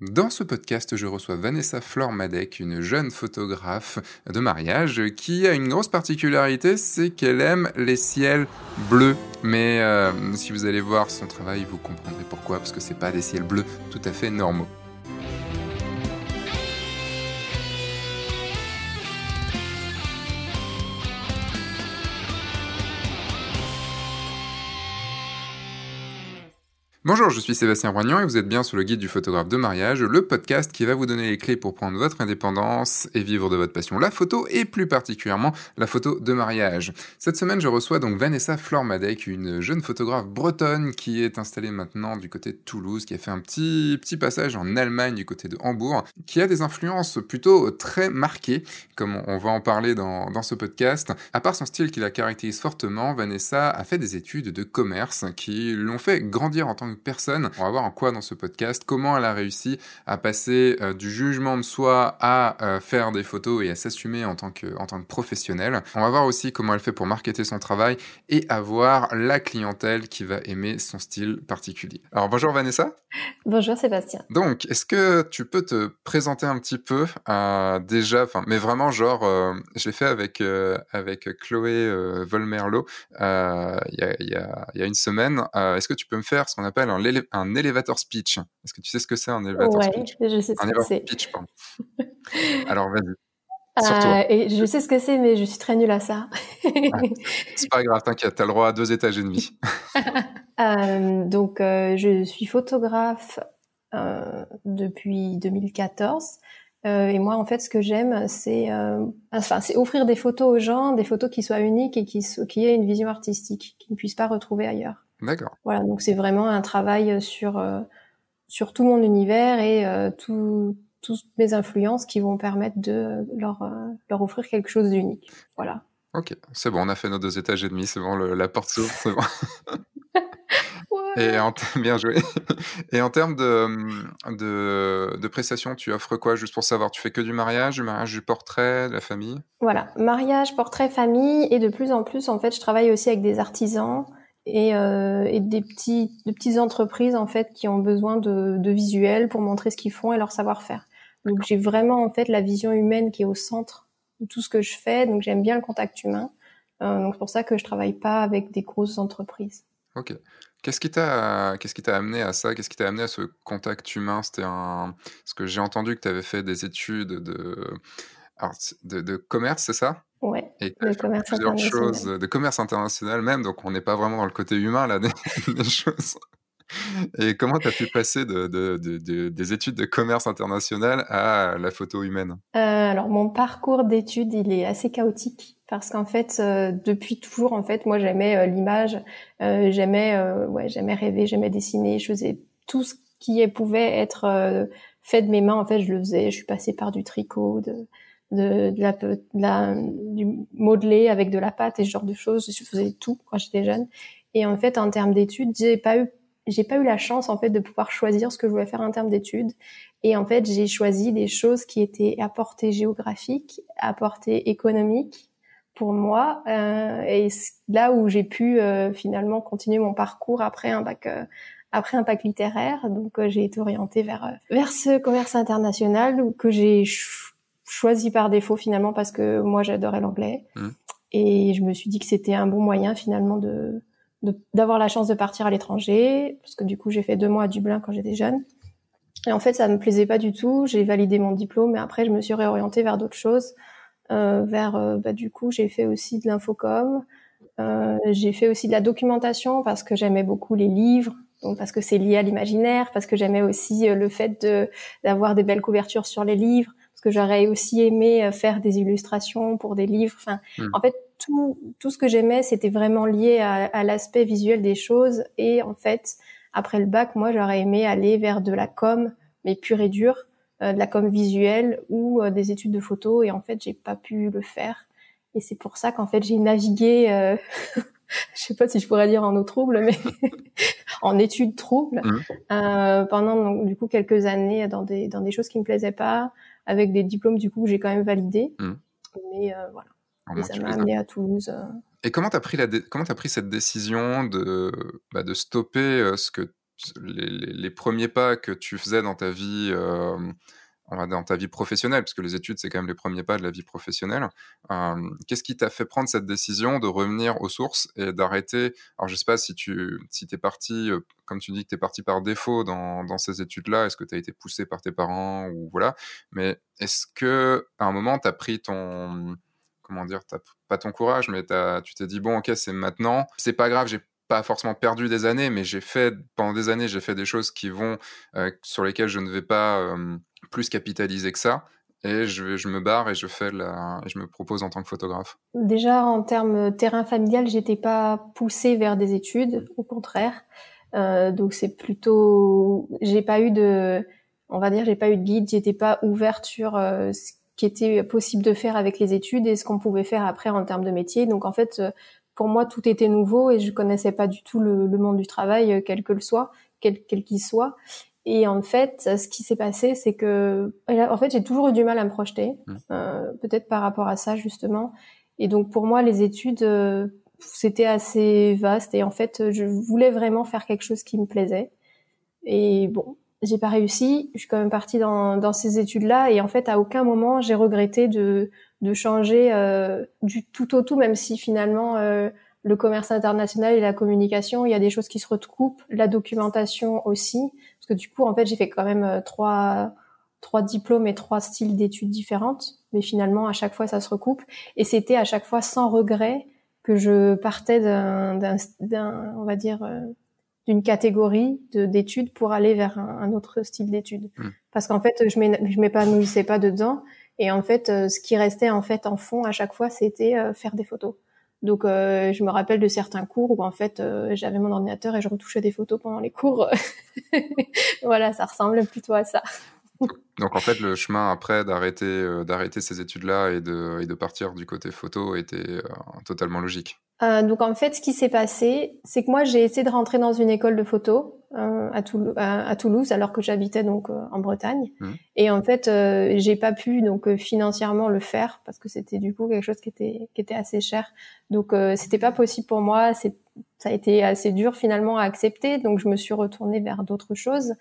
Dans ce podcast, je reçois Vanessa Flormadec, une jeune photographe de mariage qui a une grosse particularité, c'est qu'elle aime les ciels bleus. Mais euh, si vous allez voir son travail, vous comprendrez pourquoi, parce que c'est pas des ciels bleus tout à fait normaux. Bonjour, je suis Sébastien Roignan et vous êtes bien sur le guide du photographe de mariage, le podcast qui va vous donner les clés pour prendre votre indépendance et vivre de votre passion, la photo et plus particulièrement la photo de mariage. Cette semaine, je reçois donc Vanessa Flormadec, une jeune photographe bretonne qui est installée maintenant du côté de Toulouse, qui a fait un petit, petit passage en Allemagne du côté de Hambourg, qui a des influences plutôt très marquées, comme on va en parler dans, dans ce podcast. À part son style qui la caractérise fortement, Vanessa a fait des études de commerce qui l'ont fait grandir en tant personne. On va voir en quoi dans ce podcast, comment elle a réussi à passer euh, du jugement de soi à euh, faire des photos et à s'assumer en tant que en tant que professionnelle. On va voir aussi comment elle fait pour marketer son travail et avoir la clientèle qui va aimer son style particulier. Alors bonjour Vanessa. Bonjour Sébastien. Donc, est-ce que tu peux te présenter un petit peu euh, déjà, enfin, mais vraiment genre, je l'ai fait avec avec Chloé Volmerlo il y a, y, a, y, a, une semaine. est-ce que tu peux me faire ce qu'on appelle un, elevator speech. Est-ce que tu sais ce que c'est un elevator speech? je sais ce un que c'est. speech, pardon. Alors, vas-y. Euh, et je sais ce que c'est, mais je suis très nulle à ça. c'est pas grave, t'inquiète, t'as le droit à deux étages et demi. euh, donc, euh, je suis photographe euh, depuis 2014. et moi, en fait, ce que j'aime, c'est enfin, offrir des photos aux gens, des photos qui soient uniques et qui, qui aient une vision artistique, qu'ils ne puissent pas retrouver ailleurs. D'accord. Voilà, donc c'est vraiment un travail sur euh, sur tout mon univers et euh, tout, toutes mes influences qui vont permettre de leur euh, leur offrir quelque chose d'unique. Voilà. Ok, c'est bon, on a fait nos deux étages et demi, c'est bon, la porte s'ouvre, c'est bon. Et en bien joué. Et en termes de, de, de prestations, tu offres quoi Juste pour savoir, tu fais que du mariage, du mariage, du portrait, de la famille? Voilà, mariage, portrait, famille, et de plus en plus, en fait, je travaille aussi avec des artisans et, euh, et des petits de petites entreprises en fait qui ont besoin de, de visuels pour montrer ce qu'ils font et leur savoir-faire. Donc j'ai vraiment en fait la vision humaine qui est au centre de tout ce que je fais. Donc j'aime bien le contact humain. Euh, donc c'est pour ça que je travaille pas avec des grosses entreprises. Ok. Qu'est-ce qui t'a qu'est-ce qui t'a amené à ça? Qu'est-ce qui t'a amené à ce contact humain? C'était un parce que j'ai entendu que tu avais fait des études de de, de commerce, c'est ça? Ouais, et de commerce plusieurs choses, de commerce international même, donc on n'est pas vraiment dans le côté humain là des, des choses. Et comment tu as pu passer de, de, de, des études de commerce international à la photo humaine? Euh, Alors mon parcours d'études, il est assez chaotique parce qu'en fait, euh, depuis toujours, en fait, moi j'aimais euh, l'image, euh, j'aimais, euh, ouais, j'aimais rêver, j'aimais dessiner, je faisais tout ce qui pouvait être fait de mes mains. En fait, je le faisais. Je suis passée par du tricot, de de, de, la, de la, du modeler avec de la pâte et ce genre de choses. Je faisais tout quand j'étais jeune. Et en fait, en termes d'études, j'ai pas eu j'ai pas eu la chance en fait de pouvoir choisir ce que je voulais faire en termes d'études. Et en fait, j'ai choisi des choses qui étaient à portée géographique, à portée économique pour moi. Euh, et là où j'ai pu euh, finalement continuer mon parcours après un bac. Euh, après un bac littéraire, donc euh, j'ai été orientée vers euh, vers ce commerce international que j'ai choisi par défaut finalement parce que moi j'adorais l'anglais. Mmh. et je me suis dit que c'était un bon moyen finalement de d'avoir la chance de partir à l'étranger parce que du coup j'ai fait deux mois à Dublin quand j'étais jeune. Et en fait ça me plaisait pas du tout. J'ai validé mon diplôme mais après je me suis réorientée vers d'autres choses. Euh, vers euh, bah, du coup j'ai fait aussi de l'infocom. Euh, j'ai fait aussi de la documentation parce que j'aimais beaucoup les livres. Donc parce que c'est lié à l'imaginaire parce que j'aimais aussi euh, le fait de d'avoir des belles couvertures sur les livres parce que j'aurais aussi aimé euh, faire des illustrations pour des livres. Enfin, mmh. en fait, tout, tout ce que j'aimais, c'était vraiment lié à, à l'aspect visuel des choses. Et en fait, après le bac, moi, j'aurais aimé aller vers de la com, mais pure et dure, euh, de la com visuelle ou euh, des études de photo. Et en fait, j'ai pas pu le faire. Et c'est pour ça qu'en fait, j'ai navigué. Euh, je sais pas si je pourrais dire en eau trouble, mais en études troubles mmh. euh, pendant donc, du coup quelques années dans des dans des choses qui me plaisaient pas, avec des diplômes du coup que j'ai quand même validés. Mmh. Mais euh, voilà. Et ça m'a amené à Toulouse. Euh. Et comment t'as pris la comment as pris cette décision de bah, de stopper euh, ce que les, premiers pas que tu faisais dans ta vie, dans ta vie professionnelle, parce que les études, c'est quand même les premiers pas de la vie professionnelle. Qu'est-ce qui t'a fait prendre cette décision de revenir aux sources et d'arrêter Alors, je sais pas si tu si es parti, comme tu dis que tu es parti par défaut dans, dans ces études-là, est-ce que tu as été poussé par tes parents ou voilà, mais est-ce que à un moment, tu as pris ton comment dire, pas ton courage, mais tu t'es dit bon, ok, c'est maintenant, c'est pas grave, j'ai pas forcément perdu des années, mais j'ai fait pendant des années, j'ai fait des choses qui vont euh, sur lesquelles je ne vais pas plus capitaliser que ça. Et je, je me barre et je fais la, je me propose en tant que photographe. Déjà en termes terrain familial, j'étais pas poussée vers des études, au contraire. Euh, donc c'est plutôt, j'ai pas eu de, on va dire, j'ai pas eu de guide, j'étais pas ouverte sur euh, ce qui était possible de faire avec les études et ce qu'on pouvait faire après en termes de métier. Donc en fait, pour moi, tout était nouveau et je connaissais pas du tout le, monde du travail, euh, quel que le soit, quel qu'il soit. Et en fait, ce qui s'est passé, c'est que, en fait, j'ai toujours eu du mal à me projeter, mmh. euh, peut-être par rapport à ça justement. Et donc pour moi, les études, euh, c'était assez vaste. Et en fait, je voulais vraiment faire quelque chose qui me plaisait. Et bon, j'ai pas réussi. Je suis quand même partie dans, dans ces études-là. Et en fait, à aucun moment, j'ai regretté de de changer euh, du tout au tout, même si finalement euh, le commerce international et la communication, il y a des choses qui se recoupent, la documentation aussi, parce que du coup, en fait, j'ai fait quand même euh, trois trois diplômes et trois styles d'études différentes, mais finalement, à chaque fois, ça se recoupe, et c'était à chaque fois sans regret que je partais d'un, on va dire, d'une catégorie d'études pour aller vers un, autre style d'études. Mmh. Parce qu'en fait, je m'épanouissais pas dedans, et en fait, euh, ce qui restait en fait en fond à chaque fois, c'était euh, faire des photos. Donc, euh, je me rappelle de certains cours où en fait, j'avais mon ordinateur et je retouchais des photos pendant les cours. voilà, ça ressemble plutôt à ça. Donc en fait, le chemin après d'arrêter d'arrêter ces études-là et de, et de partir du côté photo était totalement logique. Euh, donc en fait, ce qui s'est passé, c'est que moi j'ai essayé de rentrer dans une école de photo euh, à, Toulouse, alors que j'habitais donc euh, en Bretagne. Mmh. Et en fait, j'ai pas pu donc financièrement le faire parce que c'était du coup quelque chose qui était qui était assez cher. Donc c'était pas possible pour moi. C'est ça a été assez dur finalement à accepter. Donc je me suis retournée vers d'autres choses.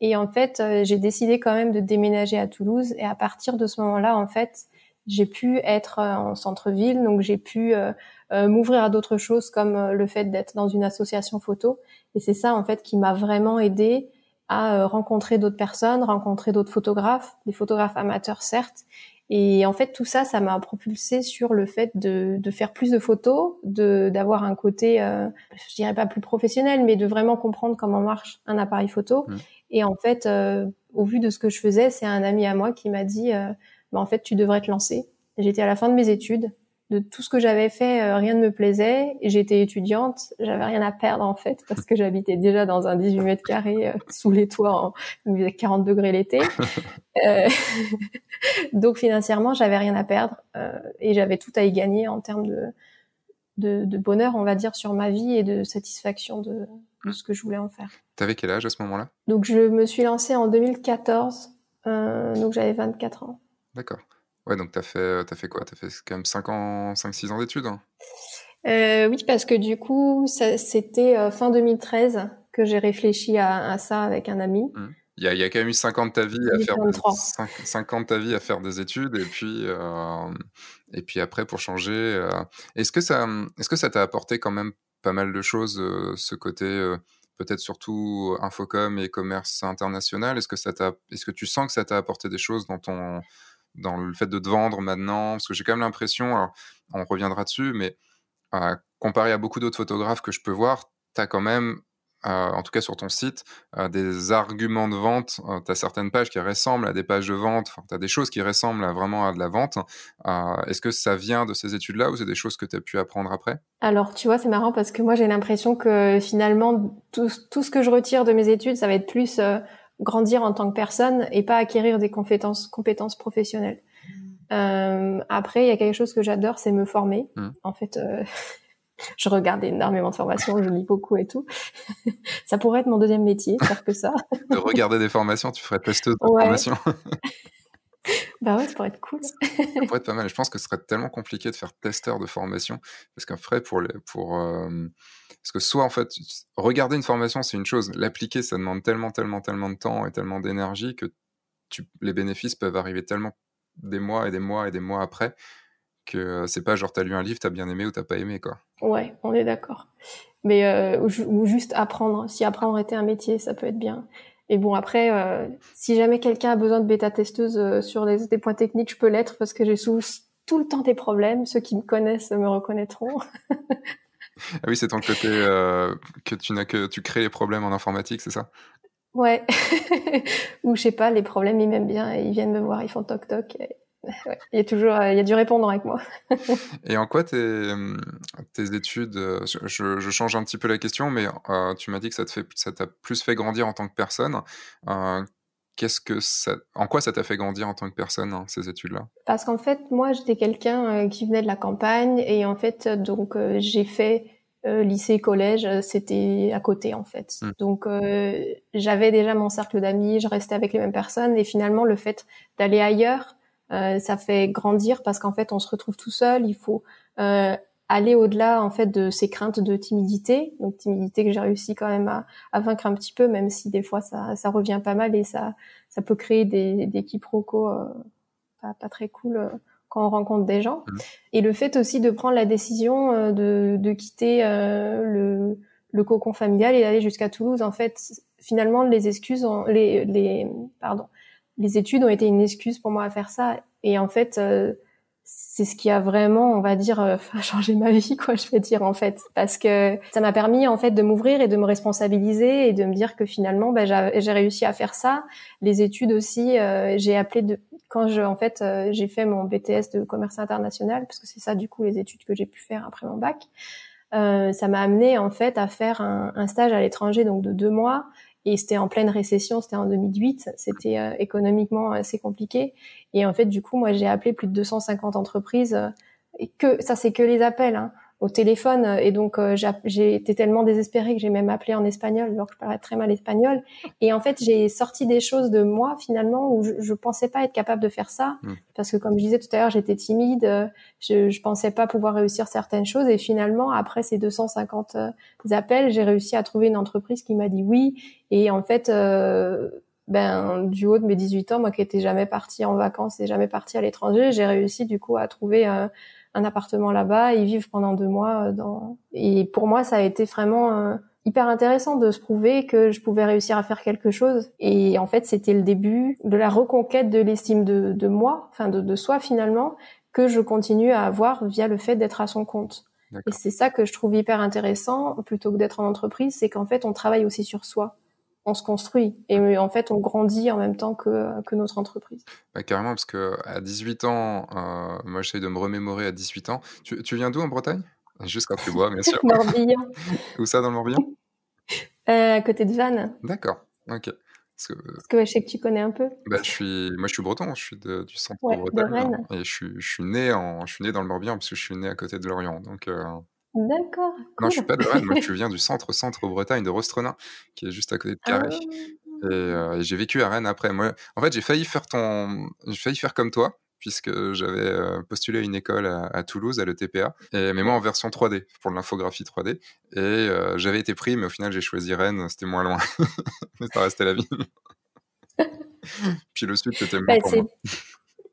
Et en fait, j'ai décidé quand même de déménager à Toulouse. Et à partir de ce moment-là, en fait, j'ai pu être en centre-ville, donc j'ai pu euh, m'ouvrir à d'autres choses comme euh, le fait d'être dans une association photo. Et c'est ça en fait qui m'a vraiment aidé à euh, rencontrer d'autres personnes, rencontrer d'autres photographes, des photographes amateurs certes. Et en fait tout ça, ça m'a propulsé sur le fait de, faire plus de photos, de d'avoir un côté, euh, je dirais pas plus professionnel, mais de vraiment comprendre comment marche un appareil photo. Mmh. Et en fait, au vu de ce que je faisais, c'est un ami à moi qui m'a dit, bah, en fait tu devrais te lancer. J'étais à la fin de mes études de tout ce que j'avais fait, euh, rien ne me plaisait. J'étais étudiante, j'avais rien à perdre en fait parce que j'habitais déjà dans un 18 mètres carrés euh, sous les toits, en, il 40 degrés l'été. Euh, donc financièrement, j'avais rien à perdre et j'avais tout à y gagner en termes de, de, de, bonheur, on va dire, sur ma vie et de satisfaction de, de ce que je voulais en faire. T'avais quel âge à ce moment-là? Donc je me suis lancée en 2014, donc j'avais 24 ans. D'accord. Ouais, donc t'as fait, as fait quoi? T'as fait quand même 5 ans, 5-6 ans d'études hein? euh, Oui, parce que du coup, c'était euh, fin 2013 que j'ai réfléchi à, ça avec un ami. Mmh. Il y, a, il y, a, quand même eu 5 ans de ta vie à faire des, 5, ans de ta vie à faire des études et puis euh, et puis après pour changer. Euh, est-ce que ça est-ce que ça t'a apporté quand même pas mal de choses ce côté peut-être surtout infocom et commerce international? Est-ce que ça t'a est-ce que tu sens que ça t'a apporté des choses dans ton dans le fait de te vendre maintenant? Parce que j'ai quand même l'impression, on reviendra dessus, mais euh, comparé à beaucoup d'autres photographes que je peux voir, tu as quand même, euh, en tout cas sur ton site, euh, des arguments de vente. tu as certaines pages qui ressemblent à des pages de vente, tu as des choses qui ressemblent à, vraiment à de la vente. Est-ce que ça vient de ces études-là ou c'est des choses que tu as pu apprendre après? Alors, tu vois, c'est marrant parce que moi, j'ai l'impression que finalement, tout, tout, ce que je retire de mes études, ça va être plus grandir en tant que personne et pas acquérir des compétences, compétences professionnelles. Mmh. Euh, après, il y a quelque chose que j'adore, c'est me former. Mmh. En fait, euh, je regarde énormément de formations, je lis beaucoup et tout. ça pourrait être mon deuxième métier, faire que ça. de regarder des formations, tu ferais testeuse de formation. bah ouais, ça pourrait être cool. ça pourrait être pas mal. Je pense que ce serait tellement compliqué de faire testeur de formation parce qu'après, pour, les, pour euh, parce que soit en fait, regarder une formation, c'est une chose, l'appliquer, ça demande tellement, tellement, tellement de temps et tellement d'énergie que tu, les bénéfices peuvent arriver tellement des mois et des mois et des mois après que euh, c'est pas genre t'as lu un livre, t'as bien aimé ou t'as pas aimé quoi. Ouais, on est d'accord. Mais euh, ou, juste apprendre. Si apprendre était un métier, ça peut être bien. Et bon après, euh, si jamais quelqu'un a besoin de bêta testeuse sur les, des points techniques, je peux l'être parce que j'ai tout le temps des problèmes. Ceux qui me connaissent me reconnaîtront. ah oui, c'est ton côté euh, que tu n'as que tu crées les problèmes en informatique, c'est ça? Ouais. Ou je sais pas, les problèmes ils m'aiment bien et ils viennent me voir, ils font toc toc. Il y a toujours il y a du répondant avec moi. et en quoi tes, tes études, je, je, change un petit peu la question, mais euh, tu m'as dit que ça te fait ça t'a plus fait grandir en tant que personne. Euh, Qu'est-ce que ça, en quoi ça t'a fait grandir en tant que personne hein, ces études-là? Parce qu'en fait, moi, j'étais quelqu'un euh, qui venait de la campagne et en fait, donc j'ai fait euh, lycée, collège, c'était à côté en fait. Mmh. Donc euh, j'avais déjà mon cercle d'amis, je restais avec les mêmes personnes et finalement le fait d'aller ailleurs, euh, ça fait grandir parce qu'en fait on se retrouve tout seul, il faut euh, aller au-delà en fait de ces craintes de timidité, donc timidité que j'ai réussi quand même à, à, vaincre un petit peu, même si des fois ça, ça revient pas mal et ça, ça peut créer des, des quiproquos euh, pas, pas, très cool quand on rencontre des gens. Mmh. Et le fait aussi de prendre la décision euh, de, de quitter euh, le, le cocon familial et d'aller jusqu'à Toulouse, en fait, finalement, les excuses, ont, les, les, pardon, les études ont été une excuse pour moi à faire ça. Et en fait, euh, c'est ce qui a vraiment, on va dire, euh, changé ma vie, quoi, je vais dire en fait, parce que ça m'a permis en fait de m'ouvrir et de me responsabiliser et de me dire que finalement, bah, j'ai réussi à faire ça. Les études aussi, euh, j'ai appelé de, quand je, en fait, euh, j'ai fait mon BTS de commerce international, parce que c'est ça du coup les études que j'ai pu faire après mon bac. Euh, ça m'a amené en fait à faire un, un stage à l'étranger donc de deux mois et c'était en pleine récession, c'était en 2008, c'était euh, économiquement assez compliqué. Et en fait du coup moi j'ai appelé plus de 250 entreprises et que ça c'est que les appels hein, au téléphone et donc euh, j'ai été tellement désespérée que j'ai même appelé en espagnol alors que je parlais très mal espagnol. Et en fait j'ai sorti des choses de moi finalement où je, je pensais pas être capable de faire ça. Mmh. parce que comme je disais tout à l'heure j'étais timide je, je pensais pas pouvoir réussir certaines choses. Et finalement après ces 250 euh, appels j'ai réussi à trouver une entreprise qui m'a dit oui. Et en fait euh, ben du haut de mes 18 ans moi qui étais jamais partie en vacances et jamais partie à l'étranger j'ai réussi du coup à trouver euh, un appartement là-bas et vivre pendant deux mois euh, dans. Et pour moi, ça a été vraiment euh, hyper intéressant de se prouver que je pouvais réussir à faire quelque chose. Et en fait, c'était le début de la reconquête de l'estime de, de moi, enfin de, de soi finalement, que je continue à avoir via le fait d'être à son compte. Et c'est ça que je trouve hyper intéressant, plutôt que d'être en entreprise, c'est qu'en fait, on travaille aussi sur soi on se construit et en fait on grandit en même temps que, que notre entreprise. Bah, carrément parce que à 18 ans, euh, moi j'essaie de me remémorer à 18 ans. Tu, tu viens d'où en Bretagne? Juste quand tu bois, bien sûr. Morbihan. Où ça dans le Morbihan? Euh, À côté de Vannes. D'accord, ok. Parce que, parce que je sais que tu connais un peu. Bah, je suis, moi je suis breton, je suis de, du centre de Bretagne. De Rennes. Et je suis, je suis, né en, je suis né dans le Morbihan parce que je suis né à côté de Lorient. Donc, euh, D'accord. Non, je suis pas de Rennes, moi je viens du centre-centre Bretagne de Rostrenin, qui est juste à côté de Carré. Ah. Euh, et, j'ai vécu à Rennes après. Moi, en fait, j'ai failli faire ton, j'ai failli faire comme toi, puisque j'avais euh, postulé à une école à, Toulouse, à l'ETPA, et, mais moi en version 3D, pour l'infographie 3D. Et euh, j'avais été pris, mais au final, j'ai choisi Rennes, c'était moins loin. mais ça restait la vie. Puis le sud, c'était bah, pour moi.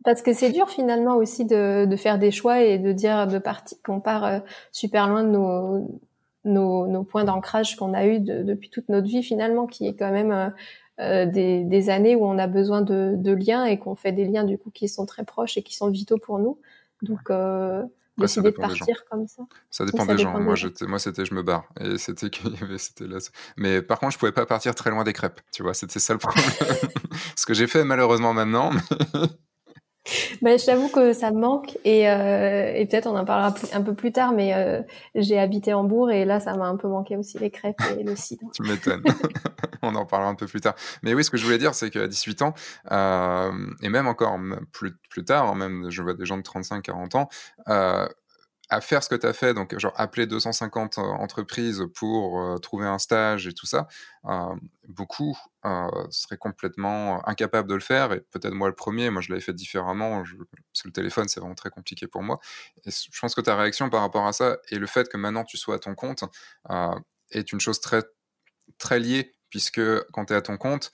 Parce que c'est dur finalement aussi de, de, faire des choix et de dire de partir qu'on part euh, super loin de nos, nos, nos points d'ancrage qu'on a eu depuis toute notre vie finalement, qui est quand même euh, euh, des, des, années où on a besoin de, de liens et qu'on fait des liens du coup qui sont très proches et qui sont vitaux pour nous. Donc euh, décider de partir comme ça. Ça dépend des gens. moi, moi, c'était je me barre. Et c'était qu'il y avait, c'était là. Mais par contre, je pouvais pas partir très loin des crêpes. Tu vois, c'était ça le problème. Ce que j'ai fait malheureusement maintenant. Ben, je t'avoue que ça me manque et, euh, peut-être on en parlera un peu plus tard, mais euh, j'ai habité en Bourg et là ça m'a un peu manqué aussi les crêpes et le cidre. tu m'étonnes. on en parlera un peu plus tard. Mais oui, ce que je voulais dire, c'est qu'à 18 ans, euh, et même encore plus, plus tard, hein, même je vois des gens de 35-40 ans, à faire ce que tu as fait, donc genre appeler 250 entreprises pour trouver un stage et tout ça, beaucoup seraient complètement incapables de le faire, et peut-être moi le premier, moi je l'avais fait différemment, je, parce que le téléphone c'est vraiment très compliqué pour moi. Et je pense que ta réaction par rapport à ça, et le fait que maintenant tu sois à ton compte, est une chose très, très liée, puisque quand tu es à ton compte,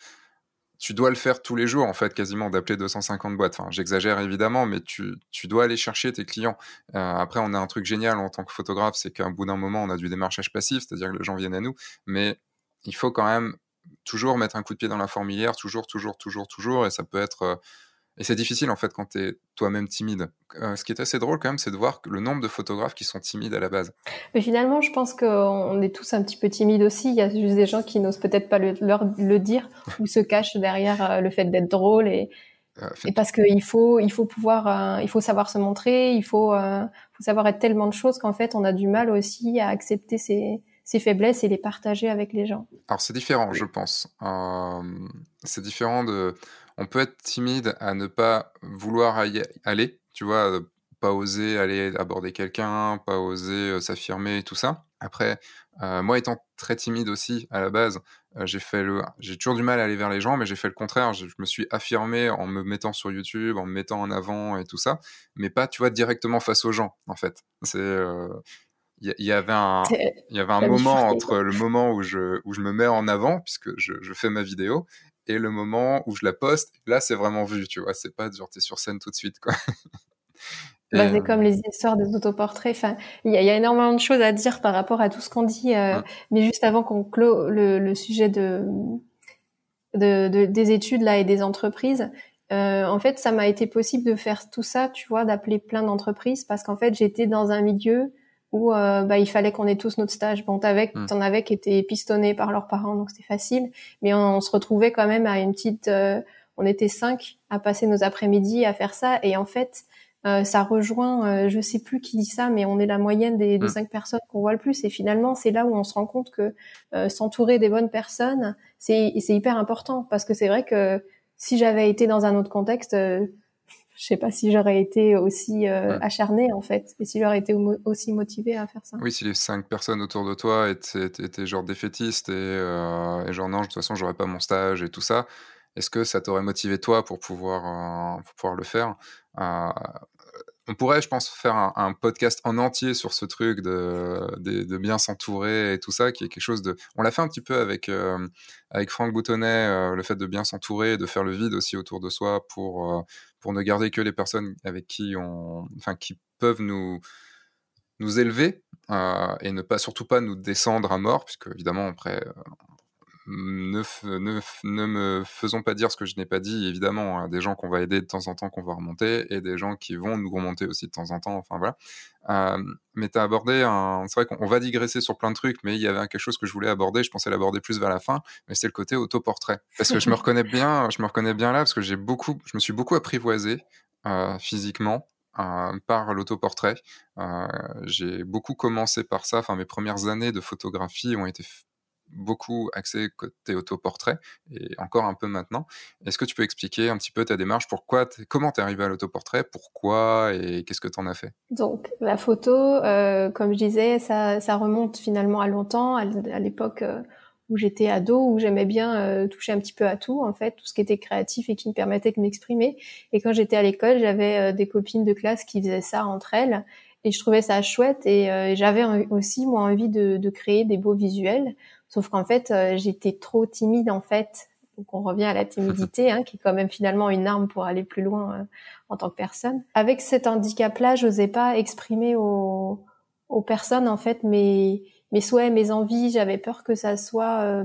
tu dois le faire tous les jours, en fait, quasiment, d'appeler 250 boîtes. J'exagère évidemment, mais tu, tu, dois aller chercher tes clients. Euh, après, on a un truc génial en tant que photographe, c'est qu'à bout d'un moment, on a du démarchage passif, c'est-à-dire que les gens viennent à nous, mais il faut quand même toujours mettre un coup de pied dans la fourmilière, toujours, toujours, toujours, toujours, et ça peut être euh, et c'est difficile en fait quand tu es toi-même timide. Euh, ce qui est assez drôle quand même, c'est de voir le nombre de photographes qui sont timides à la base. Mais finalement, je pense qu'on est tous un petit peu timides aussi. Il y a juste des gens qui n'osent peut-être pas le, leur, le dire ou se cachent derrière euh, le fait d'être drôle et, euh, et parce qu'il faut, il faut pouvoir, il faut savoir se montrer, il faut, faut savoir être tellement de choses qu'en fait, on a du mal aussi à accepter ses, ses faiblesses et les partager avec les gens. Alors c'est différent, je pense. c'est différent de on peut être timide à ne pas vouloir y aller, tu vois, pas oser aller aborder quelqu'un, pas oser s'affirmer, tout ça. Après, moi étant très timide aussi à la base, j'ai fait le, j'ai toujours du mal à aller vers les gens, mais j'ai fait le contraire. Je, me suis affirmé en me mettant sur YouTube, en me mettant en avant et tout ça, mais pas, tu vois, directement face aux gens, en fait. C'est il y, avait un, il y avait un moment entre le moment où je, où je me mets en avant, puisque je, je fais ma vidéo, et le moment où je la poste, là, c'est vraiment vu, tu vois. C'est pas genre, t'es sur scène tout de suite, quoi. Bah, c'est comme les histoires des autoportraits. Enfin, il y, a énormément de choses à dire par rapport à tout ce qu'on dit. Euh, mais juste avant qu'on clôt le, sujet de, de, des études là et des entreprises, euh, en fait, ça m'a été possible de faire tout ça, tu vois, d'appeler plein d'entreprises parce qu'en fait, j'étais dans un milieu où euh, bah, il fallait qu'on ait tous notre stage. Bon, t'avais, mmh. t'en avais qui étaient pistonnés par leurs parents, donc c'était facile. Mais on, se retrouvait quand même à une petite... Euh, on était cinq à passer nos après-midi à faire ça. Et en fait, euh, ça rejoint, euh, je sais plus qui dit ça, mais on est la moyenne des, des mmh. cinq personnes qu'on voit le plus. Et finalement, c'est là où on se rend compte que s'entourer des bonnes personnes, c'est, c'est hyper important. Parce que c'est vrai que si j'avais été dans un autre contexte je sais pas si j'aurais été aussi euh, acharné en fait, et si j'aurais été aussi motivé à faire ça. Oui, si les cinq personnes autour de toi étaient, étaient, genre défaitistes et, euh, et, genre non, de toute façon, j'aurais pas mon stage et tout ça, est-ce que ça t'aurait motivé toi pour pouvoir, euh, pour pouvoir le faire on pourrait, je pense, faire un, podcast en entier sur ce truc de, bien s'entourer et tout ça, qui est quelque chose de. On l'a fait un petit peu avec euh, avec Franck Boutonnet, euh, le fait de bien s'entourer, de faire le vide aussi autour de soi pour euh, pour ne garder que les personnes avec qui on, enfin, qui peuvent nous nous élever et ne pas surtout pas nous descendre à mort, puisque évidemment après ne, ne, ne, me faisons pas dire ce que je n'ai pas dit, évidemment. Hein, des gens qu'on va aider de temps en temps, qu'on va remonter, et des gens qui vont nous remonter aussi de temps en temps. Enfin voilà. Euh, mais tu as abordé un. C'est vrai qu'on va digresser sur plein de trucs, mais il y avait quelque chose que je voulais aborder. Je pensais l'aborder plus vers la fin, mais c'est le côté autoportrait. Parce que je me reconnais bien, je me reconnais bien là, parce que j'ai beaucoup, je me suis beaucoup apprivoisé euh, physiquement. Euh, par l'autoportrait. Euh, j'ai beaucoup commencé par ça. Enfin, mes premières années de photographie ont été beaucoup axé côté autoportrait et encore un peu maintenant. Est-ce que tu peux expliquer un petit peu ta démarche? Pourquoi, comment t'es arrivé à l'autoportrait? Pourquoi et qu'est-ce que tu en as fait? Donc la photo, euh, comme je disais, ça, ça, remonte finalement à longtemps, à, l'époque euh, où j'étais ado, où j'aimais bien euh, toucher un petit peu à tout, en fait, tout ce qui était créatif et qui me permettait de m'exprimer. Et quand j'étais à l'école, j'avais des copines de classe qui faisaient ça entre elles et je trouvais ça chouette et j'avais aussi moi envie de, de, créer des beaux visuels Sauf qu'en fait, euh, j'étais trop timide en fait. Donc on revient à la timidité, hein, qui est quand même finalement une arme pour aller plus loin euh, en tant que personne. Avec cet handicap-là, j'osais pas exprimer aux, aux personnes en fait mes mes souhaits, mes envies. J'avais peur que ça soit euh,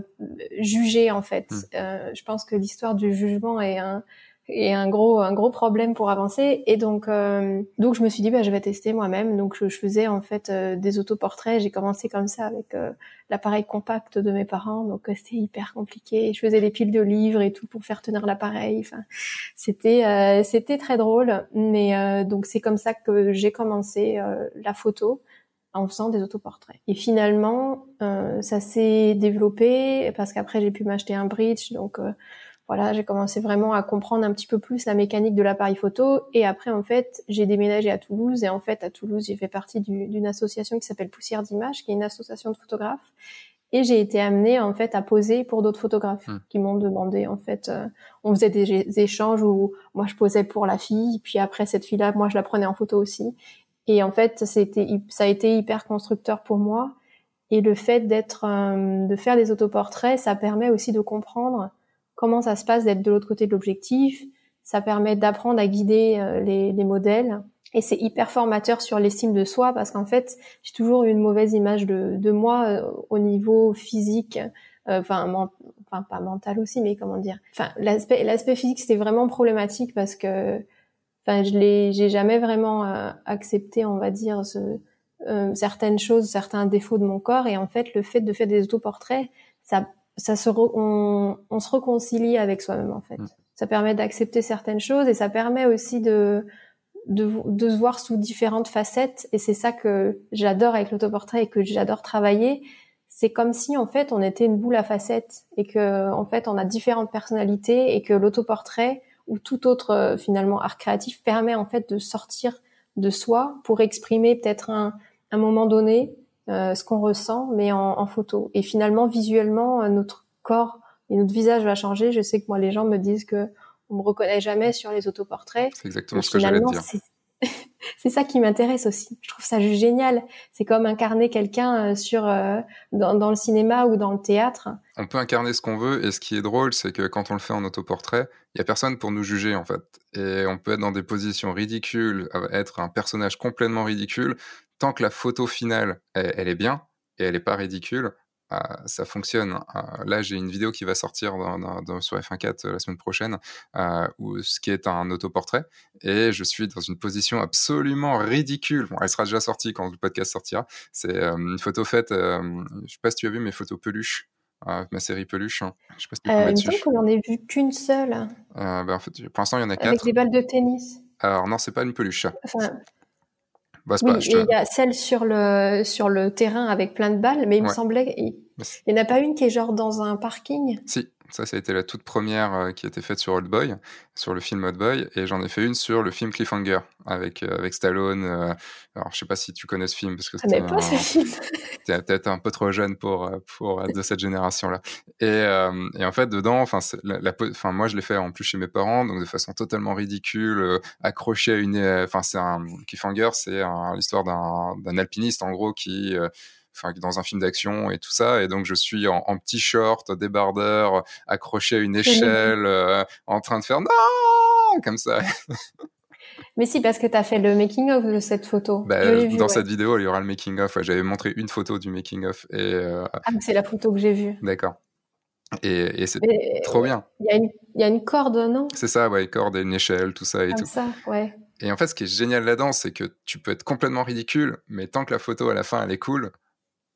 jugé en fait. Hmm. je pense que l'histoire du jugement est un et un gros un gros problème pour avancer. Et donc euh, donc je me suis dit bah je vais tester moi-même. Donc je, faisais en fait euh, des autoportraits. J'ai commencé comme ça avec euh, l'appareil compact de mes parents. Donc c'était hyper compliqué. Je faisais des piles de livres et tout pour faire tenir l'appareil. Enfin c'était c'était très drôle. Mais donc c'est comme ça que j'ai commencé la photo en faisant des autoportraits. Et finalement, ça s'est développé parce qu'après j'ai pu m'acheter un bridge, donc voilà, j'ai commencé vraiment à comprendre un petit peu plus la mécanique de l'appareil photo. Et après, en fait, j'ai déménagé à Toulouse. Et en fait, à Toulouse, j'ai fait partie d'une association qui s'appelle Poussière d'Images, qui est une association de photographes. Et j'ai été amenée en fait à poser pour d'autres photographes hmm. qui m'ont demandé en fait. Euh, on faisait des, échanges où moi je posais pour la fille, puis après cette fille-là, moi je la prenais en photo aussi. Et en fait, c'était ça a été hyper constructeur pour moi. Et le fait d'être, euh, de faire des autoportraits, ça permet aussi de comprendre comment ça se passe d'être de l'autre côté de l'objectif. Ça permet d'apprendre à guider euh, les, les modèles. Et c'est hyper formateur sur l'estime de soi parce qu'en fait j'ai toujours eu une mauvaise image de, de moi euh, au niveau physique euh, enfin pas mental aussi mais comment dire. Enfin l'aspect l'aspect physique c'était vraiment problématique parce que enfin je l'ai j'ai jamais vraiment euh, accepté on va dire ce, certaines choses certains défauts de mon corps. Et en fait le fait de faire des autoportraits ça ça se on, on, se réconcilie avec soi-même en fait mmh. ça permet d'accepter certaines choses et ça permet aussi de de, de, se voir sous différentes facettes et c'est ça que j'adore avec l'autoportrait et que j'adore travailler c'est comme si en fait on était une boule à facettes et que en fait on a différentes personnalités et que l'autoportrait ou tout autre euh, finalement art créatif permet en fait de sortir de soi pour exprimer peut-être un, un moment donné euh, ce qu'on ressent mais en, en, photo et finalement visuellement euh, notre corps et notre visage va changer je sais que moi les gens me disent que on me reconnaît jamais sur les autoportraits. C'est exactement ce que j'allais dire. C'est ça qui m'intéresse aussi. Je trouve ça juste génial. C'est comme incarner quelqu'un euh, sur euh, dans, dans, le cinéma ou dans le théâtre. On peut incarner ce qu'on veut et ce qui est drôle, c'est que quand on le fait en autoportrait, il y a personne pour nous juger en fait. Et on peut être dans des positions ridicules, être un personnage complètement ridicule, tant que la photo finale, elle est bien et elle n'est pas ridicule, ah, ça fonctionne. Ah, là, j'ai une vidéo qui va sortir sur F1.4 euh, la semaine prochaine, euh, où, ce qui est un autoportrait, et je suis dans une position absolument ridicule. Bon, elle sera déjà sortie quand le podcast sortira. C'est euh, une photo faite, je sais pas si tu as vu mes photos peluches. ma série peluche. Hein. Je sais pas si tu euh, qu'on n'en ait vu qu'une seule. Ben, en fait, pour l'instant, il y en a quatre. Avec des balles de tennis. Alors non, c'est pas une peluche. Enfin, bah, oui, il y a celle sur le sur le terrain avec plein de balles, mais il me semblait il n'y en a pas une qui est genre dans un parking? Si, ça, ça a été la toute première euh, qui a été faite sur Old Boy, sur le film Old Boy, et j'en ai fait une sur le film Cliffhanger avec euh, avec Stallone. Euh, alors, je sais pas si tu connais ce film parce que ce film. T'es peut-être un peu trop jeune pour pour de cette génération-là. Et, et en fait, dedans, enfin, la, enfin, moi, je l'ai fait en plus chez mes parents, donc de façon totalement ridicule, accroché à une. Enfin, c'est un Cliffhanger, c'est l'histoire d'un alpiniste en gros qui enfin dans un film d'action et tout ça et donc je suis en, petit short débardeur accroché à une échelle euh, en train de faire non comme ça Mais si, parce que tu as fait le making-of de cette photo. Bah, dans cette vidéo, il y aura le making-of. J'avais montré une photo du making-of. Et, euh, Ah, c'est la photo que j'ai vue. D'accord. Et, c'est trop bien. Il y, y, a une corde, non? C'est ça, ouais, corde et une échelle, tout ça et Comme tout. ça, ouais. Et en fait, ce qui est génial là-dedans, c'est que tu peux être complètement ridicule, mais tant que la photo à la fin, elle est cool,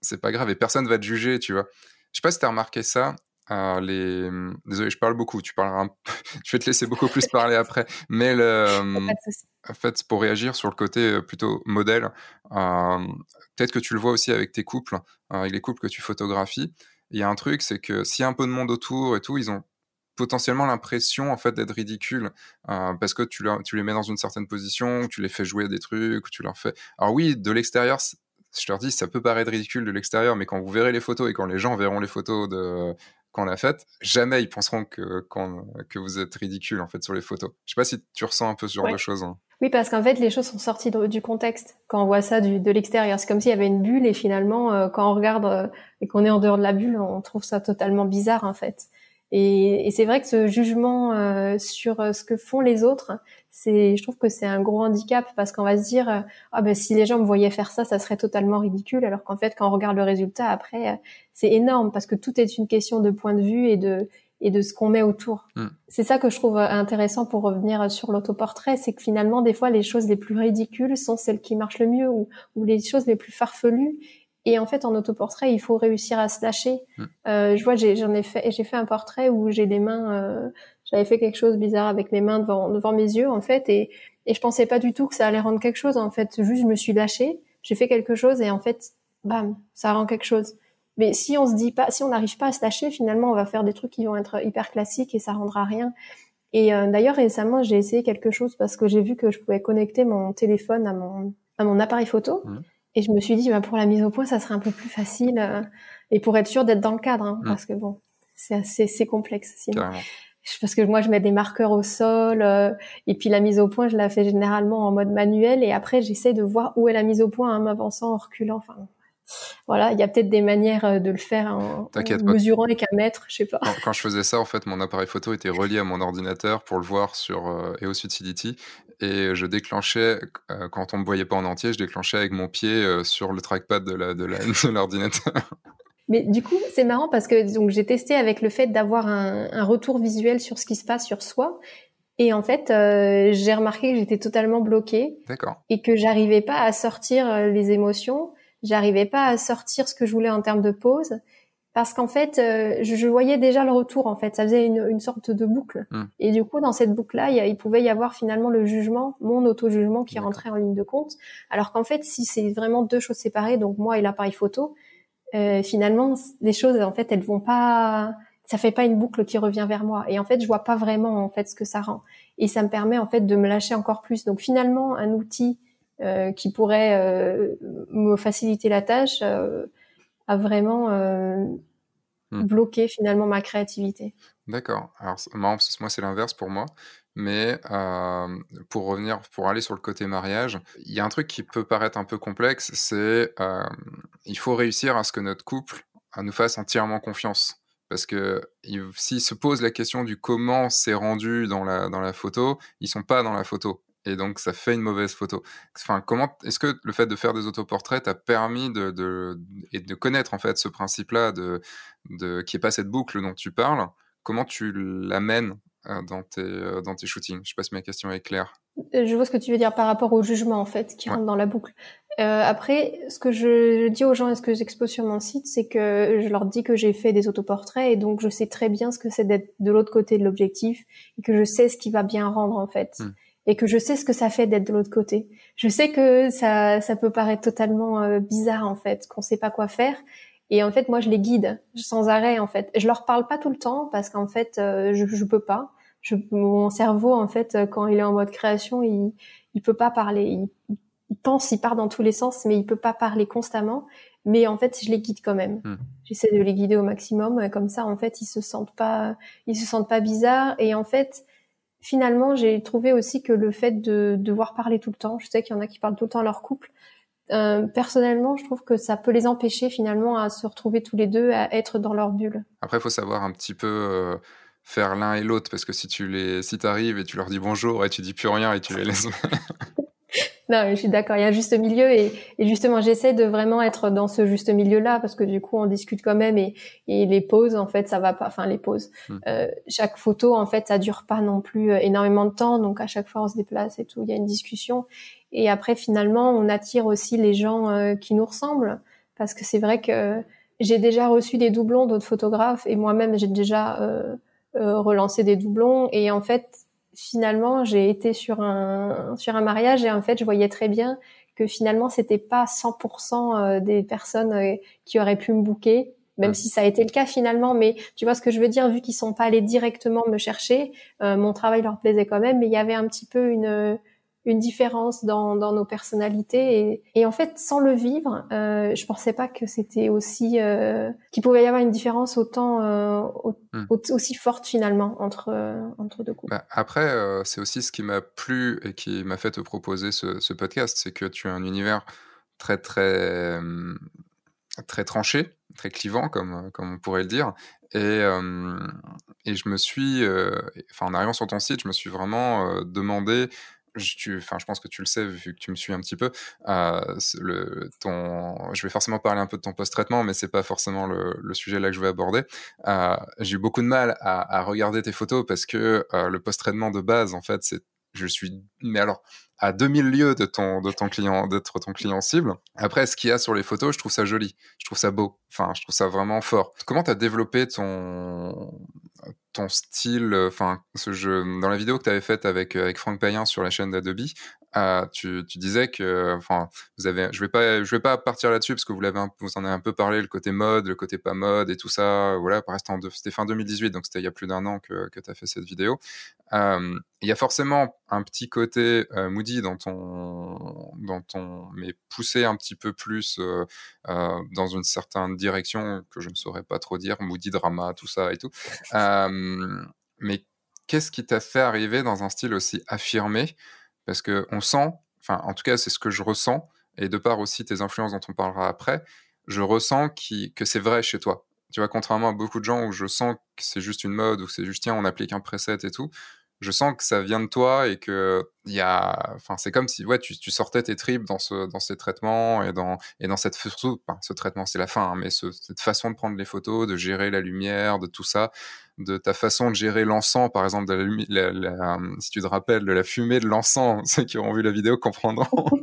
c'est pas grave et personne va te juger, tu vois. Je sais pas si tu as remarqué ça. Euh, les... Désolé, je parle beaucoup. Tu parleras un... je vais te laisser beaucoup plus parler après. Mais le... en fait, pour réagir sur le côté euh, plutôt modèle, euh, peut-être que tu le vois aussi avec tes couples, avec les couples que tu photographies. Il y a un truc, c'est que s'il y a un peu de monde autour et tout, ils ont potentiellement l'impression en fait d'être ridicule parce que tu, tu les mets dans une certaine position, tu les fais jouer des trucs, tu leur fais. Alors oui, de l'extérieur, je leur dis, ça peut paraître ridicule de l'extérieur, mais quand vous verrez les photos et quand les gens verront les photos de qu'on a faites, jamais ils penseront que, que vous êtes ridicule en fait sur les photos. Je sais pas si tu ressens un peu ce genre de choses. Hein. Oui, parce qu'en fait, les choses sont sorties du contexte quand on voit ça du, de l'extérieur. C'est comme s'il y avait une bulle et finalement, euh, quand on regarde euh, et qu'on est en dehors de la bulle, on trouve ça totalement bizarre en fait. Et, et c'est vrai que ce jugement euh, sur euh, ce que font les autres, c'est, je trouve que c'est un gros handicap parce qu'on va se dire, euh, ah ben si les gens me voyaient faire ça, ça serait totalement ridicule. Alors qu'en fait, quand on regarde le résultat après, c'est énorme parce que tout est une question de point de vue et de et de ce qu'on met autour. Mm. C'est ça que je trouve intéressant pour revenir sur l'autoportrait, c'est que finalement, des fois, les choses les plus ridicules sont celles qui marchent le mieux ou, ou les choses les plus farfelues. Et en fait, en autoportrait, il faut réussir à se lâcher. Mm. Euh, je vois, j'en ai, fait, j'ai fait un portrait où j'ai les mains, euh, j'avais fait quelque chose bizarre avec mes mains devant, devant mes yeux, en fait, et, et je pensais pas du tout que ça allait rendre quelque chose. En fait, juste, je me suis lâchée, j'ai fait quelque chose et en fait, bam, ça rend quelque chose. Mais si on se dit pas, si on n'arrive pas à se lâcher, finalement, on va faire des trucs qui vont être hyper classiques et ça rendra rien. Et euh, d'ailleurs, récemment, j'ai essayé quelque chose parce que j'ai vu que je pouvais connecter mon téléphone à mon, à mon appareil photo. Mmh. Et je me suis dit, bah, pour la mise au point, ça serait un peu plus facile. Euh, et pour être sûr d'être dans le cadre, hein, mmh. parce que bon, c'est assez complexe sinon. Parce que moi, je mets des marqueurs au sol. Euh, et puis la mise au point, je la fais généralement en mode manuel. Et après, j'essaie de voir où est la mise au point en m'avançant, en reculant. Enfin, voilà, il y a peut-être des manières euh, de le faire en, mesurant avec un mètre, je sais pas. Quand, je faisais ça, en fait, mon appareil photo était relié à mon ordinateur pour le voir sur euh, EOS Utility et je déclenchais euh, quand on me voyait pas en entier, je déclenchais avec mon pied sur le trackpad de l'ordinateur. Mais du coup, c'est marrant parce que donc j'ai testé avec le fait d'avoir un, un, retour visuel sur ce qui se passe sur soi. Et en fait, j'ai remarqué que j'étais totalement bloquée. D'accord. Et que j'arrivais pas à sortir les émotions j'arrivais pas à sortir ce que je voulais en termes de pause parce qu'en fait, euh, je, voyais déjà le retour. En fait, ça faisait une, une sorte de boucle. Hmm. Et du coup, dans cette boucle-là, il, pouvait y avoir finalement le jugement, mon auto-jugement qui rentrait en ligne de compte. Alors qu'en fait, si c'est vraiment deux choses séparées, donc moi et l'appareil photo, euh, finalement, les choses, en fait, elles vont pas. Ça fait pas une boucle qui revient vers moi. Et en fait, je vois pas vraiment en fait ce que ça rend. Et ça me permet en fait de me lâcher encore plus. Donc finalement, un outil euh, qui pourrait euh, me faciliter la tâche euh, a vraiment hmm. bloqué finalement ma créativité. D'accord. Alors moi c'est l'inverse pour moi. Mais pour revenir, pour aller sur le côté mariage, il y a un truc qui peut paraître un peu complexe, c'est il faut réussir à ce que notre couple nous fasse entièrement confiance. Parce que s'ils se posent la question du comment c'est rendu dans la, dans la photo, ils sont pas dans la photo et donc ça fait une mauvaise photo. Enfin, comment est-ce que le fait de faire des autoportraits t'a permis de, de, et de connaître en fait ce principe-là de, de qui est pas cette boucle dont tu parles Comment tu l'amènes euh, dans tes euh, dans tes shootings? Je sais pas si ma question est claire. Euh, je vois ce que tu veux dire par rapport au jugement en fait qui rentre dans la boucle. Euh, après, ce que je, dis aux gens et ce que j'expose sur mon site, c'est que je leur dis que j'ai fait des autoportraits et donc je sais très bien ce que c'est d'être de l'autre côté de l'objectif et que je sais ce qui va bien rendre en fait. Hmm et que je sais ce que ça fait d'être de l'autre côté. Je sais que ça, ça peut paraître totalement euh, bizarre en fait, qu'on sait pas quoi faire. Et en fait, moi, je les guide sans arrêt en fait. Je leur parle pas tout le temps parce qu'en fait, euh, je, je peux pas. Je, mon cerveau en fait, quand il est en mode création, il, il peut pas parler. Il, il pense, il part dans tous les sens, mais il peut pas parler constamment. Mais en fait, je les guide quand même. Hmm. J'essaie de les guider au maximum, comme ça, en fait, ils se sentent pas, ils se sentent pas bizarres. Et en fait, finalement, j'ai trouvé aussi que le fait de devoir parler tout le temps, je sais qu'il y en a qui parlent tout le temps à leur couple, euh, personnellement, je trouve que ça peut les empêcher finalement à se retrouver tous les deux, à être dans leur bulle. Après, il faut savoir un petit peu euh, faire l'un et l'autre, parce que si tu les, si arrives et tu leur dis bonjour et tu dis plus rien et tu les laisses. Non, je suis d'accord. Il y a un juste milieu et, et justement, j'essaie de vraiment être dans ce juste milieu-là parce que du coup, on discute quand même et, et les pauses, en fait, ça va pas. Enfin, les pauses. Hmm. Euh, chaque photo, en fait, ça dure pas non plus euh, énormément de temps, donc à chaque fois, on se déplace et tout. Il y a une discussion et après, finalement, on attire aussi les gens euh, qui nous ressemblent parce que c'est vrai que j'ai déjà reçu des doublons d'autres photographes et moi-même, j'ai déjà euh, euh, relancé des doublons et en fait finalement, j'ai été sur un sur un mariage et en fait, je voyais très bien que finalement, c'était pas 100% euh, des personnes euh, qui auraient pu me bouquer, même si ça a été le cas finalement. Mais tu vois ce que je veux dire, vu qu'ils sont pas allés directement me chercher, euh, mon travail leur plaisait quand même, mais il y avait un petit peu une une différence dans, dans nos personnalités. Et, et, en fait sans le vivre euh, je pensais pas que c'était aussi euh, qu'il pouvait y avoir une différence autant euh, hmm. aussi forte finalement entre euh, entre deux couples. Bah, après c'est aussi ce qui m'a plu et qui m'a fait te proposer ce, ce podcast c'est que tu as un univers très très très tranché très clivant comme comme on pourrait le dire. Et, et je me suis, enfin en arrivant sur ton site, je me suis vraiment demandé je, enfin, je pense que tu le sais vu que tu me suis un petit peu. Euh, le, ton, je vais forcément parler un peu de ton post-traitement, mais c'est pas forcément le, le, sujet là que je vais aborder. Euh, j'ai eu beaucoup de mal à, à, regarder tes photos parce que euh, le post-traitement de base, en fait, c'est je suis mais alors à 2000 lieues de ton de ton client d'être ton client cible. Après ce qu'il y a sur les photos, je trouve ça joli, je trouve ça beau. Enfin, je trouve ça vraiment fort. Comment tu as développé ton ton style, euh, enfin, ce jeu, dans la vidéo que tu avais faite avec, euh, avec Franck Payen sur la chaîne d'Adobe, euh, tu, tu, disais que, enfin, vous avez, je vais pas, je vais pas partir là-dessus parce que vous l'avez, vous en avez un peu parlé, le côté mode, le côté pas mode et tout ça. Voilà, c'était fin 2018, donc c'était il y a plus d'un an que, que tu as fait cette vidéo. Euh, il y a forcément un petit côté euh, moody dans ton, dans ton, mais poussé un petit peu plus euh, euh, dans une certaine direction que je ne saurais pas trop dire, moody drama, tout ça et tout. Mais qu'est-ce qui t'a fait arriver dans un style aussi affirmé? Parce que on sent, enfin en tout cas c'est ce que je ressens, et de part aussi tes influences dont on parlera après, je ressens que c'est vrai chez toi. Tu vois, contrairement à beaucoup de gens où je sens que c'est juste une mode ou que c'est juste tiens on applique un preset et tout, je sens que ça vient de toi et que y a, enfin, c'est comme si ouais, tu, sortais tes tripes dans ce, dans ces traitements et dans, et dans cette, ce traitement, c'est la fin, hein, mais ce, cette façon de prendre les photos, de gérer la lumière, de tout ça, de ta façon de gérer l'encens, par exemple, de la, la, la, si tu te rappelles de la fumée de l'encens, ceux qui auront vu la vidéo comprendront.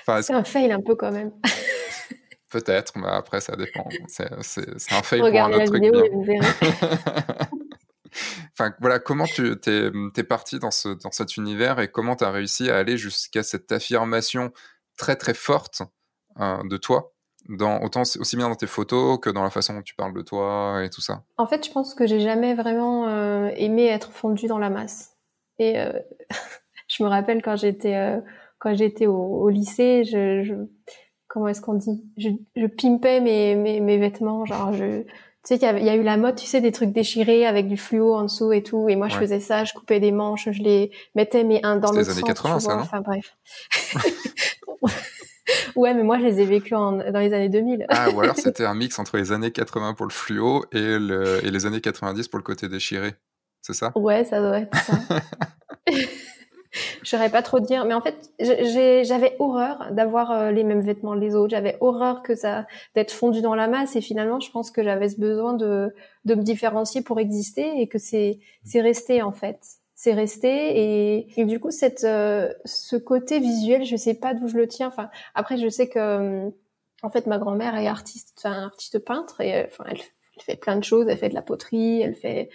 enfin, c'est un fail un peu quand même. Peut-être, mais après ça dépend. C'est un fail Regardez pour un autre la vidéo Et vous verrez. enfin, voilà, comment tu t'es es parti dans, ce, dans cet univers et comment tu as réussi à aller jusqu'à cette affirmation très très forte euh, de toi, dans, autant aussi bien dans tes photos que dans la façon dont tu parles de toi et tout ça En fait, je pense que j'ai jamais vraiment euh, aimé être fondu dans la masse. Et euh, je me rappelle quand j'étais euh, quand j'étais au, au, lycée, je, je comment est-ce qu'on dit? Je, je pimpais mes, mes, mes vêtements, genre je tu sais qu'il y, y, a eu la mode, tu sais, des trucs déchirés avec du fluo en dessous et tout. Et moi, je faisais ça, je coupais des manches, je les mettais mais un dans l'autre sens. les années 80, ça, non? Enfin bref. ouais, mais moi, je les ai vécus dans les années 2000. ah, ou alors c'était un mix entre les années 80 pour le fluo et, le, et les années 90 pour le côté déchiré. C'est ça? Ouais, ça doit être ça. je saurais pas trop dire, mais en fait, j'avais horreur d'avoir euh, les mêmes vêtements les autres. J'avais horreur que ça d'être fondu dans la masse. Et finalement, je pense que j'avais ce besoin de de me différencier pour exister et que c'est c'est resté en fait. C'est resté et, et du coup cette euh, ce côté visuel, je sais pas d'où je le tiens. Enfin, après, je sais que euh, en fait ma grand-mère est artiste, enfin artiste peintre et enfin elle, elle fait plein de choses. Elle fait de la poterie, elle fait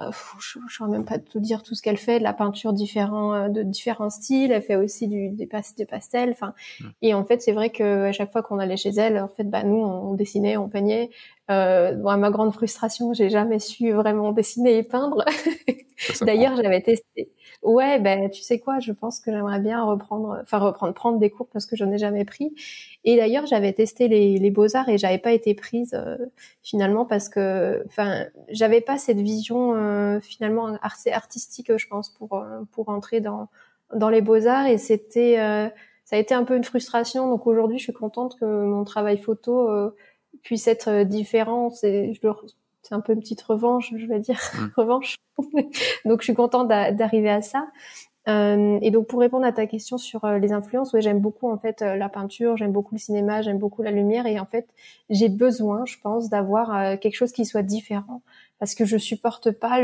euh, je ne saurais même pas te dire tout ce qu'elle fait, de la peinture différent, euh, de différents styles. Elle fait aussi du, des, des pastels. Enfin, mmh. et en fait, c'est vrai que à chaque fois qu'on allait chez elle, en fait, bah nous, on dessinait, on peignait. Euh, bon, à ma grande frustration, j'ai jamais su vraiment dessiner et peindre. D'ailleurs, j'avais testé. Ouais, ben tu sais quoi, je pense que j'aimerais bien reprendre, enfin reprendre, prendre des cours parce que je n'en ai jamais pris. Et d'ailleurs, j'avais testé les, les beaux arts et j'avais pas été prise euh, finalement parce que, enfin, j'avais pas cette vision euh, finalement assez artistique, je pense, pour euh, pour entrer dans dans les beaux arts et c'était ça a été un peu une frustration. Donc aujourd'hui, je suis contente que mon travail photo puisse être différent. C'est je le c'est un peu une petite revanche, je vais dire, mmh. revanche. donc je suis contente d'arriver à ça. Euh, et donc pour répondre à ta question sur euh, les influences, ouais, j'aime beaucoup en fait euh, la peinture, j'aime beaucoup le cinéma, j'aime beaucoup la lumière et en fait j'ai besoin, je pense, d'avoir euh, quelque chose qui soit différent parce que je supporte pas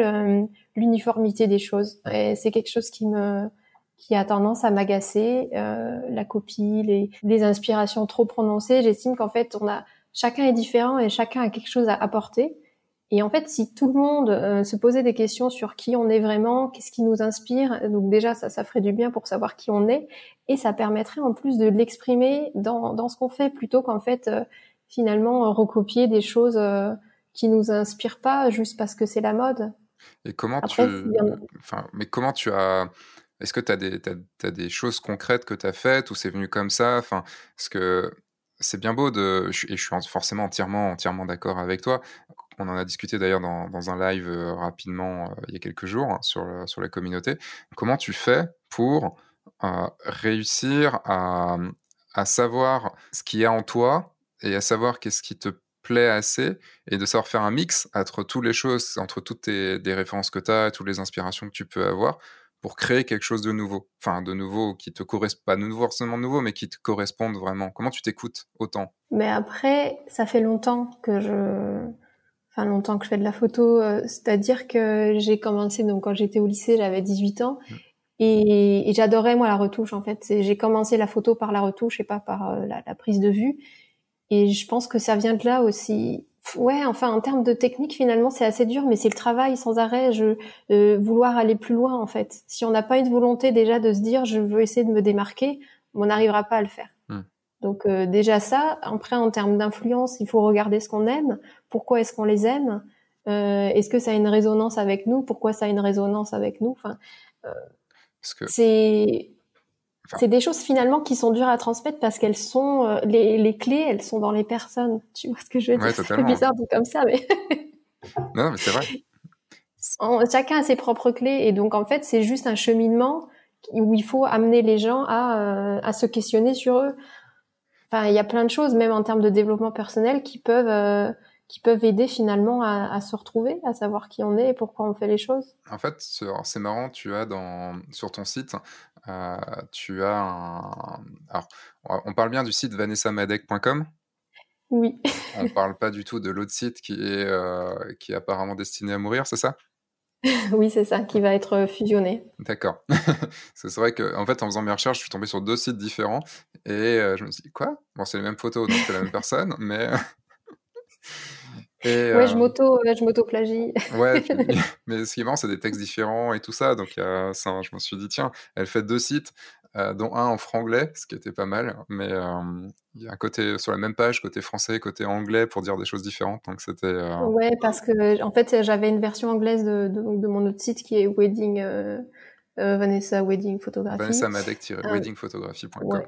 l'uniformité des choses. Et c'est quelque chose qui me qui a tendance à m'agacer, la copie, les, les inspirations trop prononcées. J'estime qu'en fait on a chacun est différent et chacun a quelque chose à apporter. Et en fait, si tout le monde euh, se posait des questions sur qui on est vraiment, qu'est-ce qui nous inspire, donc déjà ça, ça ferait du bien pour savoir qui on est, et ça permettrait en plus de l'exprimer dans, dans ce qu'on fait, plutôt qu'en fait euh, finalement recopier des choses euh, qui nous inspirent pas juste parce que c'est la mode. Et comment tu, enfin, mais comment tu as, est-ce que tu as des, as, des choses concrètes que tu as faites ou c'est venu comme ça, enfin, parce que c'est bien beau de, et je suis forcément entièrement, entièrement d'accord avec toi on en a discuté d'ailleurs dans, dans, un live euh, rapidement euh, il y a quelques jours hein, sur, sur la communauté. Comment tu fais pour euh, réussir à, à, savoir ce qu'il y a en toi et à savoir qu'est-ce qui te plaît assez et de savoir faire un mix entre toutes les choses, entre toutes tes, des références que tu as, toutes les inspirations que tu peux avoir pour créer quelque chose de nouveau. Enfin, de nouveau qui te correspond, pas de nouveau forcément nouveau, mais qui te corresponde vraiment. Comment tu t'écoutes autant? Mais après, ça fait longtemps que je enfin longtemps que je fais de la photo, euh, c'est-à-dire que j'ai commencé donc quand j'étais au lycée, j'avais 18 ans mmh. et, et j'adorais moi la retouche en fait. J'ai commencé la photo par la retouche et pas par euh, la, la, prise de vue. Et je pense que ça vient de là aussi. Ouais, enfin en termes de technique finalement c'est assez dur, mais c'est le travail sans arrêt, je euh, vouloir aller plus loin en fait. Si on n'a pas une volonté déjà de se dire je veux essayer de me démarquer, on n'arrivera pas à le faire. Hmm. Donc euh, déjà ça. Après en termes d'influence, il faut regarder ce qu'on aime, pourquoi est-ce qu'on les aime, euh, est-ce que ça a une résonance avec nous, pourquoi ça a une résonance avec nous. Enfin, c'est c'est des choses finalement qui sont dures à transmettre parce qu'elles sont euh, les, les, clés, elles sont dans les personnes. Tu vois ce que je veux dire? C'est bizarre de comme ça, mais non, mais c'est vrai. chacun a ses propres clés et donc en fait c'est juste un cheminement où il faut amener les gens à, euh, à se questionner sur eux. Enfin, il y a plein de choses, même en termes de développement personnel, qui peuvent euh, qui peuvent aider finalement à, à, se retrouver, à savoir qui on est et pourquoi on fait les choses. En fait, c'est marrant, tu as dans sur ton site euh, tu as un. Alors, on parle bien du site vanessamadec.com. Oui. on ne parle pas du tout de l'autre site qui est, euh, qui est apparemment destiné à mourir, c'est ça? Oui, c'est ça, qui va être fusionné. D'accord. c'est vrai que, en fait, en faisant mes recherches, je suis tombé sur deux sites différents et euh, je me suis dit, quoi? Bon, c'est les mêmes photos, donc c'est la même personne, mais ouais, je euh, m'auto, je m'auto-plagie. ouais, mais ce qui est marrant, c'est des textes différents et tout ça. Donc, ça, je me suis dit, tiens, elle fait deux sites, euh, dont un en franglais, ce qui était pas mal. Mais euh, il y a un côté sur la même page, côté français, côté anglais, pour dire des choses différentes. Donc, c'était. Ouais, parce que en fait, j'avais une version anglaise de, de, mon autre site qui est Wedding. Vanessa Wedding Photography. Vanessa Madec-weddingphotography.com.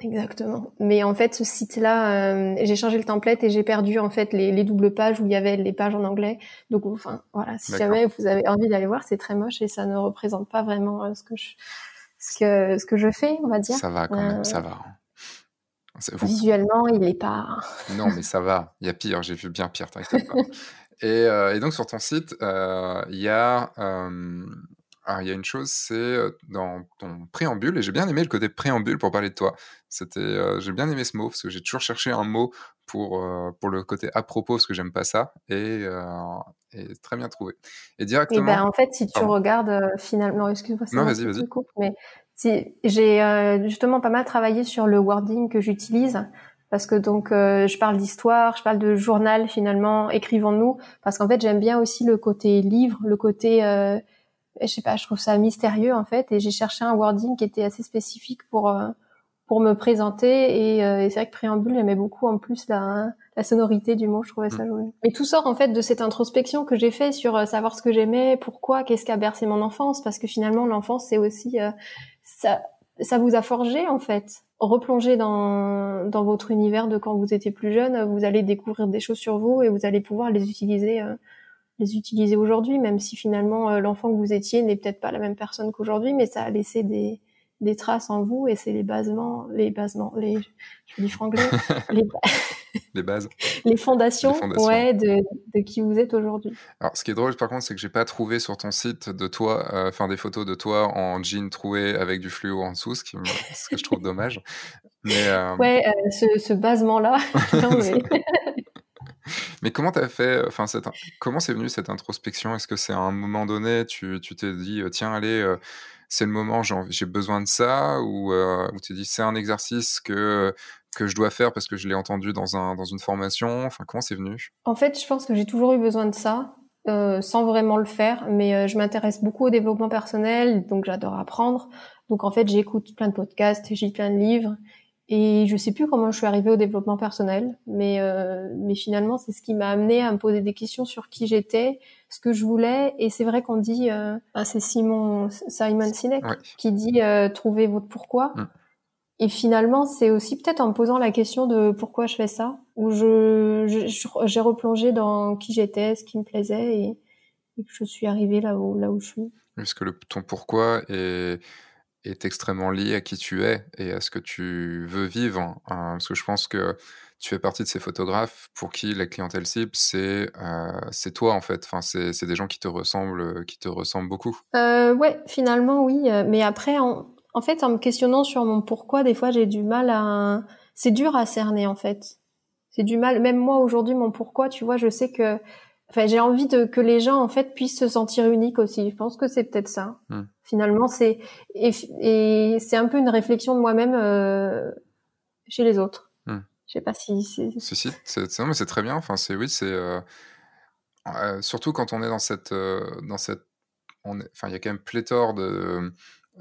Exactement. Mais en fait, ce site-là, euh, j'ai changé le template et j'ai perdu en fait les, les, doubles pages où il y avait les pages en anglais. Donc, enfin, voilà. Si jamais vous avez envie d'aller voir, c'est très moche et ça ne représente pas vraiment euh, ce que je, ce que, ce que je fais, on va dire. Ça va quand même, ça va. Visuellement, il est pas. non, mais ça va. Il y a pire. J'ai vu bien pire. T'inquiète pas. et, euh, et, donc sur ton site, il y a alors, il y a une chose, c'est dans ton préambule, et j'ai bien aimé le côté préambule pour parler de toi. C'était, j'ai bien aimé ce mot parce que j'ai toujours cherché un mot pour pour le côté à propos parce que j'aime pas ça, et, très bien trouvé. Et directement. Et ben en fait, si tu regardes finalement, excuse-moi, non, vas-y, vas-y. mais si, j'ai justement pas mal travaillé sur le wording que j'utilise parce que donc je parle d'histoire, je parle de journal finalement, écrivons-nous, parce qu'en fait j'aime bien aussi le côté livre, le côté je sais pas, je trouve ça mystérieux en fait, et j'ai cherché un wording qui était assez spécifique pour euh, pour me présenter, et, euh, et c'est vrai que préambule j'aimais beaucoup en plus la la sonorité du mot, je trouvais ça mm. joli. Mais tout sort en fait de cette introspection que j'ai fait sur euh, savoir ce que j'aimais, pourquoi, qu'est-ce qui a bercé mon enfance, parce que finalement l'enfance c'est aussi ça ça vous a forgé en fait. Replonger dans, dans votre univers de quand vous étiez plus jeune, vous allez découvrir des choses sur vous et vous allez pouvoir les utiliser les utiliser aujourd'hui, même si finalement euh, l'enfant que vous étiez n'est peut-être pas la même personne qu'aujourd'hui, mais ça a laissé des, des traces en vous et c'est les basements, les basements, les, je dis franglais, les, les bases, les fondations, ouais, de, de, qui vous êtes aujourd'hui. Alors, ce qui est drôle, par contre, c'est que j'ai pas trouvé sur ton site de toi, euh, enfin des photos de toi en jean troué avec du fluo en dessous, ce, qui ce que je trouve dommage. Mais euh... ouais, euh, ce, ce basement-là. mais... Mais comment t'as fait, enfin, cette, comment c'est venu cette introspection? Est-ce que c'est à un moment donné, tu, tu t'es dit, tiens, allez, c'est le moment, j'ai besoin de ça, ou, euh, tu t'es dit, c'est un exercice que que je dois faire parce que je l'ai entendu dans, un, dans une formation? Enfin, comment c'est venu? En fait, je pense que j'ai toujours eu besoin de ça, euh, sans vraiment le faire, mais euh, je m'intéresse beaucoup au développement personnel, donc j'adore apprendre. Donc en fait, j'écoute plein de podcasts, j'ai plein de livres, et je sais plus comment je suis arrivée au développement personnel, mais euh, mais finalement c'est ce qui m'a amené à me poser des questions sur qui j'étais, ce que je voulais. Et c'est vrai qu'on dit, euh, ah, c'est Simon Simon Sinek qui dit euh, trouvez votre pourquoi. Mm. Et finalement c'est aussi peut-être en me posant la question de pourquoi je fais ça, où je j'ai replongé dans qui j'étais, ce qui me plaisait, et, et, que je suis arrivée là où là où je suis. Parce que le, ton pourquoi est est extrêmement lié à qui tu es et à ce que tu veux vivre. Hein. parce que je pense que tu fais partie de ces photographes pour qui la clientèle cible, c'est euh, toi en fait. Enfin, c'est des gens qui te ressemblent, qui te ressemblent beaucoup. Euh, ouais, finalement oui. Euh, mais après, en, en, fait, en me questionnant sur mon pourquoi, des fois j'ai du mal à. C'est dur à cerner en fait. C'est du mal. Même moi aujourd'hui, mon pourquoi, tu vois, je sais que Enfin, j'ai envie de que les gens en fait puissent se sentir uniques aussi. Je pense que c'est peut-être ça. Hmm. Finalement, c'est et, et c'est un peu une réflexion de moi-même euh, chez les autres. Hmm. Je sais pas si c'est. Si, si, c'est non, mais c'est très bien. Enfin, c'est oui, c'est euh, euh, surtout quand on est dans cette, dans cette, on est- enfin, il y a quand même pléthore de,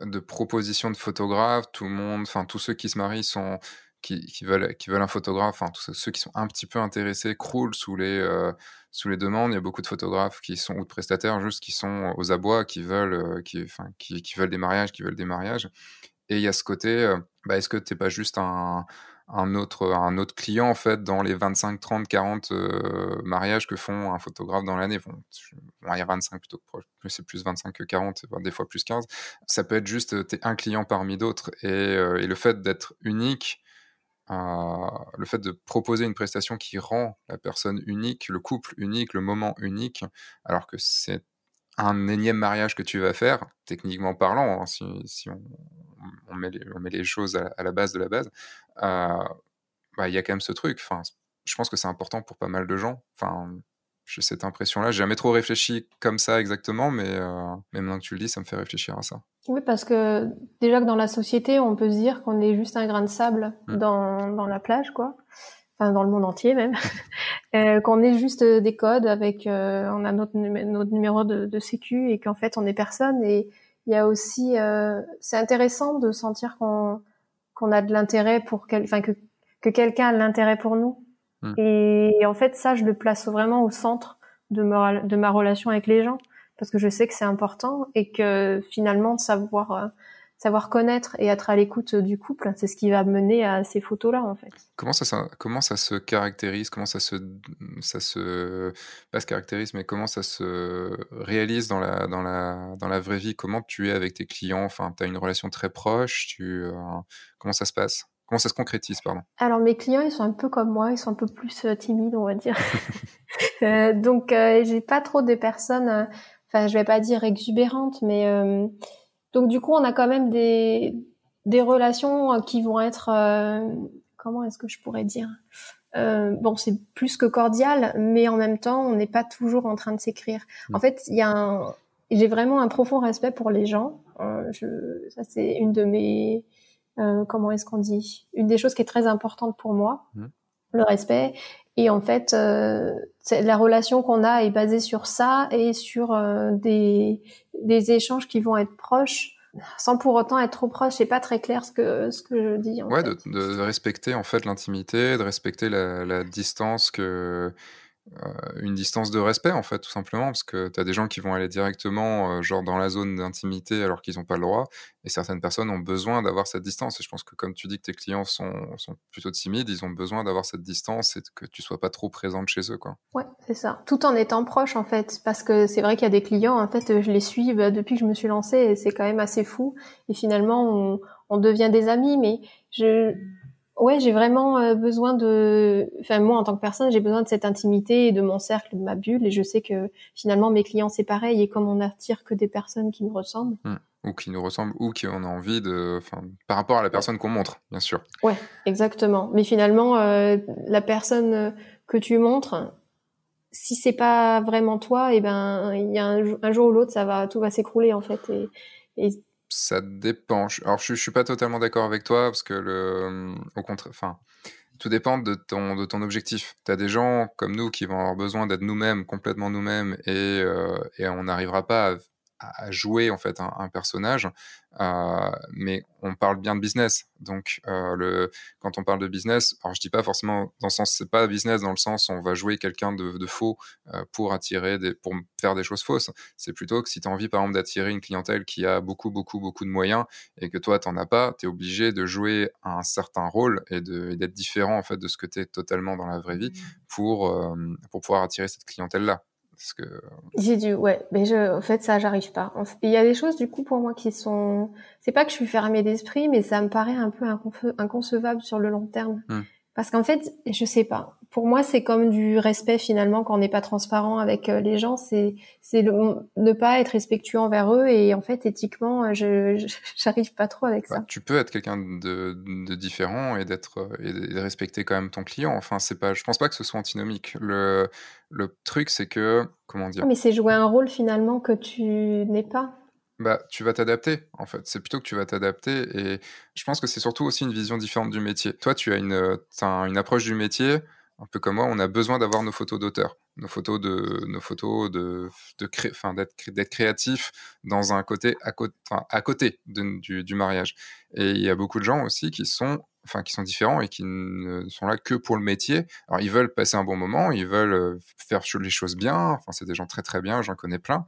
de propositions de photographes. Tout le monde, enfin, tous ceux qui se marient sont, qui, qui veulent, qui veulent un photographe. Enfin, tous ceux- qui sont un petit peu intéressés croulent sous les, sous les demandes. Il y a beaucoup de photographes qui sont ou de prestataires juste qui sont aux abois, qui veulent, euh, qui, enfin, qui, veulent des mariages, qui veulent des mariages. Et il y a ce côté, euh, bah, est-ce que t'es pas juste un, autre, un autre client en fait dans les 25, 30, 40 euh, mariages que font un photographe dans l'année? Bon, il y a 25 plutôt que c'est plus 25 que 40, voire des fois plus 15. Ça peut être juste, euh, t'es un client parmi d'autres. Et le fait d'être unique, le fait de proposer une prestation qui rend la personne unique, le couple unique, le moment unique, alors que c'est un énième mariage que tu vas faire, techniquement parlant, hein, si, on, met les, choses à, la base de la base, euh, bah, il y a quand même ce truc. Je pense que c'est important pour pas mal de gens. Enfin, j'ai cette impression-là. J'ai jamais trop réfléchi comme ça exactement, mais, euh, mais maintenant que tu le dis, ça me fait réfléchir à ça. Oui, parce que déjà que dans la société, on peut se dire qu'on est juste un grain de sable Mm. dans, dans la plage, quoi. Enfin, dans le monde entier même. Euh, qu'on est juste des codes avec, euh, on a notre, numé- notre numéro de, de sécu et qu'en fait on est personne. Et il y a aussi, euh, c'est intéressant de sentir qu'on qu'on a de l'intérêt pour quel, enfin que que quelqu'un a de l'intérêt pour nous. Mm. Et, en fait, ça, je le place vraiment au centre de ma, de ma relation avec les gens parce que je sais que c'est important et que finalement savoir euh, savoir connaître et être à l'écoute du couple, c'est ce qui va mener à ces photos-là en fait. Comment ça, ça- comment ça se caractérise Comment ça se, ça se, pas se caractérise, mais comment ça se réalise dans la, dans la, dans la vraie vie? Comment tu es avec tes clients? Enfin, tu as une relation très proche. Tu, euh, comment ça se passe? Comment ça se concrétise, pardon? Alors mes clients, ils sont un peu comme moi, ils sont un peu plus euh, timides, on va dire. Euh, donc euh, j'ai pas trop des personnes, enfin je vais pas dire exubérantes, mais donc du coup on a quand même des des relations qui vont être euh, comment est-ce que je pourrais dire? Euh, bon c'est plus que cordial, mais en même temps on n'est pas toujours en train de s'écrire. Mm. En fait il y a un j'ai vraiment un profond respect pour les gens. Euh, je, ça c'est une de mes euh, comment est-ce qu'on dit? Une des choses qui est très importante pour moi, Mhm. le respect. Et en fait, euh, la relation qu'on a est basée sur ça et sur euh, des, des échanges qui vont être proches, sans pour autant être trop proches. C'est pas très clair ce que ce que je dis. En Ouais, fait. de, respecter en fait l'intimité, de respecter la, la distance que une distance de respect en fait tout simplement parce que tu as des gens qui vont aller directement euh, genre dans la zone d'intimité alors qu'ils n'ont pas le droit et certaines personnes ont besoin d'avoir cette distance et je pense que comme tu dis que tes clients sont, sont plutôt timides ils ont besoin d'avoir cette distance et que tu sois pas trop présente chez eux quoi. Ouais, c'est ça. Tout en étant proche, en fait, parce que c'est vrai qu'il y a des clients, en fait, je les suis depuis que je me suis lancée, et c'est quand même assez fou. Et finalement, on, on devient des amis, mais je, ouais, j'ai vraiment euh, besoin de, enfin moi en tant que personne, j'ai besoin de cette intimité et de mon cercle, de ma bulle, et je sais que finalement mes clients c'est pareil, et comme on n'attire que des personnes qui nous ressemblent. ou qui nous ressemblent ou qui on a envie de enfin par rapport à la personne qu'on montre bien sûr. Ouais, exactement. Mais finalement, euh, la personne euh, que tu montres, si c'est pas vraiment toi, et ben il y a un, un jour ou l'autre, ça va, tout va s'écrouler en fait. Et, et Ça dépend. Alors, je, je suis pas totalement d'accord avec toi parce que le, au contraire, enfin, tout dépend de ton, de ton objectif. Tu as des gens comme nous qui vont avoir besoin d'être nous-mêmes, complètement nous-mêmes, et, euh, et on n'arrivera pas à, jouer en fait un personnage. Euh, mais on parle bien de business. Donc, euh, le, quand on parle de business, alors je dis pas forcément dans le sens, c'est pas business dans le sens où on va jouer quelqu'un de, de faux euh, pour attirer des, pour faire des choses fausses. C'est plutôt que si tu as envie, par exemple, d'attirer une clientèle qui a beaucoup, beaucoup, beaucoup de moyens et que toi, t'en as pas, tu es obligé de jouer un certain rôle et d'être différent en fait de ce que tu es totalement dans la vraie vie pour, euh, pour pouvoir attirer cette clientèle-là. Parce que j'ai dû, ouais, mais je, en fait, ça, j'arrive pas. Il y a des choses du coup pour moi qui sont, c'est pas que je suis fermée d'esprit, mais ça me paraît un peu inconcevable sur le long terme. Hmm. Parce qu'en fait, je sais pas. Pour moi, c'est comme du respect finalement quand on n'est pas transparent avec euh, les gens. C'est c'est ne pas être respectueux envers eux et en fait éthiquement, euh, je j'arrive pas trop avec bah, ça. tu peux être quelqu'un de, de différent et d'être euh, et de respecter quand même ton client. Enfin, c'est pas, je pense pas que ce soit antinomique. Le, le truc, c'est que, comment dire Ah, Mais c'est jouer un rôle finalement que tu n'es pas. bah, tu vas t'adapter, en fait. C'est plutôt que tu vas t'adapter. Et je pense que c'est surtout aussi une vision différente du métier. Toi, tu as une, une approche du métier, un peu comme moi, on a besoin d'avoir nos photos d'auteur, nos photos de, nos photos de, de d'être, d'être créatif dans un côté à, côté, à côté du, du, mariage. Et il y a beaucoup de gens aussi qui sont, enfin, qui sont différents et qui ne sont là que pour le métier. Alors, ils veulent passer un bon moment, ils veulent euh, faire les choses bien. Enfin, c'est des gens très très bien, j'en connais plein.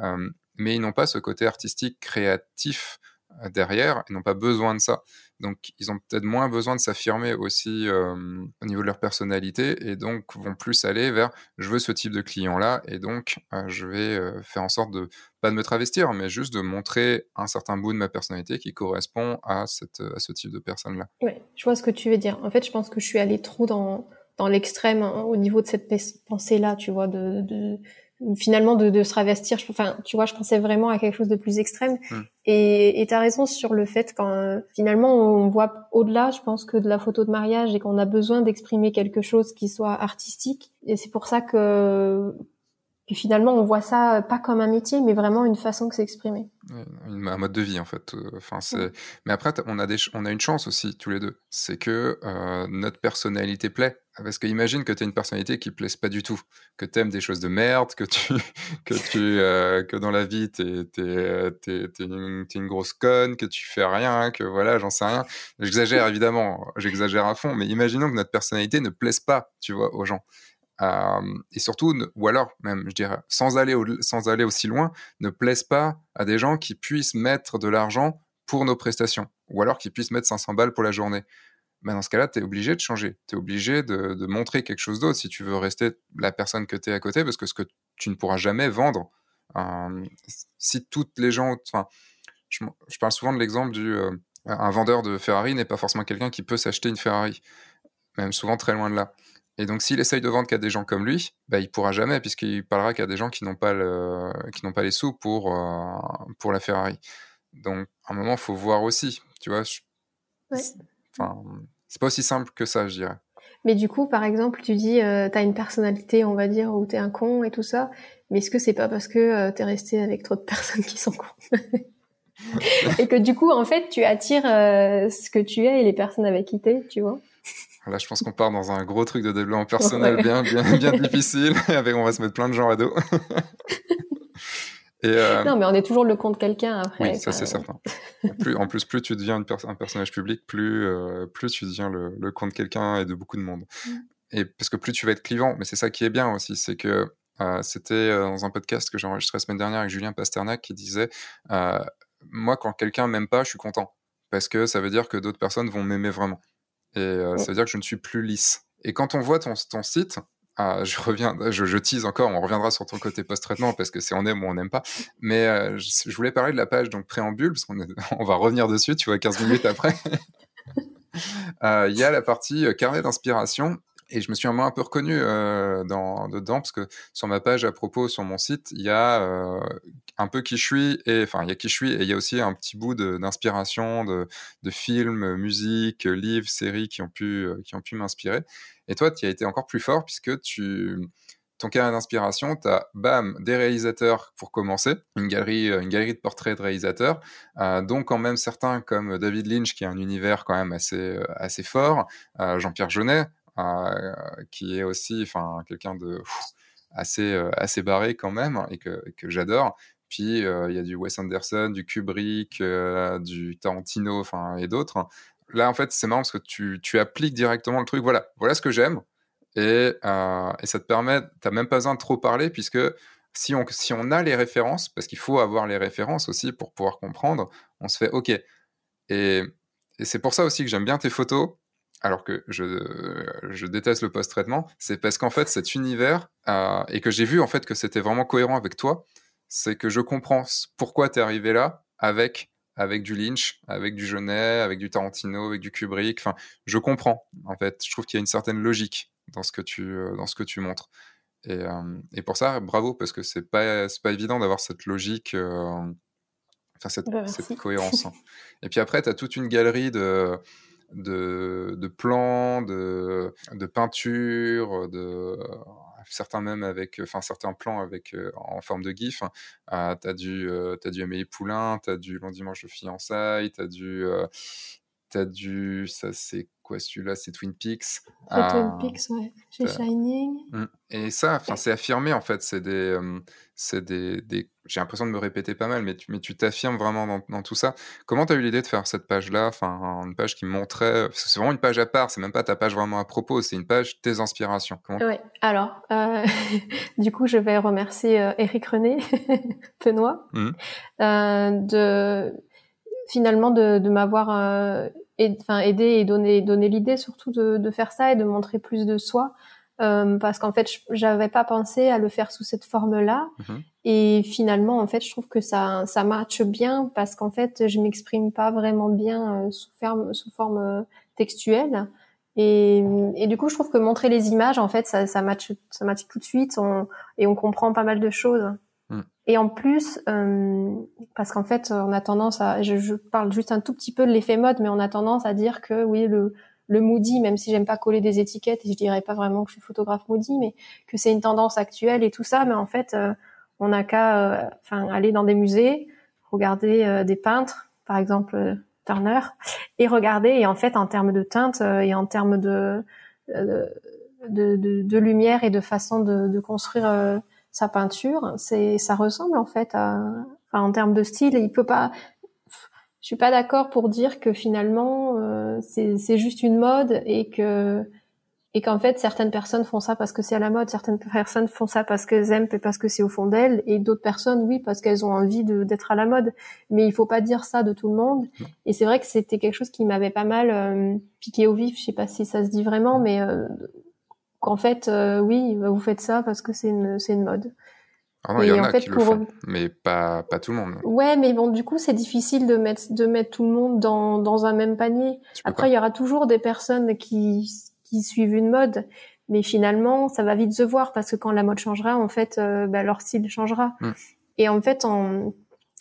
Euh, mais ils n'ont pas ce côté artistique, créatif euh, derrière, ils n'ont pas besoin de ça. Donc, ils ont peut-être moins besoin de s'affirmer aussi euh, au niveau de leur personnalité et donc vont plus aller vers je veux ce type de client-là et donc euh, je vais faire en sorte de pas de me travestir, mais juste de montrer un certain bout de ma personnalité qui correspond à, cette, à ce type de personne-là. Oui, je vois ce que tu veux dire. En fait, je pense que je suis allée trop dans, dans l'extrême hein, au niveau de cette pensée-là, tu vois, de finalement de, de, se travestir. Enfin, tu vois, je pensais vraiment à quelque chose de plus extrême. Hmm. Et tu as raison sur le fait quand finalement on voit au-delà, je pense que de la photo de mariage et qu'on a besoin d'exprimer quelque chose qui soit artistique. Et c'est pour ça que puis finalement, on voit ça pas comme un métier, mais vraiment une façon de s'exprimer. Un mode de vie, en fait. Euh, enfin, c'est. Mais après, on a des, on a une chance aussi tous les deux, c'est que euh, notre personnalité plaît. Parce que imagine que tu as une personnalité qui plaise pas du tout, que tu aimes des choses de merde, que tu, que tu, euh, que dans la vie t'es, t'es, une, une, grosse conne, que tu fais rien, que voilà, j'en sais rien. J'exagère évidemment, j'exagère à fond, mais imaginons que notre personnalité ne plaise pas, tu vois, aux gens. Euh, et surtout, ou alors même, je dirais, sans aller, aussi loin, ne plaisent pas à des gens qui puissent mettre de l'argent pour nos prestations, ou alors qui puissent mettre 500 balles pour la journée. Mais dans ce cas-là, tu es obligé de changer, tu es obligé de, montrer quelque chose d'autre si tu veux rester la personne que tu es à côté, parce que ce que tu ne pourras jamais vendre, euh, si toutes les gens... Enfin, je, je, parle souvent de l'exemple du... Euh, un vendeur de Ferrari n'est pas forcément quelqu'un qui peut s'acheter une Ferrari, même souvent très loin de là. Et donc, s'il essaye de vendre qu'à des gens comme lui, bah, il pourra jamais, puisqu'il parlera qu'à des gens qui n'ont pas, le, qui n'ont pas les sous pour, euh, pour la Ferrari. Donc, à un moment, il faut voir aussi. Tu vois, enfin, c'est pas aussi simple que ça, je dirais. Mais du coup, par exemple, tu dis, euh, tu as une personnalité, on va dire, où tu es un con et tout ça. Mais est-ce que c'est pas parce que euh, tu es resté avec trop de personnes qui sont cons Et que du coup, en fait, tu attires ce que tu es et les personnes avec qui tu es, tu vois? Là, je pense qu'on part dans un gros truc de développement personnel bien, bien, bien difficile. Avec, on va se mettre plein de gens à dos. Et euh... Non, mais on est toujours le compte de quelqu'un après. Oui, ça c'est certain. Plus, en plus, plus tu deviens une un personnage public, plus, euh, plus tu deviens le, le compte de quelqu'un et de beaucoup de monde. Mm. Et parce que plus tu vas être clivant, mais c'est ça qui est bien aussi, c'est que euh, c'était dans un podcast que j'ai enregistré la semaine dernière avec Julien Pasternak qui disait Moi, quand quelqu'un m'aime pas, je suis content. Parce que ça veut dire que d'autres personnes vont m'aimer vraiment. Et euh, ça veut dire que je ne suis plus lisse. Et quand on voit ton, ton site, ah, je reviens, je, je, tease encore, on reviendra sur ton côté post-traitement parce que c'est on aime ou on n'aime pas. Mais euh, je, je, voulais parler de la page donc préambule parce qu'on on va revenir dessus, tu vois, 15 minutes après. Euh, il y a la partie carnet d'inspiration et je me suis un, un peu reconnu euh, dans, dedans parce que sur ma page à propos sur mon site, il y a un peu qui je suis et enfin il y a qui je suis et il y a aussi un petit bout d'inspiration de, de, films, musique, livres, séries qui ont pu euh, qui ont pu m'inspirer. Et toi, tu as été encore plus fort puisque tu ton carnet d'inspiration, tu as, bam, des réalisateurs pour commencer, une galerie, une galerie de portraits de réalisateurs, euh, donc quand même certains comme David Lynch, qui a un univers quand même assez, assez fort, euh, Jean-Pierre Jeunet, euh, qui est aussi quelqu'un de assez euh, assez barré quand même et que, que j'adore. Puis euh, il y a du Wes Anderson, du Kubrick, du Tarantino, enfin et d'autres. Là en fait c'est marrant parce que tu, tu appliques directement le truc. Voilà, voilà ce que j'aime. Et, euh, et, ça te permet, t'as même pas besoin de trop parler puisque si on, si on a les références, parce qu'il faut avoir les références aussi pour pouvoir comprendre, on se fait OK. Et, et c'est pour ça aussi que j'aime bien tes photos, alors que je, je déteste le post-traitement, c'est parce qu'en fait cet univers, euh, et que j'ai vu en fait que c'était vraiment cohérent avec toi, c'est que je comprends pourquoi tu es arrivé là avec, avec du Lynch, avec du Jeunet, avec du Tarantino, avec du Kubrick, enfin je comprends en fait, je trouve qu'il y a une certaine logique dans ce que tu, euh, dans ce que tu montres. Et, euh, et pour ça, bravo, parce que c'est pas, pas évident d'avoir cette logique, euh, enfin cette, bah, cette cohérence. Hein. Et puis après, tu as toute une galerie de de, de plans, de, de peinture, de, certains même avec, enfin certains plans avec en forme de gif. Hein. t'as du, t'as du Amélie Poulain, t'as du Long Dimanche de fiançailles, t'as du, t'as du, ça c'est quoi celui-là C'est Twin Peaks. Twin Peaks, ouais. Chez Shining. Mmh. Et ça, enfin, c'est affirmé en fait. C'est des, c'est des, des... j'ai l'impression de me répéter pas mal, mais tu, mais tu t'affirmes vraiment dans, dans, tout ça. Comment tu as eu l'idée de faire cette page-là? Enfin, une page qui montrait. C'est vraiment une page à part. C'est même pas ta page vraiment à propos. C'est une page tes inspirations. Comment... Oui. Alors, euh, du coup, je vais remercier euh, Eric René Benoît mmh. euh, de finalement de, de m'avoir euh, enfin aider et donner donner l'idée surtout de, de, faire ça et de montrer plus de soi euh, parce qu'en fait j'avais pas pensé à le faire sous cette forme là mhm. et finalement en fait je trouve que ça ça matche bien parce qu'en fait je m'exprime pas vraiment bien euh, sous forme sous forme euh, textuelle et, et, du coup je trouve que montrer les images en fait ça ça matche ça matche tout de suite on, et on comprend pas mal de choses. Et en plus, euh, parce qu'en fait, on a tendance à, je, parle juste un tout petit peu de l'effet mode, mais on a tendance à dire que oui, le, le moody, même si j'aime pas coller des étiquettes, et je dirais pas vraiment que je suis photographe moody, mais que c'est une tendance actuelle et tout ça, mais en fait, euh, on n'a qu'à, euh, aller dans des musées, regarder des peintres, par exemple Turner, et regarder, et en fait, en termes de teinte et en termes de de, lumière et de façon de construire sa peinture, c'est ça ressemble en fait à, enfin, en termes de style, il peut pas. Je suis pas d'accord pour dire que finalement euh, c'est juste une mode et que et qu'en fait certaines personnes font ça parce que c'est à la mode, certaines personnes font ça parce qu'elles aiment et parce que c'est au fond d'elles, et d'autres personnes oui parce qu'elles ont envie d'être à la mode. Mais il faut pas dire ça de tout le monde. Et c'est vrai que c'était quelque chose qui m'avait pas mal euh, piqué au vif. Je sais pas si ça se dit vraiment, mais euh, qu'en fait, euh, oui, bah, vous faites ça parce que c'est une, c'est une mode. Ah non, il y en, a fait, qui le font, mais pas, pas tout le monde. Ouais, mais bon, du coup, c'est difficile de mettre, de mettre tout le monde dans, dans un même panier. Après, il y aura toujours des personnes qui, qui suivent une mode, mais finalement, ça va vite se voir parce que quand la mode changera, en fait, euh, bah, leur style changera. Hmm. Et en fait, en,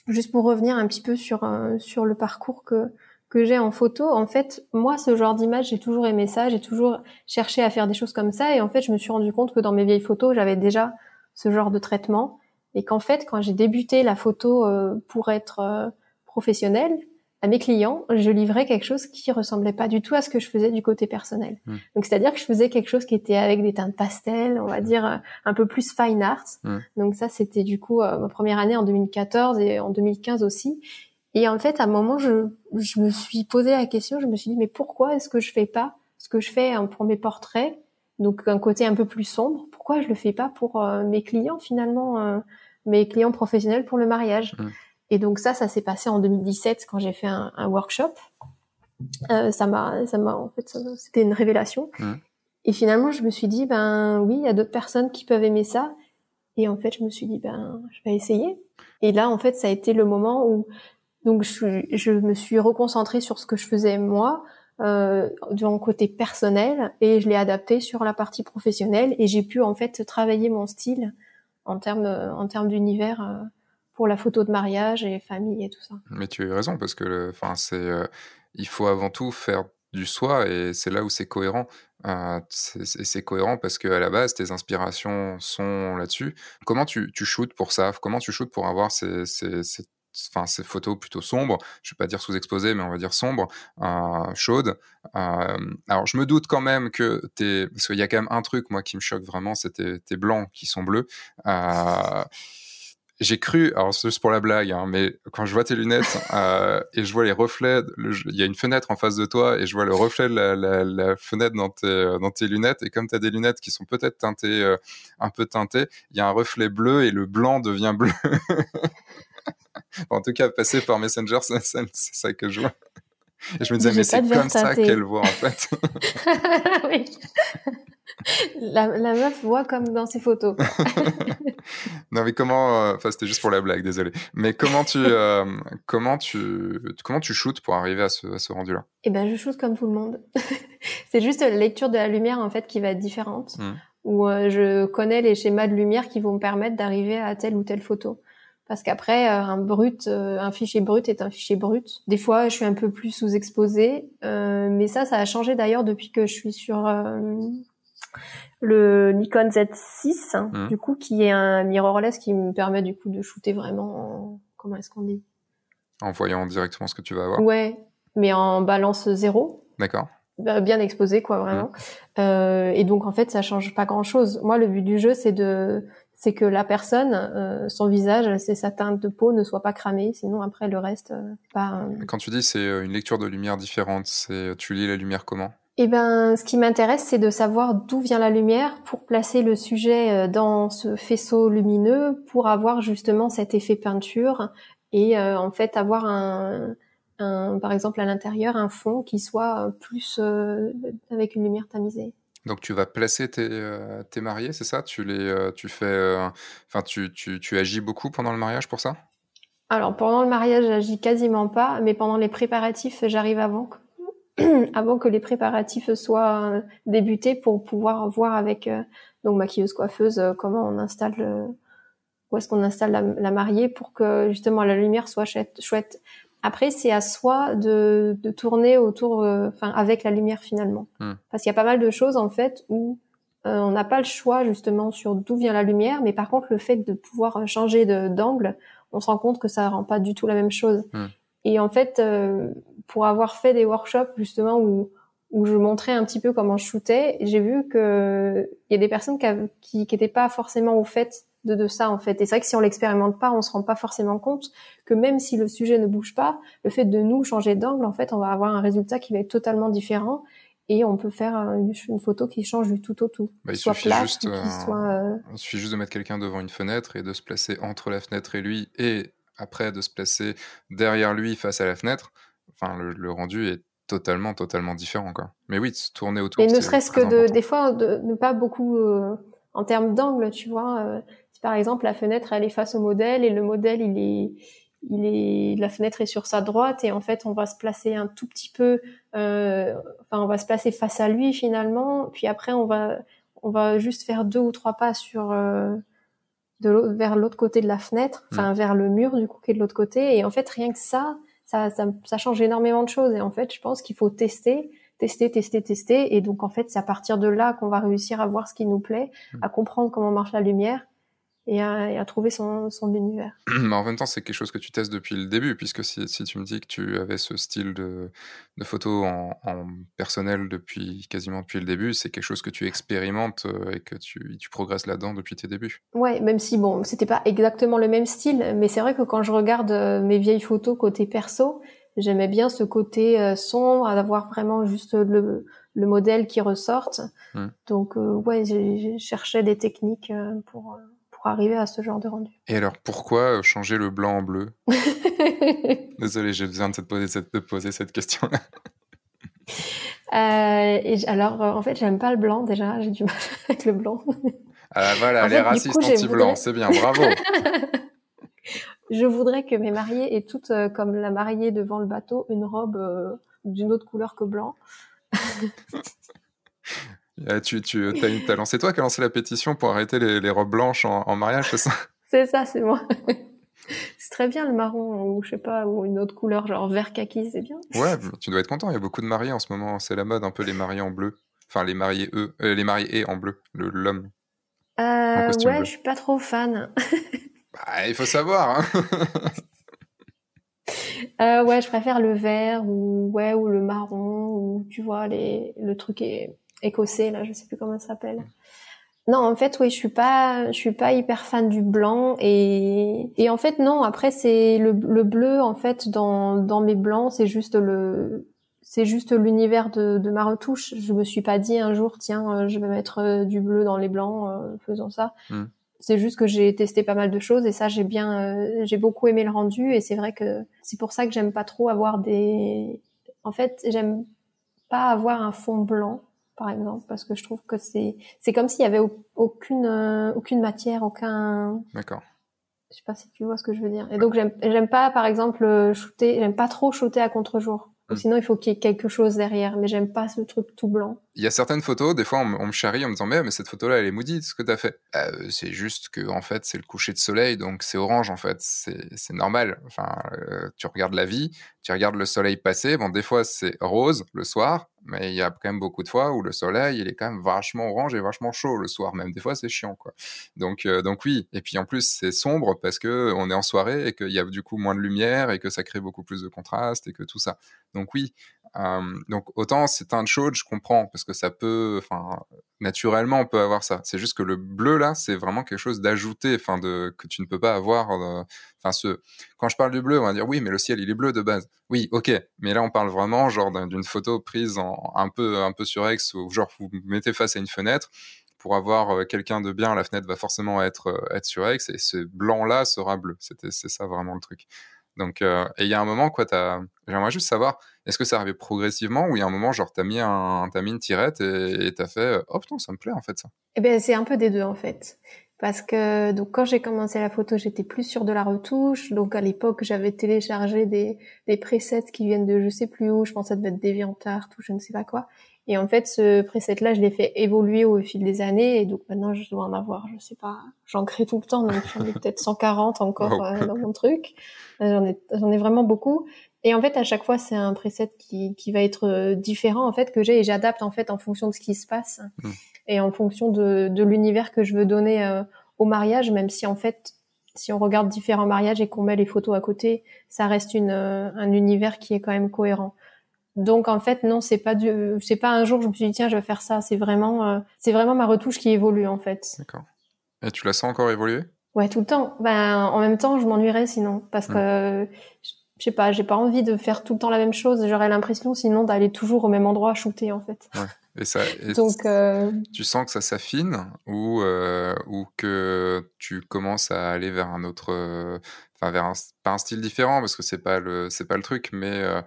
juste pour revenir un petit peu sur, euh, sur le parcours que, que j'ai en photo, en fait, moi, ce genre d'image, j'ai toujours aimé ça, j'ai toujours cherché à faire des choses comme ça, et en fait, je me suis rendu compte que dans mes vieilles photos, j'avais déjà ce genre de traitement, et qu'en fait, quand j'ai débuté la photo euh, pour être euh, professionnelle, à mes clients, je livrais quelque chose qui ressemblait pas du tout à ce que je faisais du côté personnel. Mmh. Donc, c'est-à-dire que je faisais quelque chose qui était avec des teintes pastel, on va dire euh, un peu plus fine art. Mmh. Donc ça, c'était du coup ma première année en 2014 et en 2015 aussi. Et en fait, à un moment, je, je me suis posé la question, je me suis dit, mais pourquoi est-ce que je fais pas ce que je fais pour mes portraits, donc un côté un peu plus sombre, pourquoi je le fais pas pour euh, mes clients finalement, euh, mes clients professionnels pour le mariage? Mmh. Et donc ça, ça s'est passé en 2017 quand j'ai fait un, un workshop. Euh, ça m'a, ça m'a, en fait, c'était une révélation. Mmh. Et finalement, je me suis dit, ben oui, il y a d'autres personnes qui peuvent aimer ça. Et en fait, je me suis dit, ben, je vais essayer. Et là, en fait, ça a été le moment où donc je, je, me suis reconcentrée sur ce que je faisais moi, euh, de côté personnel, et je l'ai adapté sur la partie professionnelle, et j'ai pu en fait travailler mon style en termes en termes d'univers euh, pour la photo de mariage et famille et tout ça. Mais tu as raison parce que enfin c'est euh, il faut avant tout faire du soi et c'est là où c'est cohérent. Euh, c'est cohérent parce que à la base tes inspirations sont là-dessus. Comment tu, tu shootes pour ça? Comment tu shootes pour avoir ces, ces, ces enfin ces photos plutôt sombres, je vais pas dire sous-exposées, mais on va dire sombres, euh, chaudes. Euh, alors je me doute quand même que t'es, parce qu'il y a quand même un truc moi qui me choque vraiment, c'est tes, blancs qui sont bleus. Euh, j'ai cru, alors c'est juste pour la blague, hein, mais quand je vois tes lunettes euh, et je vois les reflets, il y a une fenêtre en face de toi et je vois le reflet de la, la, la fenêtre dans tes, dans tes lunettes et comme tu as des lunettes qui sont peut-être teintées, euh, un peu teintées, il y a un reflet bleu et le blanc devient bleu. en tout cas, passer par Messenger, c'est ça que je vois. Et je me disais, mais c'est comme ça qu'elle voit en fait. oui. La, la, meuf voit comme dans ses photos. non mais comment, euh, enfin c'était juste pour la blague, désolé. Mais comment tu, euh, comment tu, comment tu shootes pour arriver à ce, à ce rendu-là? Eh ben je shoote comme tout le monde. c'est juste la lecture de la lumière en fait qui va être différente. Mmh. Où euh, je connais les schémas de lumière qui vont me permettre d'arriver à telle ou telle photo parce qu'après euh, un brut, euh, un fichier brut est un fichier brut. Des fois, je suis un peu plus sous-exposée, euh, mais ça, ça a changé d'ailleurs depuis que je suis sur le Nikon Z6, mmh. du coup, qui est un mirrorless qui me permet du coup de shooter vraiment, comment est-ce qu'on dit? En voyant directement ce que tu vas avoir. Ouais, mais en balance zéro. D'accord. Bah, bien exposé, quoi, vraiment. Mmh. Euh, et donc, en fait, ça change pas grand-chose. Moi, le but du jeu, c'est de, c'est que la personne, euh, son visage, c'est sa teinte de peau ne soit pas cramée, sinon après le reste, euh, pas. Quand tu dis c'est une lecture de lumière différente, c'est tu lis la lumière comment? Eh ben, ce qui m'intéresse, c'est de savoir d'où vient la lumière pour placer le sujet euh, dans ce faisceau lumineux pour avoir justement cet effet peinture et euh, en fait avoir un, un par exemple à l'intérieur un fond qui soit plus euh, avec une lumière tamisée. Donc tu vas placer tes, tes mariés, c'est ça? Tu les, tu fais, enfin tu, tu, tu agis beaucoup pendant le mariage pour ça? Alors pendant le mariage, j'agis quasiment pas, mais pendant les préparatifs, j'arrive avant avant que les préparatifs soient débutés pour pouvoir voir avec euh, donc maquilleuse coiffeuse euh, comment on installe où est-ce qu'on installe la, mariée pour que justement la lumière soit chouette. Après, c'est à soi de, de tourner autour, euh, enfin avec la lumière finalement, hmm. parce qu'il y a pas mal de choses en fait où on n'a pas le choix justement sur d'où vient la lumière, mais par contre le fait de pouvoir changer d'angle, on se rend compte que ça rend pas du tout la même chose. Hmm. Et en fait, euh, pour avoir fait des workshops justement où où je montrais un petit peu comment je shootais, j'ai vu que il y a des personnes qui qui, pas forcément au fait de, de ça en fait. Et c'est vrai que si on l'expérimente pas, on se rend pas forcément compte que même si le sujet ne bouge pas, le fait de nous changer d'angle, en fait, on va avoir un résultat qui va être totalement différent et on peut faire une, une photo qui change du tout au tout. Bah, il, soit suffit juste, euh, soit, euh, il suffit juste de mettre quelqu'un devant une fenêtre et de se placer entre la fenêtre et lui et après de se placer derrière lui face à la fenêtre, enfin le, rendu est totalement totalement différent quoi. Mais oui, se tourner autour. Et ne serait-ce que de, des fois de ne pas beaucoup euh, en termes d'angle, tu vois. Euh, si par exemple la fenêtre elle est face au modèle et le modèle il est il est la fenêtre est sur sa droite et en fait on va se placer un tout petit peu euh, enfin on va se placer face à lui finalement puis après on va on va juste faire deux ou trois pas sur euh, de vers l'autre côté de la fenêtre, enfin vers le mur du coup qui est de l'autre côté. Et en fait, rien que ça, ça, ça, change énormément de choses. Et en fait, je pense qu'il faut tester, tester, tester, tester. Et donc en fait, c'est à partir de là qu'on va réussir à voir ce qui nous plaît, mm. à comprendre comment marche la lumière et à, trouver son, son, univers. Mais en même temps, c'est quelque chose que tu testes depuis le début, puisque si, si tu me dis que tu avais ce style de, de photo en, en, personnel depuis quasiment depuis le début, c'est quelque chose que tu expérimentes euh, et que tu, tu progresses là-dedans depuis tes débuts. Ouais, même si bon, c'était pas exactement le même style, mais c'est vrai que quand je regarde euh, mes vieilles photos côté perso, j'aimais bien ce côté euh, sombre, d'avoir vraiment juste le, le modèle qui ressorte. Hmm. Donc ouais, j'ai cherché des techniques pour pour arriver à ce genre de rendu. Et alors, pourquoi euh, changer le blanc en bleu? Désolé, j'ai besoin de te poser cette, de poser cette question-là. Euh, et alors, euh, en fait, j'aime pas le blanc déjà, j'ai du mal avec le blanc. Ah voilà, les racistes anti-blancs, c'est bien, bravo. je voudrais que mes mariées aient toutes, comme la mariée devant le bateau, une robe d'une autre couleur que blanc. Euh, tu, tu as, lancé toi qui as lancé la pétition pour arrêter les, robes blanches en, mariage, c'est ça? C'est ça, c'est moi. c'est très bien le marron ou je sais pas ou une autre couleur genre vert kaki, c'est bien. Ouais, tu dois être content. Il y a beaucoup de mariés en ce moment. C'est la mode, un peu les mariés en bleu. Enfin, les mariés eux, euh, les mariés et en bleu, l'homme. Euh, ouais, je suis pas trop fan. bah, il faut savoir. Hein. euh, ouais, je préfère le vert ou ouais ou le marron ou tu vois les le truc est écossais là, je sais plus comment ça s'appelle. Non, en fait, oui, je suis pas, je suis pas hyper fan du blanc et et en fait non. Après, c'est le, le bleu en fait dans dans mes blancs, c'est juste le c'est juste l'univers de, de ma retouche. Je me suis pas dit un jour, tiens, euh, je vais mettre euh, du bleu dans les blancs, euh, faisant ça. Hmm. C'est juste que j'ai testé pas mal de choses et ça, j'ai bien, j'ai beaucoup aimé le rendu et c'est vrai que c'est pour ça que j'aime pas trop avoir des. En fait, j'aime pas avoir un fond blanc par exemple, parce que je trouve que c'est c'est comme s'il y avait aucune euh, aucune matière, aucun. D'accord. Je sais pas si tu vois ce que je veux dire. Et donc j'aime j'aime pas par exemple shooter, j'aime pas trop shooter à contre-jour. Hmm. Sinon, il faut qu'il y ait quelque chose derrière. Mais j'aime pas ce truc tout blanc. Il y a certaines photos, des fois, on, me charrie en me disant mais, cette photo-là, elle est maudite, ce que tu as fait. Euh, c'est juste que en fait, c'est le coucher de soleil, donc c'est orange en fait. C'est normal. Enfin, euh, tu regardes la vie, tu regardes le soleil passer. Bon, des fois, c'est rose le soir, Mais il y a quand même beaucoup de fois où le soleil, il est quand même vachement orange et vachement chaud le soir. Même des fois, c'est chiant, quoi. Donc, euh, donc oui. Et puis en plus, c'est sombre parce que on est en soirée et qu'il y a du coup moins de lumière et que ça crée beaucoup plus de contraste et que tout ça. Donc oui, euh, donc autant c'est teinte chaude, je comprends parce que ça peut, enfin naturellement on peut avoir ça. C'est juste que le bleu là, c'est vraiment quelque chose d'ajouté, enfin de que tu ne peux pas avoir. Euh, enfin ce, quand je parle du bleu, on va dire oui, mais le ciel il est bleu de base. Oui, ok, mais là on parle vraiment genre d'une photo prise en un peu un peu surex ou genre vous mettez face à une fenêtre pour avoir euh, quelqu'un de bien, la fenêtre va forcément être être surex et ce blanc là sera bleu. C'est ça vraiment le truc. Donc, et il y a un moment, quoi, j'aimerais juste savoir, est-ce que ça arrivait progressivement ou il y a un moment, genre, t'as mis, un, as mis une tirette et t'as fait, oh putain, ça me plaît en fait ça Eh ben, c'est un peu des deux en fait. Parce que donc quand j'ai commencé la photo, j'étais plus sûre de la retouche. Donc à l'époque, j'avais téléchargé des, des presets qui viennent de je sais plus où. Je ça devait être DeviantArt ou je ne sais pas quoi. Et en fait, ce preset-là, je l'ai fait évoluer au fil des années. Et donc maintenant, je dois en avoir, je sais pas, j'en crée tout le temps. Donc j'en ai peut-être 140 encore euh, dans mon truc. Euh, j'en ai, j'en ai vraiment beaucoup. Et en fait, à chaque fois, c'est un preset qui, qui va être euh, différent en fait que j'ai et j'adapte en fait en fonction de ce qui se passe hmm. et en fonction de, de l'univers que je veux donner au mariage. Même si en fait, si on regarde différents mariages et qu'on met les photos à côté, ça reste une, un univers qui est quand même cohérent. Donc en fait non, c'est pas du, c'est pas un jour je me suis dit tiens je vais faire ça. C'est vraiment, euh, c'est vraiment ma retouche qui évolue en fait. D'accord. Et tu la sens encore évoluer? Ouais tout le temps. Ben en même temps je m'ennuierais sinon parce hmm. que je sais pas, j'ai pas envie de faire tout le temps la même chose. J'aurais l'impression sinon d'aller toujours au même endroit shooter en fait. Ouais. Et ça. Donc euh... tu sens que ça s'affine ou euh, ou que tu commences à aller vers un autre, enfin vers un, pas un style différent parce que c'est pas le c'est pas le truc, mais euh,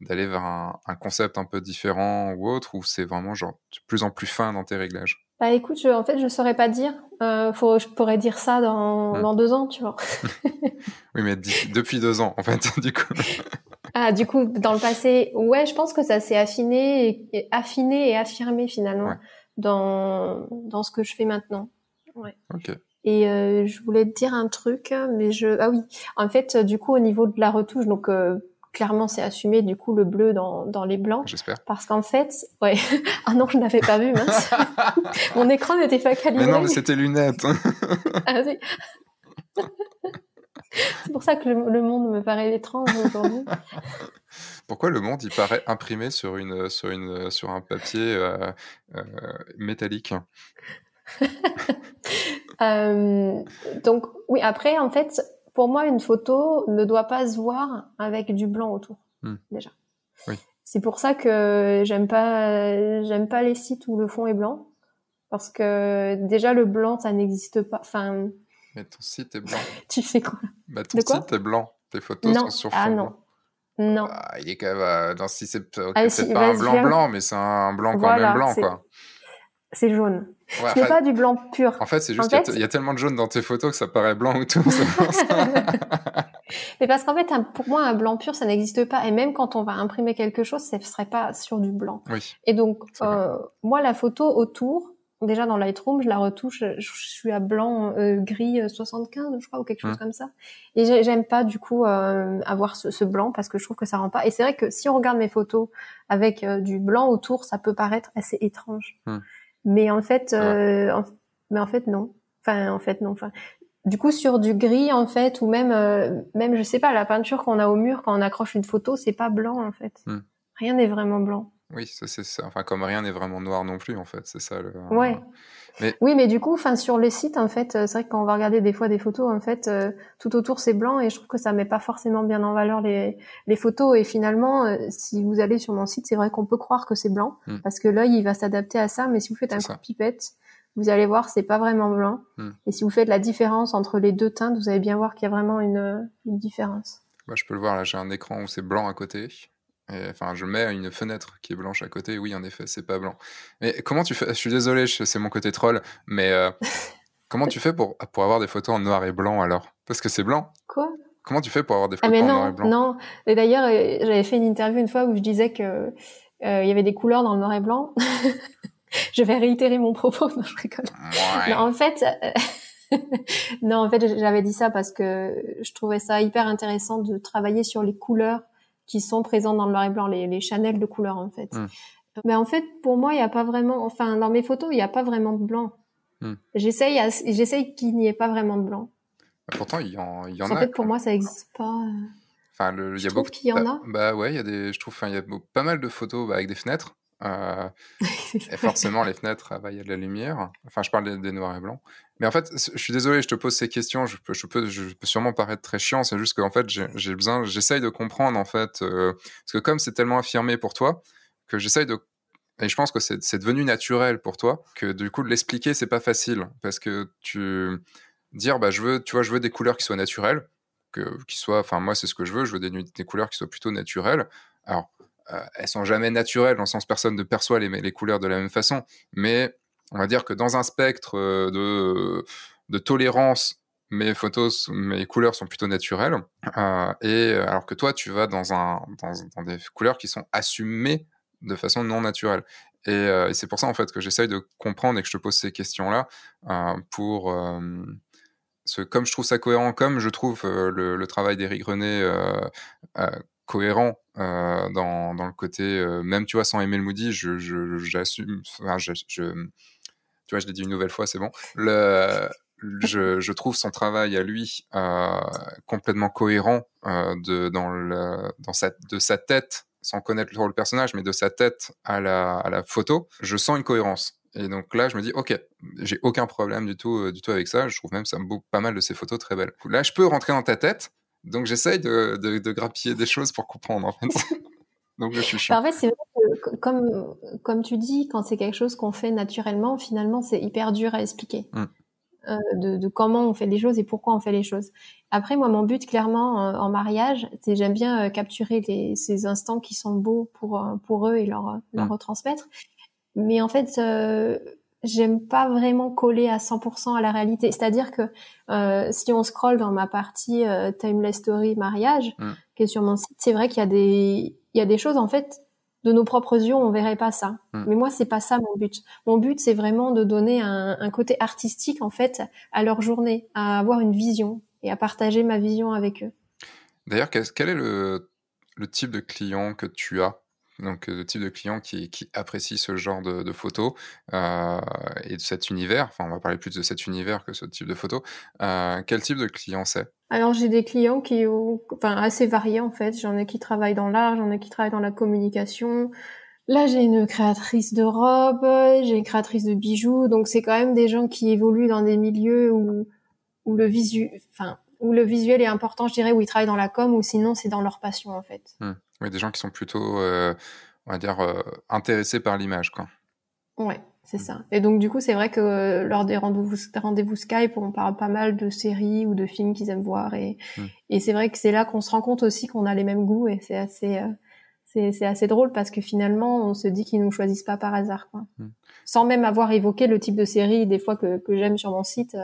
d'aller vers un, concept un peu différent ou autre, ou c'est vraiment genre de plus en plus fin dans tes réglages? Bah écoute, je, en fait, je saurais pas dire. Euh, faut, je pourrais dire ça dans, dans deux ans, tu vois. oui, mais depuis deux ans, en fait, du coup. ah, du coup, dans le passé, ouais, je pense que ça s'est affiné, et, affiné et affirmé finalement dans, dans ce que je fais maintenant. Ouais. Ok. Et euh, je voulais te dire un truc, mais je ah oui, en fait, du coup, au niveau de la retouche, donc euh, clairement c'est assumé du coup le bleu dans, dans les blancs. J'espère. Parce qu'en fait, ouais. ah non, je n'avais pas vu, mince. Mon écran n'était pas calibré. Mais non, mais c'était lunettes. ah, c'est pour ça que le, monde me paraît étrange aujourd'hui. Pourquoi le monde il paraît imprimé sur une sur une sur un papier euh, euh, métallique? Euh, Donc oui, après en fait, pour moi, une photo ne doit pas se voir avec du blanc autour, hmm. déjà. C'est pour ça que j'aime pas, j'aime pas les sites où le fond est blanc, parce que déjà le blanc, ça n'existe pas. Enfin. Mais ton site est blanc. tu fais quoi? Bah, Ton site est blanc. Tes photos sont sur ah, fond ah, non. Non. Ah, il est quand même euh, dans si c'est ah, pas un blanc blanc, mais c'est un blanc quand même blanc quoi. C'est jaune. Ouais, ce n'est pas du blanc pur. En fait, c'est juste qu'il y, a tellement de jaune dans tes photos que ça paraît blanc ou tout. Mais parce qu'en fait, pour moi, un blanc pur, ça n'existe pas. Et même quand on va imprimer quelque chose, ce ne serait pas sur du blanc. Oui. Et donc, euh, moi, la photo autour, déjà dans Lightroom, je la retouche, je, suis à blanc, euh, gris 75, euh, je crois, ou quelque chose mmh. comme ça. Et j'aime pas du coup euh, avoir ce, ce, blanc parce que je trouve que ça rend pas. Et c'est vrai que si on regarde mes photos avec euh, du blanc autour, ça peut paraître assez étrange. Mmh. Mais en fait, euh, mais en fait non. Enfin, en fait non. Enfin, du coup, sur du gris en fait, ou même, euh, même je sais pas, la peinture qu'on a au mur quand on accroche une photo, c'est pas blanc en fait. Hmm. Rien n'est vraiment blanc. Oui, c'est ça. Enfin, comme rien n'est vraiment noir non plus en fait, c'est ça. Le... Ouais. Oui, mais du coup, enfin sur les sites, en fait, c'est vrai que quand on va regarder des fois des photos, en fait, euh, tout autour c'est blanc et je trouve que ça met pas forcément bien en valeur les, les photos. Et finalement, euh, si vous allez sur mon site, c'est vrai qu'on peut croire que c'est blanc hmm. parce que l'œil il va s'adapter à ça. Mais si vous faites un coup de pipette, vous allez voir c'est pas vraiment blanc. Hmm. Et si vous faites la différence entre les deux teintes, vous allez bien voir qu'il y a vraiment une, une différence. Bah, je peux le voir là, j'ai un écran où c'est blanc à côté enfin, je mets une fenêtre qui est blanche à côté. Oui, en effet, c'est pas blanc. Mais comment tu fais? Je suis désolé, c'est mon côté troll, mais euh, comment tu fais pour, pour avoir des photos en noir et blanc alors? Parce que c'est blanc. Quoi? Comment tu fais pour avoir des ah, photos en noir et blanc? Non, et d'ailleurs, euh, j'avais fait une interview une fois où je disais que euh, il y avait des couleurs dans le noir et blanc. je vais réitérer mon propos. Non, je rigole. en fait. non, en fait, j'avais dit ça parce que je trouvais ça hyper intéressant de travailler sur les couleurs qui sont présents dans le noir et blanc, les, les Chanel de couleur en fait. Hmm. Mais en fait, pour moi, il n'y a pas vraiment, enfin, dans mes photos, il n'y a pas vraiment de blanc. Hmm. J'essaye, j'essaye qu'il n'y ait pas vraiment de blanc. Bah, pourtant, il y en, y en, a. En fait, pour moi, ça n'existe pas. Enfin, le, il y a beaucoup. qu'il y en a. Bah ouais, il y a des, je trouve, il y a pas mal de photos bah, avec des fenêtres. Euh, et forcément, les fenêtres, bah, il y a de la lumière. Enfin, je parle des, noirs et blancs. Mais en fait, je suis désolé, je te pose ces questions. Je peux, je peux, je peux sûrement paraître très chiant. C'est juste qu'en fait, j'ai besoin, j'essaye de comprendre en fait, euh, parce que comme c'est tellement affirmé pour toi, que j'essaye de et je pense que c'est devenu naturel pour toi, que du coup de l'expliquer c'est pas facile parce que tu dire bah je veux, tu vois, je veux des couleurs qui soient naturelles, que qui soient, enfin moi c'est ce que je veux, je veux des, des couleurs qui soient plutôt naturelles. Alors elles sont jamais naturelles, le sens personne ne perçoit les, couleurs de la même façon, mais on va dire que dans un spectre euh, de, de tolérance, mes photos, mes couleurs sont plutôt naturelles, euh, et alors que toi, tu vas dans, des couleurs qui sont assumées de façon non naturelle. Et, c'est pour ça en fait que j'essaye de comprendre et que je te pose ces questions-là pour ce, comme je trouve ça cohérent, comme je trouve le, le, travail d'Éric René cohérent euh, dans, dans, le côté, euh, même tu vois, sans aimer le Moody, j'assume, je, enfin, je, tu vois, je l'ai dit une nouvelle fois, c'est bon. Le, je, je, trouve son travail à lui euh, complètement cohérent de, dans, le, dans sa, de sa tête, sans connaître le personnage, mais de sa tête à la, à la photo. Je sens une cohérence. Et donc là, je me dis, ok, j'ai aucun problème du tout, du tout avec ça. Je trouve même ça pas mal de ses photos très belles. Là, je peux rentrer dans ta tête donc j'essaye de, de, de, grappiller des choses pour comprendre en fait. Donc je suis chiant. En fait, c'est comme comme tu dis, quand c'est quelque chose qu'on fait naturellement, finalement, c'est hyper dur à expliquer. Mm. Euh, de, de, comment on fait les choses et pourquoi on fait les choses. Après, moi, mon but, clairement, euh, en mariage, c'est j'aime bien euh, capturer les, ces instants qui sont beaux pour pour eux et leur leur mm. retransmettre. Mais en fait, j'aime pas vraiment coller à 100% à la réalité. C'est-à-dire que euh, si on scrolle dans ma partie euh, Timeless Story mariage, mm. qui est sur mon site, c'est vrai qu'il y a des il y a des choses en fait de nos propres yeux, on verrait pas ça. Mm. Mais moi, c'est pas ça mon but. Mon but, c'est vraiment de donner un, un, côté artistique en fait à leur journée, à avoir une vision et à partager ma vision avec eux. D'ailleurs, quel est le, le type de client que tu as? Donc le type de client qui, qui apprécie ce genre de, de photos euh, et de cet univers, enfin on va parler plus de cet univers que ce type de photos, euh, quel type de client c'est? Alors j'ai des clients qui ont, enfin assez variés en fait, j'en ai qui travaillent dans l'art, j'en ai qui travaillent dans la communication, Là, j'ai une créatrice de robes, j'ai une créatrice de bijoux, donc c'est quand même des gens qui évoluent dans des milieux où, où le visu, enfin, où le visuel est important, je dirais, où ils travaillent dans la com, ou sinon c'est dans leur passion en fait. Mmh. Oui, des gens qui sont plutôt, euh, on va dire, euh, intéressés par l'image, quoi. Ouais, c'est ça. Et donc, du coup, c'est vrai que lors des rendez-vous, Skype, on parle pas mal de séries ou de films qu'ils aiment voir. Et, mmh. et c'est vrai que c'est là qu'on se rend compte aussi qu'on a les mêmes goûts. Et c'est assez, euh, c'est, assez drôle parce que finalement, on se dit qu'ils nous choisissent pas par hasard, quoi. Mmh. Sans même avoir évoqué le type de série, des fois, que, que j'aime sur mon site.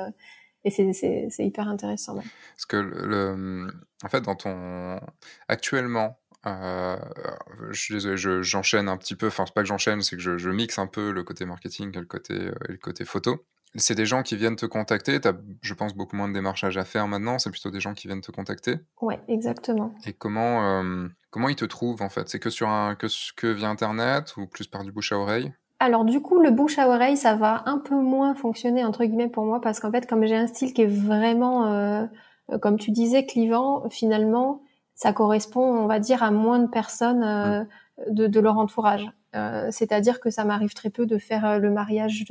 et c'est hyper intéressant. Parce que, le, en fait, dans ton, actuellement, euh, je suis désolé, j'enchaîne un petit peu. Enfin, c'est pas que j'enchaîne, c'est que je, je, mixe un peu le côté marketing et le côté, euh, et le côté photo. C'est des gens qui viennent te contacter. Tu as, je pense, beaucoup moins de démarchage à faire maintenant. C'est plutôt des gens qui viennent te contacter. Ouais, exactement. Et comment, euh, comment ils te trouvent en fait? C'est que sur un, que, que via Internet ou plus par du bouche à oreille? Alors du coup, le bouche à oreille, ça va un peu moins fonctionner entre guillemets pour moi parce qu'en fait, comme j'ai un style qui est vraiment, comme tu disais, clivant, finalement, ça correspond, on va dire, à moins de personnes euh, de, de, leur entourage. Euh, C'est-à-dire que ça m'arrive très peu de faire euh, le mariage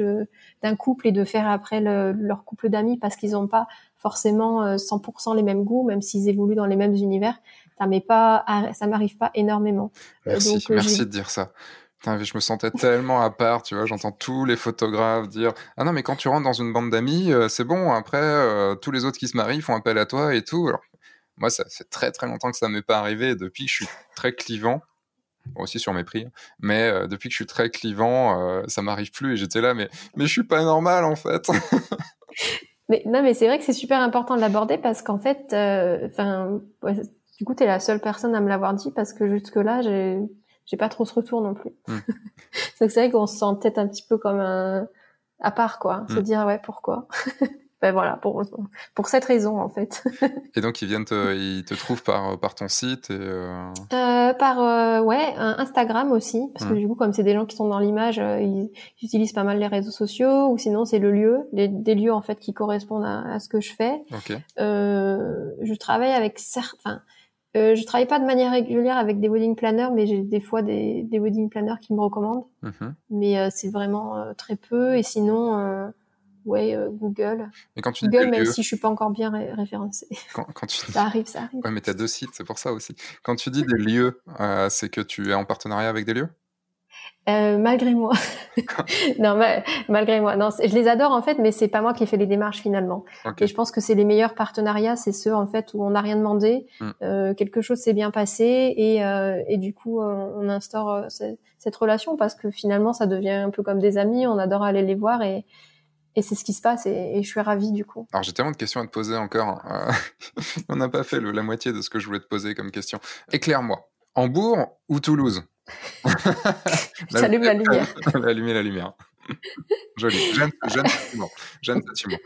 d'un couple et de faire après le, leur couple d'amis parce qu'ils n'ont pas forcément 100% euh, les mêmes goûts, même s'ils évoluent dans les mêmes univers. Ça m'est pas, ça m'arrive pas énormément. Merci, Donc, merci de dire ça. Putain, je me sentais tellement à part, tu vois, j'entends tous les photographes dire Ah non, mais quand tu rentres dans une bande d'amis, c'est bon, après, tous les autres qui se marient font appel à toi et tout. Alors, moi, ça fait très très longtemps que ça m'est pas arrivé. Depuis que je suis très clivant, aussi sur mes prix, mais euh, depuis que je suis très clivant, euh, ça m'arrive plus et j'étais là, mais mais je suis pas normal en fait. mais non, mais c'est vrai que c'est super important de l'aborder parce qu'en fait, euh, du coup, tu es la seule personne à me l'avoir dit parce que jusque là, j'ai j'ai pas trop ce retour non plus. Hmm. c'est vrai qu'on se sent peut-être un petit peu comme un à part quoi, se hmm. dire ouais pourquoi? ben voilà, pour, pour cette raison en fait. et donc ils viennent te, ils te trouvent par, par ton site et euh... Euh, Par euh, ouais, Instagram aussi, parce que mmh. du coup comme c'est des gens qui sont dans l'image, euh, ils, ils, utilisent pas mal les réseaux sociaux, ou sinon c'est le lieu, les, des lieux en fait qui correspondent à, à ce que je fais. Okay. je travaille avec certains. Euh, je travaille pas de manière régulière avec des wedding planners, mais j'ai des fois des, des wedding planners qui me recommandent. Mmh. Mais c'est vraiment très peu. Et sinon, ouais, euh, Google. Mais quand tu Google, même si je suis pas encore bien référencé. Quand, quand tu... ça arrive, ça arrive. Ouais, mais tu as deux sites, c'est pour ça aussi. Quand tu dis des lieux, euh, c'est que tu es en partenariat avec des lieux? Euh, malgré moi. non, malgré moi. Non, je les adore en fait, mais c'est pas moi qui ai fait les démarches finalement. Okay. Et je pense que c'est les meilleurs partenariats, c'est ceux en fait où on n'a rien demandé, mm. euh, quelque chose s'est bien passé et, euh, et du coup on instaure cette relation parce que finalement ça devient un peu comme des amis. On adore aller les voir et, et c'est ce qui se passe et, je suis ravie du coup. Alors j'ai tellement de questions à te poser encore. Euh, on n'a pas fait le, la moitié de ce que je voulais te poser comme question. Éclaire-moi. Hambourg ou Toulouse? J'allume la lumière. Allumer la lumière. Joli. Jeune, jeune bâtiment. Jeune bâtiment.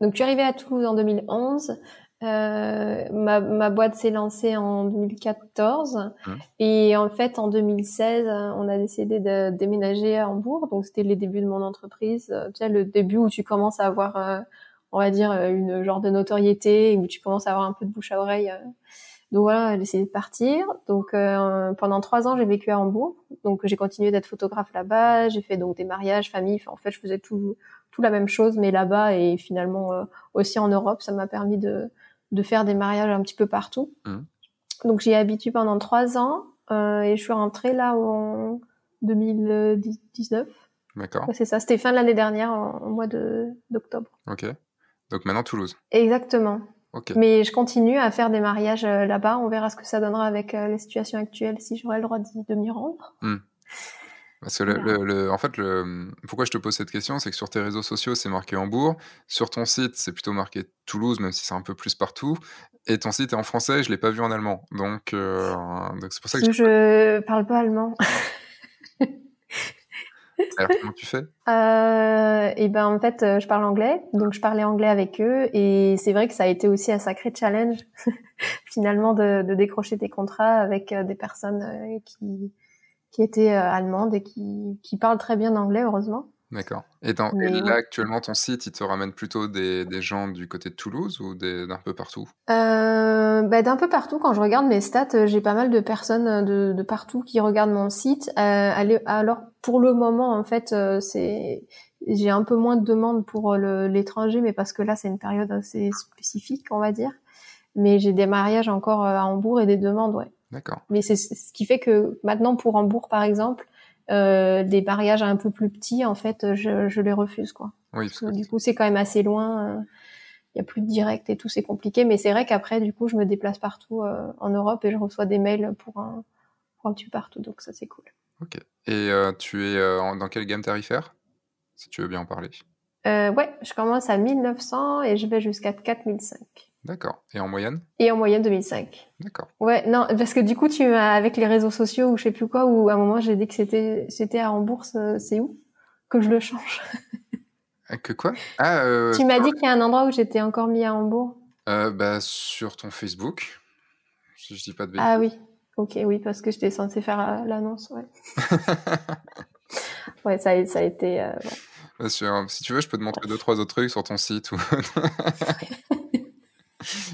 Donc tu es arrivé à Toulouse en 2011. Euh, ma, ma, boîte s'est lancée en 2014 mmh. et en fait en 2016 on a décidé de déménager à Hambourg. Donc c'était les débuts de mon entreprise. Euh, tu sais le début où tu commences à avoir euh, on va dire une genre de notoriété où tu commences à avoir un peu de bouche à oreille donc voilà j'ai décidé de partir. Donc pendant trois ans j'ai vécu à Hambourg. Donc j'ai continué d'être photographe là-bas. J'ai fait donc des mariages famille en fait je faisais tout tout la même chose mais là-bas et finalement aussi en Europe. Ça m'a permis de de faire des mariages un petit peu partout. Mmh. Donc j'y ai habitué pendant trois ans euh, et je suis rentrée là en 2019. D'accord. c'est ça, c'était fin de l'année dernière, au mois d'octobre. Ok. Donc maintenant Toulouse. Exactement. Ok. Mais je continue à faire des mariages euh, là-bas. On verra ce que ça donnera avec euh, les situations actuelles, si j'aurai le droit de m'y rendre. Mmh. Parce que le, le, en fait, le, pourquoi je te pose cette question, c'est que sur tes réseaux sociaux, c'est marqué Hambourg. Sur ton site, c'est plutôt marqué Toulouse, même si c'est un peu plus partout. Et ton site est en français, je l'ai pas vu en allemand. Donc, euh, donc c'est pour ça que, je... je parle pas allemand. Alors, comment tu fais? Euh, Et ben en fait, euh, je parle anglais, donc je parlais anglais avec eux, et c'est vrai que ça a été aussi un sacré challenge finalement de, de décrocher des contrats avec euh, des personnes qui qui était euh, allemande et qui, qui parle très bien anglais, heureusement. D'accord. Et, là, actuellement, ton site, il te ramène plutôt des, des gens du côté de Toulouse ou d'un peu partout? Euh, bah, D'un peu partout. Quand je regarde mes stats, euh, j'ai pas mal de personnes de, de partout qui regardent mon site. Euh, alors, pour le moment, en fait, euh, c'est j'ai un peu moins de demandes pour l'étranger, mais parce que là, c'est une période assez spécifique, on va dire. Mais j'ai des mariages encore à Hambourg et des demandes, ouais. D'accord. Mais c'est ce qui fait que maintenant pour Hambourg par exemple, euh, des mariages un peu plus petits en fait, je, je les refuse quoi. Oui. Parce que du coup c'est quand même assez loin. Il euh, y a plus de direct et tout, c'est compliqué. Mais c'est vrai qu'après du coup je me déplace partout euh, en Europe et je reçois des mails pour un pour un partout, donc ça c'est cool. Ok. Et euh, tu es euh, dans quelle gamme tarifaire Si tu veux bien en parler? ouais, je commence à 1900 et je vais jusqu'à 4005. D'accord. Et en moyenne? Et en moyenne 2005. D'accord. Ouais, non, parce que du coup, tu avec les réseaux sociaux ou je sais plus quoi, ou à un moment j'ai dit que c'était c'était à Hambourg, c'est où? Que je le change euh, Que quoi? Ah. Euh, tu m'as dit qu'il y a un endroit où j'étais encore mis à Hambourg? Euh, bah sur ton Facebook. Si je dis pas de bêtises. Ah oui. Ok, oui, parce que j'étais censée faire l'annonce, ouais. ouais, ça a, ça a été. Euh, ouais. si tu veux, je peux te montrer deux trois autres trucs sur ton site ou.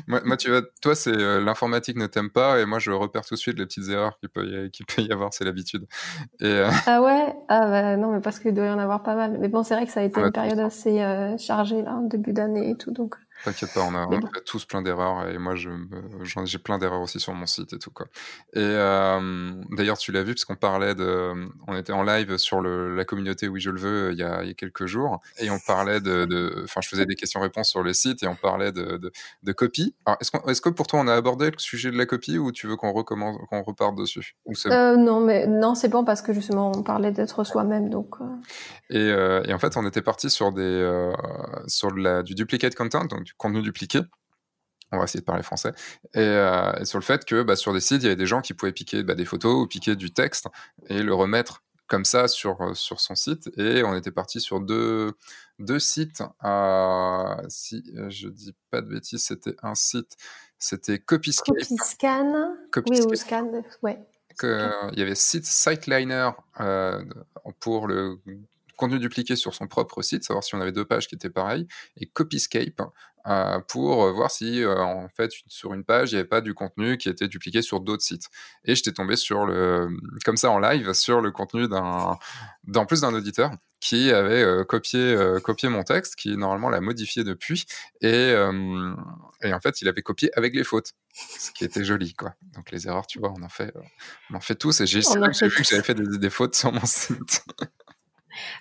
moi, tu vois, toi, c'est euh, l'informatique ne t'aime pas, et moi, je repère tout de suite les petites erreurs qu'il peut, y, peut y avoir, c'est l'habitude. Euh, Ah ouais? Ah bah non, mais parce qu'il doit y en avoir pas mal. Mais bon, c'est vrai que ça a été une période assez euh, chargée, là, début d'année et tout, donc... T'inquiète pas, on a, tous plein d'erreurs et moi, j'ai plein d'erreurs aussi sur mon site et tout quoi. Et euh, d'ailleurs, tu l'as vu parce qu'on parlait de, on était en live sur le, la communauté Oui je le veux il y a, il y a quelques jours et on parlait de, enfin, je faisais des questions-réponses sur le site et on parlait de, de, de copie. Alors, est-ce, que pour toi on a abordé le sujet de la copie ou tu veux qu'on recommence, qu'on reparte dessus? Euh, Non, mais non, c'est bon parce que justement on parlait d'être soi-même donc. Euh. Et, euh, et, en fait, on était parti sur des, sur la, du duplicate content, donc contenu dupliqué. On va essayer de parler français. Et, euh, sur le fait que bah, sur des sites, il y avait des gens qui pouvaient piquer bah, des photos ou piquer du texte et le remettre comme ça sur, sur son site. Et on était parti sur deux, deux sites. si je dis pas de bêtises, c'était un site, c'était Copyscape. Copyscan. Oui, ou Scan, ouais. il y avait Site Siteliner pour le contenu dupliqué sur son propre site, savoir si on avait deux pages qui étaient pareilles, et Copyscape euh, pour voir si euh, en fait sur une page il n'y avait pas du contenu qui était dupliqué sur d'autres sites. Et j'étais tombé sur le, comme ça en live, sur le contenu d'un, d'en plus d'un auditeur qui avait euh, copié, copié mon texte, qui normalement l'a modifié depuis, et, et en fait il avait copié avec les fautes, ce qui était joli quoi. Donc les erreurs, tu vois, on en fait, on en fait tous, et j'ai vu que j'avais fait des, des fautes sur mon site.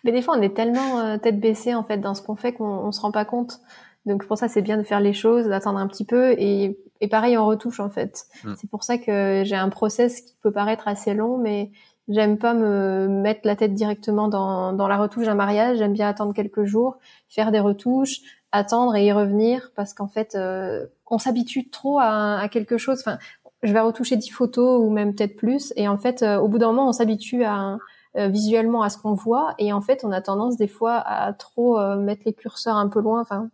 Mais des fois, on est tellement euh, tête baissée en fait dans ce qu'on fait qu'on on se rend pas compte. Donc pour ça, c'est bien de faire les choses, d'attendre un petit peu et, et pareil en retouche en fait. Mm. C'est pour ça que j'ai un process qui peut paraître assez long, mais j'aime pas me mettre la tête directement dans, dans la retouche d'un mariage. J'aime bien attendre quelques jours, faire des retouches, attendre et y revenir parce qu'en fait, euh, on s'habitue trop à, à, quelque chose. Enfin, je vais retoucher 10 photos ou même peut-être plus, et en fait, euh, au bout d'un moment, on s'habitue à euh, visuellement à ce qu'on voit et en fait on a tendance des fois à trop euh, mettre les curseurs un peu loin enfin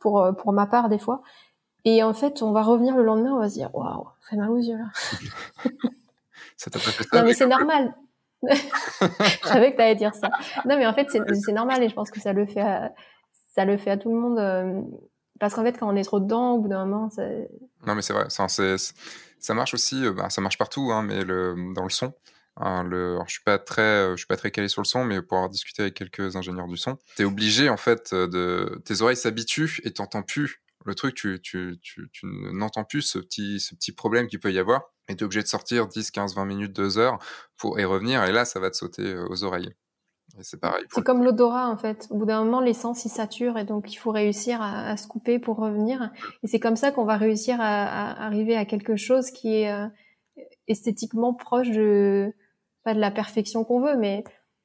pour euh, pour ma part des fois. Et en fait on va revenir le lendemain on va se dire waouh fait mal aux yeux là. Ça t'a pas fait ça non mais c'est normal. Je savais que t'allais dire ça. Non mais en fait c'est normal et je pense que ça le fait à, ça le fait à tout le monde parce qu'en fait quand on est trop dedans au bout d'un moment ça... non mais c'est vrai ça, ça marche aussi bah, ça marche partout hein, mais le dans le son Hein, le, alors, je suis pas très, euh, je suis pas très calé sur le son, mais pour avoir discuté avec quelques ingénieurs du son, tu es obligé en fait de, tes oreilles s'habituent et t'entends plus le truc, tu, tu, tu, tu n'entends plus ce petit, ce petit problème qu'il peut y avoir, et tu es obligé de sortir 10, 15, 20 minutes, 2 heures pour y revenir, et là, ça va te sauter euh, aux oreilles. C'est pareil. C'est comme l'odorat en fait. Au bout d'un moment, l'essence il sature et donc il faut réussir à, à se couper pour revenir. Et c'est comme ça qu'on va réussir à, à, arriver à quelque chose qui est euh, esthétiquement proche de pas de la perfection qu'on veut, mais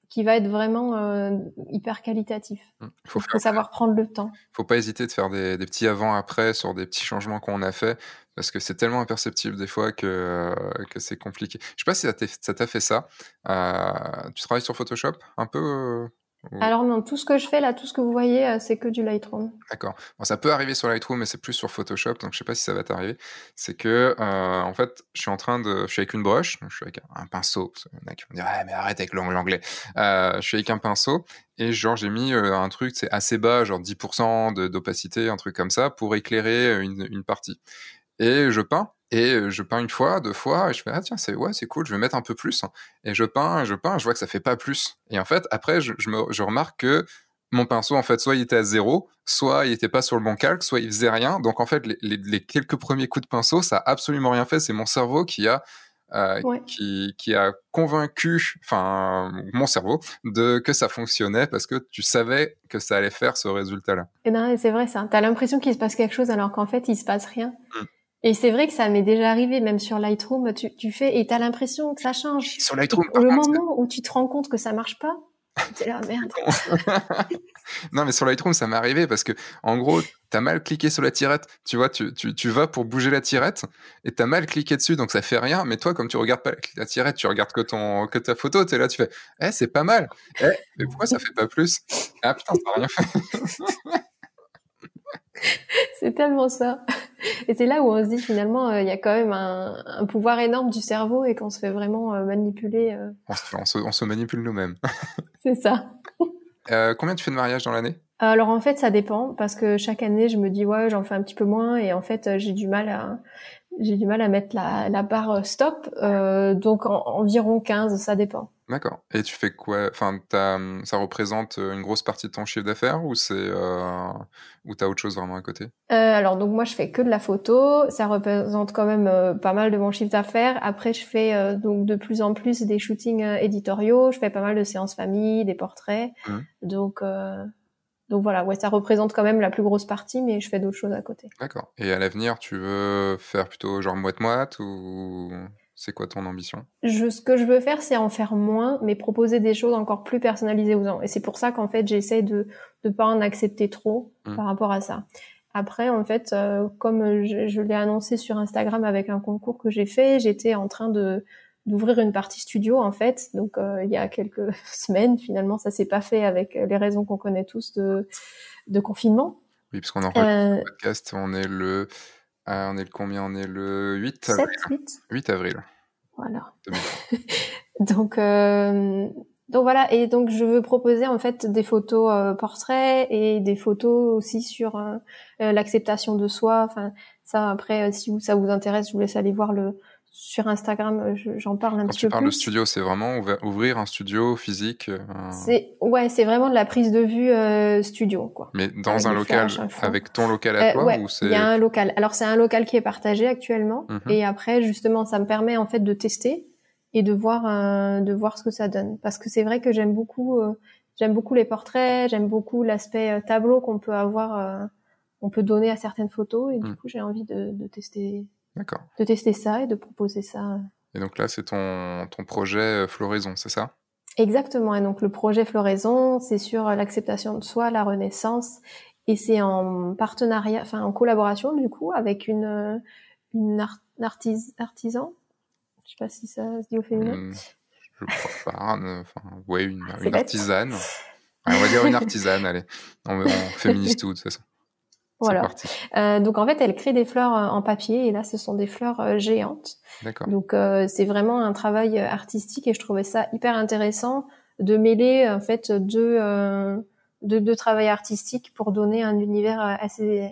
qui va être vraiment euh, hyper qualitatif. Il mmh. faut, savoir prendre le temps. Faut pas hésiter de faire des, petits avant-après sur des petits changements qu'on a fait, parce que c'est tellement imperceptible des fois que, euh, que c'est compliqué. Je sais pas si ça t'a fait ça. Euh, tu travailles sur Photoshop un peu alors non, tout ce que je fais là, tout ce que vous voyez, euh, c'est que du Lightroom. D'accord. Bon, ça peut arriver sur Lightroom, mais c'est plus sur Photoshop, donc je sais pas si ça va t'arriver. C'est que, euh, en fait, je suis en train de, je suis avec une broche, je suis avec un, pinceau. Il y en a qui vont dire, ah, mais arrête avec l'anglais. Euh, je suis avec un pinceau et genre j'ai mis euh, un truc, c'est assez bas, genre 10% d'opacité, un truc comme ça, pour éclairer une, une partie. Et je peins et je peins une fois, deux fois, et je fais ah tiens c'est ouais c'est cool, je vais mettre un peu plus. Et je peins, je peins, je vois que ça fait pas plus. Et en fait après je, je, me, je remarque que mon pinceau en fait soit il était à zéro, soit il était pas sur le bon calque, soit il faisait rien. Donc en fait les, les, quelques premiers coups de pinceau ça a absolument rien fait. C'est mon cerveau qui a euh, qui, qui, a convaincu, enfin mon cerveau, de que ça fonctionnait parce que tu savais que ça allait faire ce résultat-là. Et non, c'est vrai ça. T'as l'impression qu'il se passe quelque chose alors qu'en fait il se passe rien. Mmh. Et c'est vrai que ça m'est déjà arrivé, même sur Lightroom, tu, tu fais et t'as l'impression que ça change. Sur Lightroom, le moment où tu te rends compte que ça marche pas, c'est là merde. non, mais sur Lightroom, ça m'est arrivé parce que, en gros, t'as mal cliqué sur la tirette. Tu vois, tu, tu, tu vas pour bouger la tirette et t'as mal cliqué dessus, donc ça fait rien. Mais toi, comme tu regardes pas la tirette, tu regardes que ton que ta photo, t'es là, tu fais, eh, c'est pas mal. Eh, mais pourquoi ça fait pas plus? Ah putain, ça n'a rien fait. c'est tellement ça. Et c'est là où on se dit finalement, euh, il y a quand même un, un, pouvoir énorme du cerveau et qu'on se fait vraiment euh, manipuler. Euh. On, se, on, se, manipule nous-mêmes. c'est ça. combien tu fais de mariages dans l'année? Alors en fait, ça dépend parce que chaque année, je me dis ouais, j'en fais un petit peu moins et en fait, j'ai du mal à j'ai du mal à mettre la, la barre stop. donc environ 15, ça dépend. D'accord. Et tu fais quoi? Enfin, ça représente une grosse partie de ton chiffre d'affaires ou c'est euh, ou t'as autre chose vraiment à côté? Euh, Alors donc moi je fais que de la photo. Ça représente quand même euh, pas mal de mon chiffre d'affaires. Après je fais donc de plus en plus des shootings éditoriaux. Je fais pas mal de séances famille, des portraits. Mmh. Donc donc voilà, ouais, ça représente quand même la plus grosse partie, mais je fais d'autres choses à côté. D'accord. Et à l'avenir, tu veux faire plutôt genre moite-moite ou? C'est quoi ton ambition? Je, Ce que je veux faire, c'est en faire moins, mais proposer des choses encore plus personnalisées aux gens. Et c'est pour ça qu'en fait, j'essaie de ne pas en accepter trop mmh. par rapport à ça. Après, en fait, euh, comme je, je l'ai annoncé sur Instagram avec un concours que j'ai fait, j'étais en train de d'ouvrir une partie studio en fait. Donc il y a quelques semaines, finalement, ça s'est pas fait avec les raisons qu'on connaît tous de, de confinement. Oui, parce qu'on en euh... le podcast, on est le on est le combien? On est le 8 avril. 8. 8 avril. Voilà. donc donc voilà, et donc je veux proposer en fait des photos euh, portraits et des photos aussi sur euh, euh, l'acceptation de soi. Enfin, ça après, si ça vous intéresse, je vous laisse aller voir le sur Instagram. J'en parle un petit peu plus. Quand tu parles de studio, c'est vraiment ouvrir un studio physique. C'est ouais, c'est vraiment de la prise de vue studio quoi. Mais dans un local, avec ton local à toi ou c'est Il y a un local. Alors c'est un local qui est partagé actuellement, mhm. et après justement, ça me permet en fait de tester et de voir euh, de voir ce que ça donne parce que c'est vrai que j'aime beaucoup euh, j'aime beaucoup les portraits j'aime beaucoup l'aspect euh, tableau qu'on peut avoir on peut donner à certaines photos et du hmm. coup j'ai envie de, de tester de tester ça et de proposer ça et donc là c'est ton ton projet floraison c'est ça? Exactement et donc le projet floraison c'est sur l'acceptation de soi la renaissance et c'est en partenariat enfin en collaboration du coup avec une une artisan je sais pas si ça se dit au féminin. Hum, je crois pas. Enfin, ouais, une, une artisane. on va dire une artisane, allez. On, on féminise tout, de toute façon. Voilà. Euh, donc en fait, elle crée des fleurs euh, en papier et là, ce sont des fleurs euh, géantes. D'accord. Donc euh, c'est vraiment un travail artistique et je trouvais ça hyper intéressant de mêler en fait deux deux, deux travail artistiques pour donner un univers assez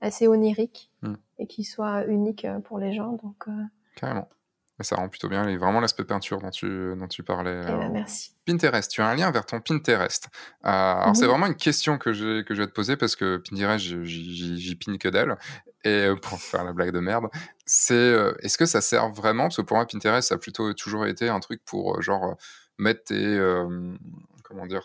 assez onirique hmm. et qui soit unique pour les gens. Donc carrément. Ça rend plutôt bien. Et vraiment l'aspect peinture dont tu, dont tu parlais. Eh ben, merci. Pinterest, tu as un lien vers ton Pinterest. Euh, alors, c'est vraiment une question que, que je vais te poser parce que Pinterest, j'y pine que dalle. Et euh, pour faire la blague de merde, c'est euh, est-ce que ça sert vraiment? Parce que pour moi, Pinterest, ça a plutôt toujours été un truc pour genre mettre tes. comment dire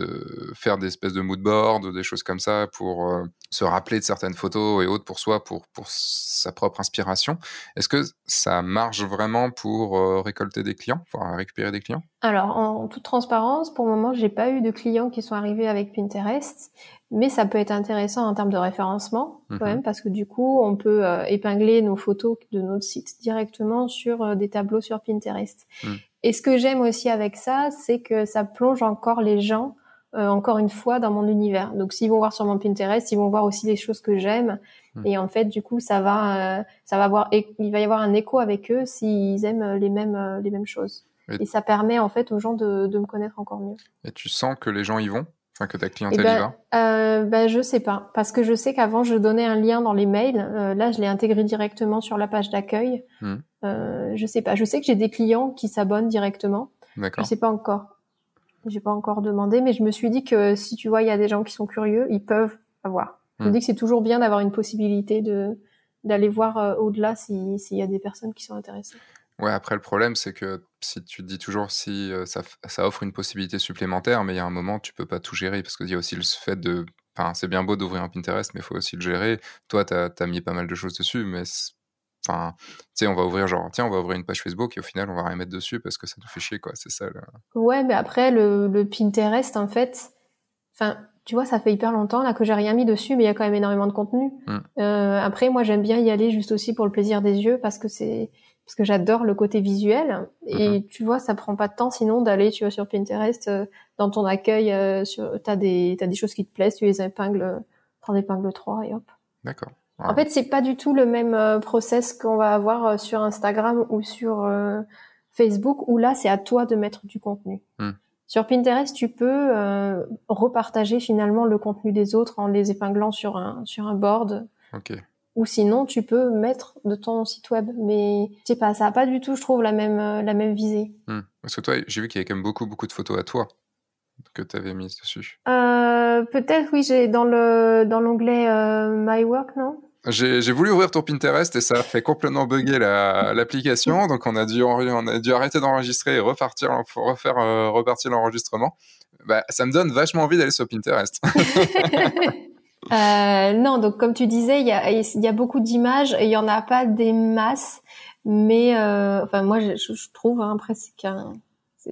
de faire des espèces de mood board, des choses comme ça pour euh, se rappeler de certaines photos et autres pour soi, pour, pour sa propre inspiration. Est-ce que ça marche vraiment pour euh, récolter des clients, pour récupérer des clients? Alors, en toute transparence, pour le moment, j'ai pas eu de clients qui sont arrivés avec Pinterest, mais ça peut être intéressant en termes de référencement quand mhm. même, parce que du coup, on peut euh, épingler nos photos de notre site directement sur des tableaux sur Pinterest. Mhm. Et ce que j'aime aussi avec ça, c'est que ça plonge encore les gens euh, encore une fois dans mon univers. Donc s'ils vont voir sur mon Pinterest, ils vont voir aussi les choses que j'aime hmm. et en fait du coup ça va euh, ça va avoir il va y avoir un écho avec eux s'ils aiment les mêmes euh, les mêmes choses. Et, ça permet en fait aux gens de, de me connaître encore mieux. Et tu sens que les gens y vont? Enfin, que ta clientèle ben, y va? euh, ben, Je sais pas. Parce que je sais qu'avant, je donnais un lien dans les mails. là, je l'ai intégré directement sur la page d'accueil. Hmm. Euh, je sais pas. Je sais que j'ai des clients qui s'abonnent directement. D'accord. Je sais pas encore. J'ai pas encore demandé, mais je me suis dit que si tu vois, il y a des gens qui sont curieux, ils peuvent avoir. Je me hmm. dis que c'est toujours bien d'avoir une possibilité de d'aller voir euh, au-delà s'il y a des personnes qui sont intéressées. Ouais, après le problème c'est que si tu te dis toujours si euh, ça, ça, offre une possibilité supplémentaire, mais il y a un moment tu peux pas tout gérer parce qu'il y a aussi le fait de, enfin c'est bien beau d'ouvrir un Pinterest, mais il faut aussi le gérer. Toi, tu as, as, mis pas mal de choses dessus, mais Enfin, tu sais, on va ouvrir genre, tiens, on va ouvrir une page Facebook et au final, on va rien mettre dessus parce que ça nous fait chier, quoi. C'est ça. Ouais, mais après, le, le, Pinterest, en fait, enfin, tu vois, ça fait hyper longtemps là que j'ai rien mis dessus, mais il y a quand même énormément de contenu. Mm. Euh, après, moi, j'aime bien y aller juste aussi pour le plaisir des yeux parce que c'est parce que j'adore le côté visuel et mm-hmm. tu vois, ça prend pas de temps sinon d'aller, tu vois, sur Pinterest, euh, dans ton accueil, euh, sur, t'as des t'as des choses qui te plaisent, tu les épingles, t'en épingles trois et hop. D'accord. En fait, c'est pas du tout le même euh, process qu'on va avoir euh, sur Instagram ou sur euh, Facebook, où là, c'est à toi de mettre du contenu. Hmm. Sur Pinterest, tu peux repartager finalement le contenu des autres en les épinglant sur un sur un board. Ou sinon, tu peux mettre de ton site web. Mais je sais pas, ça a pas du tout, je trouve, la même la même visée. Hmm. Parce que toi, j'ai vu qu'il y avait quand même beaucoup beaucoup de photos à toi que tu avais mises dessus. Peut-être oui, j'ai dans le dans l'onglet My Work, non? J'ai voulu ouvrir ton Pinterest et ça a fait complètement bugger l'application. donc on a dû on a dû arrêter d'enregistrer et repartir refaire euh, repartir l'enregistrement. Bah, ça me donne vachement envie d'aller sur Pinterest. euh, non, donc comme tu disais, il y a, beaucoup d'images il y en a pas des masses, mais euh, enfin moi je, trouve hein, après c'est qu'un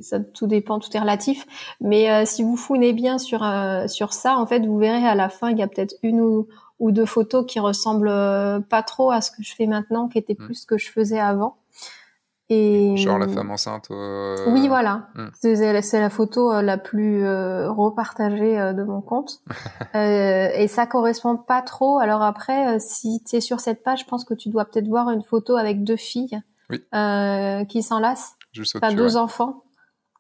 ça tout dépend, tout est relatif. Mais si vous founez bien sur sur ça, en fait, vous verrez à la fin, il y a peut-être une ou, ou deux photos qui ressemblent euh, pas trop à ce que je fais maintenant, qui étaient mm. plus ce que je faisais avant. Et genre la femme enceinte. Euh... Oui, voilà. Hmm. C'est la photo euh, la plus euh, repartagée de mon compte. et ça correspond pas trop. Alors après, si tu es sur cette page, je pense que tu dois peut-être voir une photo avec deux filles qui s'enlacent. Enfin, deux enfants,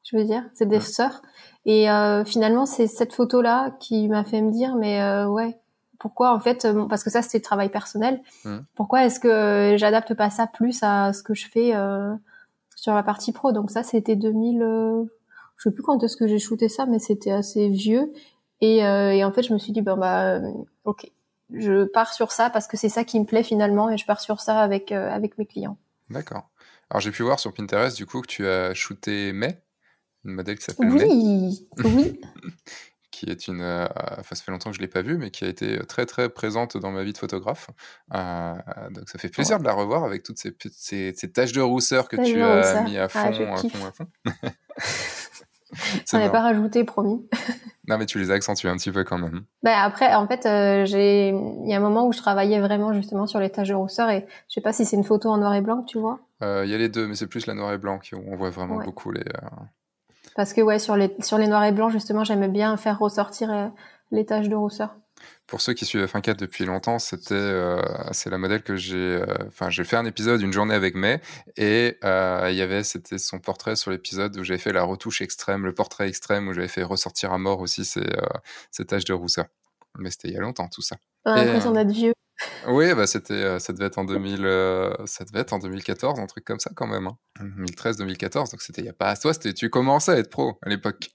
je veux dire. C'est des sœurs. Et finalement, c'est cette photo-là qui m'a fait me dire, mais ouais, pourquoi en fait parce que ça c'était le travail personnel. Mmh. pourquoi est-ce que j'adapte pas ça plus à ce que je fais euh, sur la partie pro? Donc ça c'était 2000 euh, je sais plus quand est-ce que j'ai shooté ça mais c'était assez vieux. Et, euh, et, en fait je me suis dit ben bah ok je pars sur ça parce que c'est ça qui me plaît finalement et je pars sur ça avec avec mes clients. D'accord. Alors j'ai pu voir sur Pinterest du coup que tu as shooté May une modèle qui s'appelle oui oui qui est une, euh, enfin ça fait longtemps que je l'ai pas vue, mais qui a été très très présente dans ma vie de photographe. Euh, donc ça fait plaisir de la revoir avec toutes ces, ces, ces taches de rousseur que tu as mis à ah, fond, à fond, à fond. J'en ai pas rajouté, promis. non, mais tu les as accentués un petit peu quand même. Ben après, en fait, euh, j'ai, il y a un moment où je travaillais vraiment justement sur les taches de rousseur et je sais pas si c'est une photo en noir et blanc, tu vois. Il y a les deux, mais c'est plus la noir et blanc où on voit vraiment beaucoup les. Parce que ouais, sur les sur les noirs et blancs justement, j'aimais bien faire ressortir euh, les taches de rousseur. Pour ceux qui suivent F1.4 depuis longtemps, c'était euh, c'est la modèle que j'ai euh, enfin j'ai fait un épisode une journée avec May et il y avait c'était son portrait sur l'épisode où j'avais fait la retouche extrême, le portrait extrême où j'avais fait ressortir à mort aussi ces, ces taches de rousseur. Mais c'était il y a longtemps tout ça. On a l'impression d'être vieux. Oui, bah c'était, euh, ça devait être en 2000, euh, ça en 2014, un truc comme ça quand même. 2013, hein. 2014, donc c'était il y a pas. Toi, tu commençais à être pro à l'époque.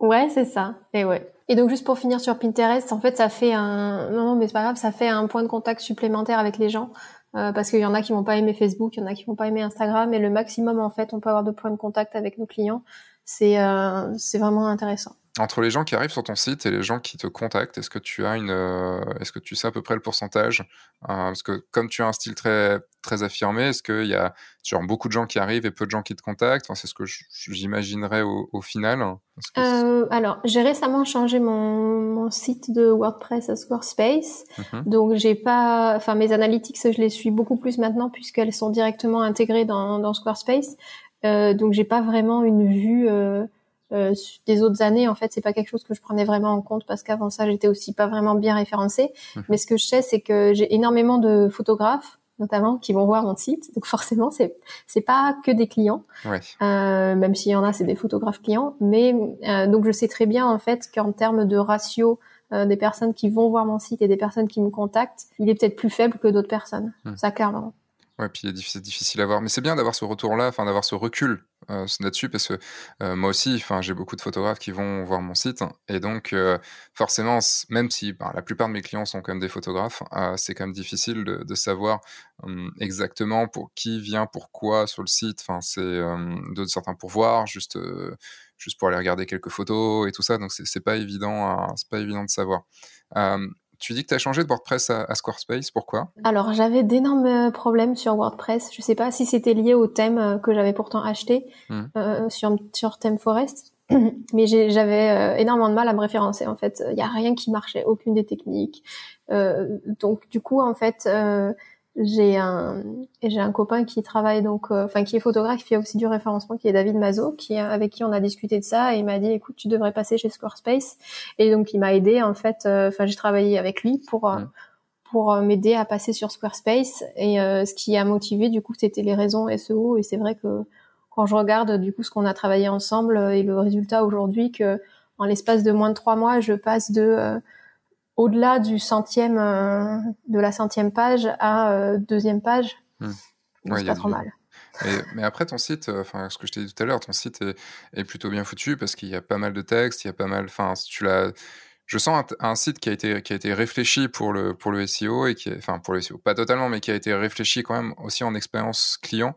Ouais, c'est ça. Et ouais. Et donc juste pour finir sur Pinterest, en fait, ça fait un, non, mais c'est pas grave, ça fait un point de contact supplémentaire avec les gens. Euh, parce qu'il y en a qui vont pas aimer Facebook, il y en a qui vont pas aimer Instagram, et le maximum en fait, on peut avoir de points de contact avec nos clients. C'est c'est vraiment intéressant. Entre les gens qui arrivent sur ton site et les gens qui te contactent, est-ce que tu as une, euh, est-ce que tu sais à peu près le pourcentage euh, Parce que comme tu as un style très très affirmé, est-ce qu'il y a genre beaucoup de gens qui arrivent et peu de gens qui te contactent? Enfin, C'est ce que j'imaginerais au, au, final. Euh, alors, j'ai récemment changé mon, mon, site de WordPress à Squarespace, mmh donc j'ai pas, enfin mes analytics, je les suis beaucoup plus maintenant puisqu'elles sont directement intégrées dans, dans Squarespace, donc j'ai pas vraiment une vue. Euh, des autres années, en fait, c'est pas quelque chose que je prenais vraiment en compte parce qu'avant ça, j'étais aussi pas vraiment bien référencée. Mhm. Mais ce que je sais, c'est que j'ai énormément de photographes notamment qui vont voir mon site. Donc forcément, c'est c'est pas que des clients, ouais. euh, même s'il y en a, c'est des photographes clients. Mais euh, donc je sais très bien en fait qu'en termes de ratio euh, des personnes qui vont voir mon site et des personnes qui me contactent, il est peut-être plus faible que d'autres personnes. Mhm. Ça clairement. Ouais, puis c'est difficile à voir. Mais c'est bien d'avoir ce retour-là, enfin d'avoir ce recul euh, là-dessus, parce que euh, moi aussi, enfin j'ai beaucoup de photographes qui vont voir mon site, et donc euh, forcément, même si ben, la plupart de mes clients sont quand même des photographes, c'est quand même difficile de, savoir hum, exactement pour qui vient, pourquoi sur le site. Enfin, c'est de certains pour voir, juste juste pour aller regarder quelques photos et tout ça. Donc c'est pas évident, c'est pas évident de savoir. Tu dis que tu as changé de WordPress à, Squarespace, pourquoi? Alors j'avais d'énormes euh, problèmes sur WordPress. Je ne sais pas si c'était lié au thème euh, que j'avais pourtant acheté hmm. euh, sur, sur Theme Forest, mais j'avais énormément de mal à me référencer en fait. Il n'y a rien qui marchait, aucune des techniques. donc du coup en fait j'ai un j'ai un copain qui travaille donc euh, enfin qui est photographe qui fait aussi du référencement qui est David Mazo qui avec qui on a discuté de ça et il m'a dit écoute tu devrais passer chez Squarespace. Et donc il m'a aidé en fait euh, enfin j'ai travaillé avec lui pour euh, pour m'aider à passer sur Squarespace. Et ce qui a motivé du coup c'était les raisons SEO et c'est vrai que quand je regarde du coup ce qu'on a travaillé ensemble et le résultat aujourd'hui que en l'espace de moins de trois mois je passe de au-delà du centième, euh, de la centième page à euh, deuxième page. Hmm. c'est pas trop mal. mais après, ton site, euh, enfin, ce que je t'ai dit tout à l'heure, ton site est, plutôt bien foutu parce qu'il y a pas mal de textes, il y a pas mal, enfin, tu l'as, je sens un, site qui a été qui a été réfléchi pour le pour le SEO et qui, enfin, pour le SEO, pas totalement, mais qui a été réfléchi quand même aussi en expérience client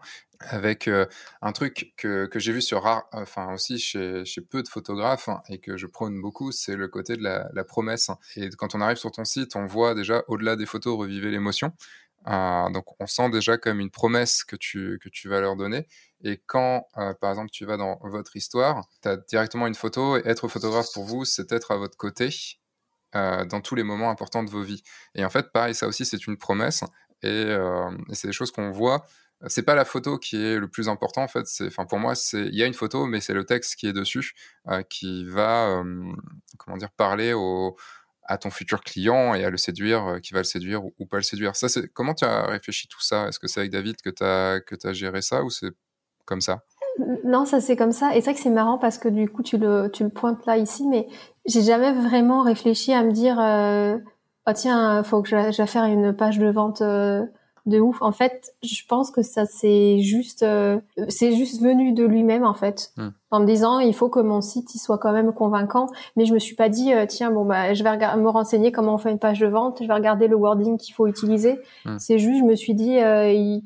avec euh, un truc que, que j'ai vu sur rare, enfin aussi chez, chez peu de photographes hein, et que je prône beaucoup, c'est le côté de la, promesse. Et quand on arrive sur ton site, on voit déjà au-delà des photos reviver l'émotion. Euh, donc on sent déjà comme une promesse que tu, que tu vas leur donner. Et quand, euh, par exemple, tu vas dans votre histoire, tu as directement une photo et être photographe pour vous, c'est être à votre côté dans tous les moments importants de vos vies. Et en fait, pareil, ça aussi, c'est une promesse. Et c'est des choses qu'on voit c'est pas la photo qui est le plus important en fait. Enfin pour moi, c'est il y a une photo, mais c'est le texte qui est dessus qui va, comment dire, parler à ton futur client et à le séduire, qui va le séduire ou, pas le séduire. Ça, comment tu as réfléchi tout ça? Est-ce que c'est avec David que tu as que as géré ça ou c'est comme ça? Non, ça c'est comme ça. Et c'est vrai que c'est marrant parce que du coup tu le tu le pointes là ici, mais j'ai jamais vraiment réfléchi à me dire euh, oh tiens faut que j'aille faire une page de vente euh, de ouf. En fait, je pense que ça c'est juste euh, c'est juste venu de lui-même en fait, hmm. en me disant il faut que mon site il soit quand même convaincant. Mais je me suis pas dit euh, tiens bon bah je vais me renseigner comment on fait une page de vente, je vais regarder le wording qu'il faut utiliser. Hmm. C'est juste je me suis dit il,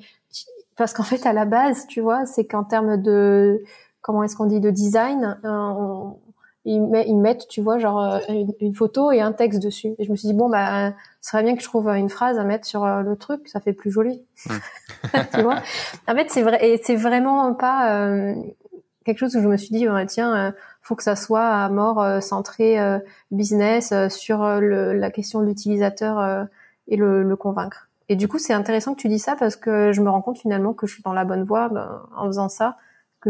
parce qu'en fait à la base tu vois c'est qu'en termes de comment est-ce qu'on dit de design euh, ils, mettent tu vois genre euh, une, photo et un texte dessus. Et je me suis dit bon bah ce serait bien que je trouve une phrase à mettre sur euh, le truc ça fait plus joli. Tu vois? En fait c'est vrai et c'est vraiment pas quelque chose où je me suis dit tiens faut que ça soit à mort centré business sur la question de l'utilisateur et le, le convaincre. Et du coup, c'est intéressant que tu dis ça parce que je me rends compte finalement que je suis dans la bonne voie ben, en faisant ça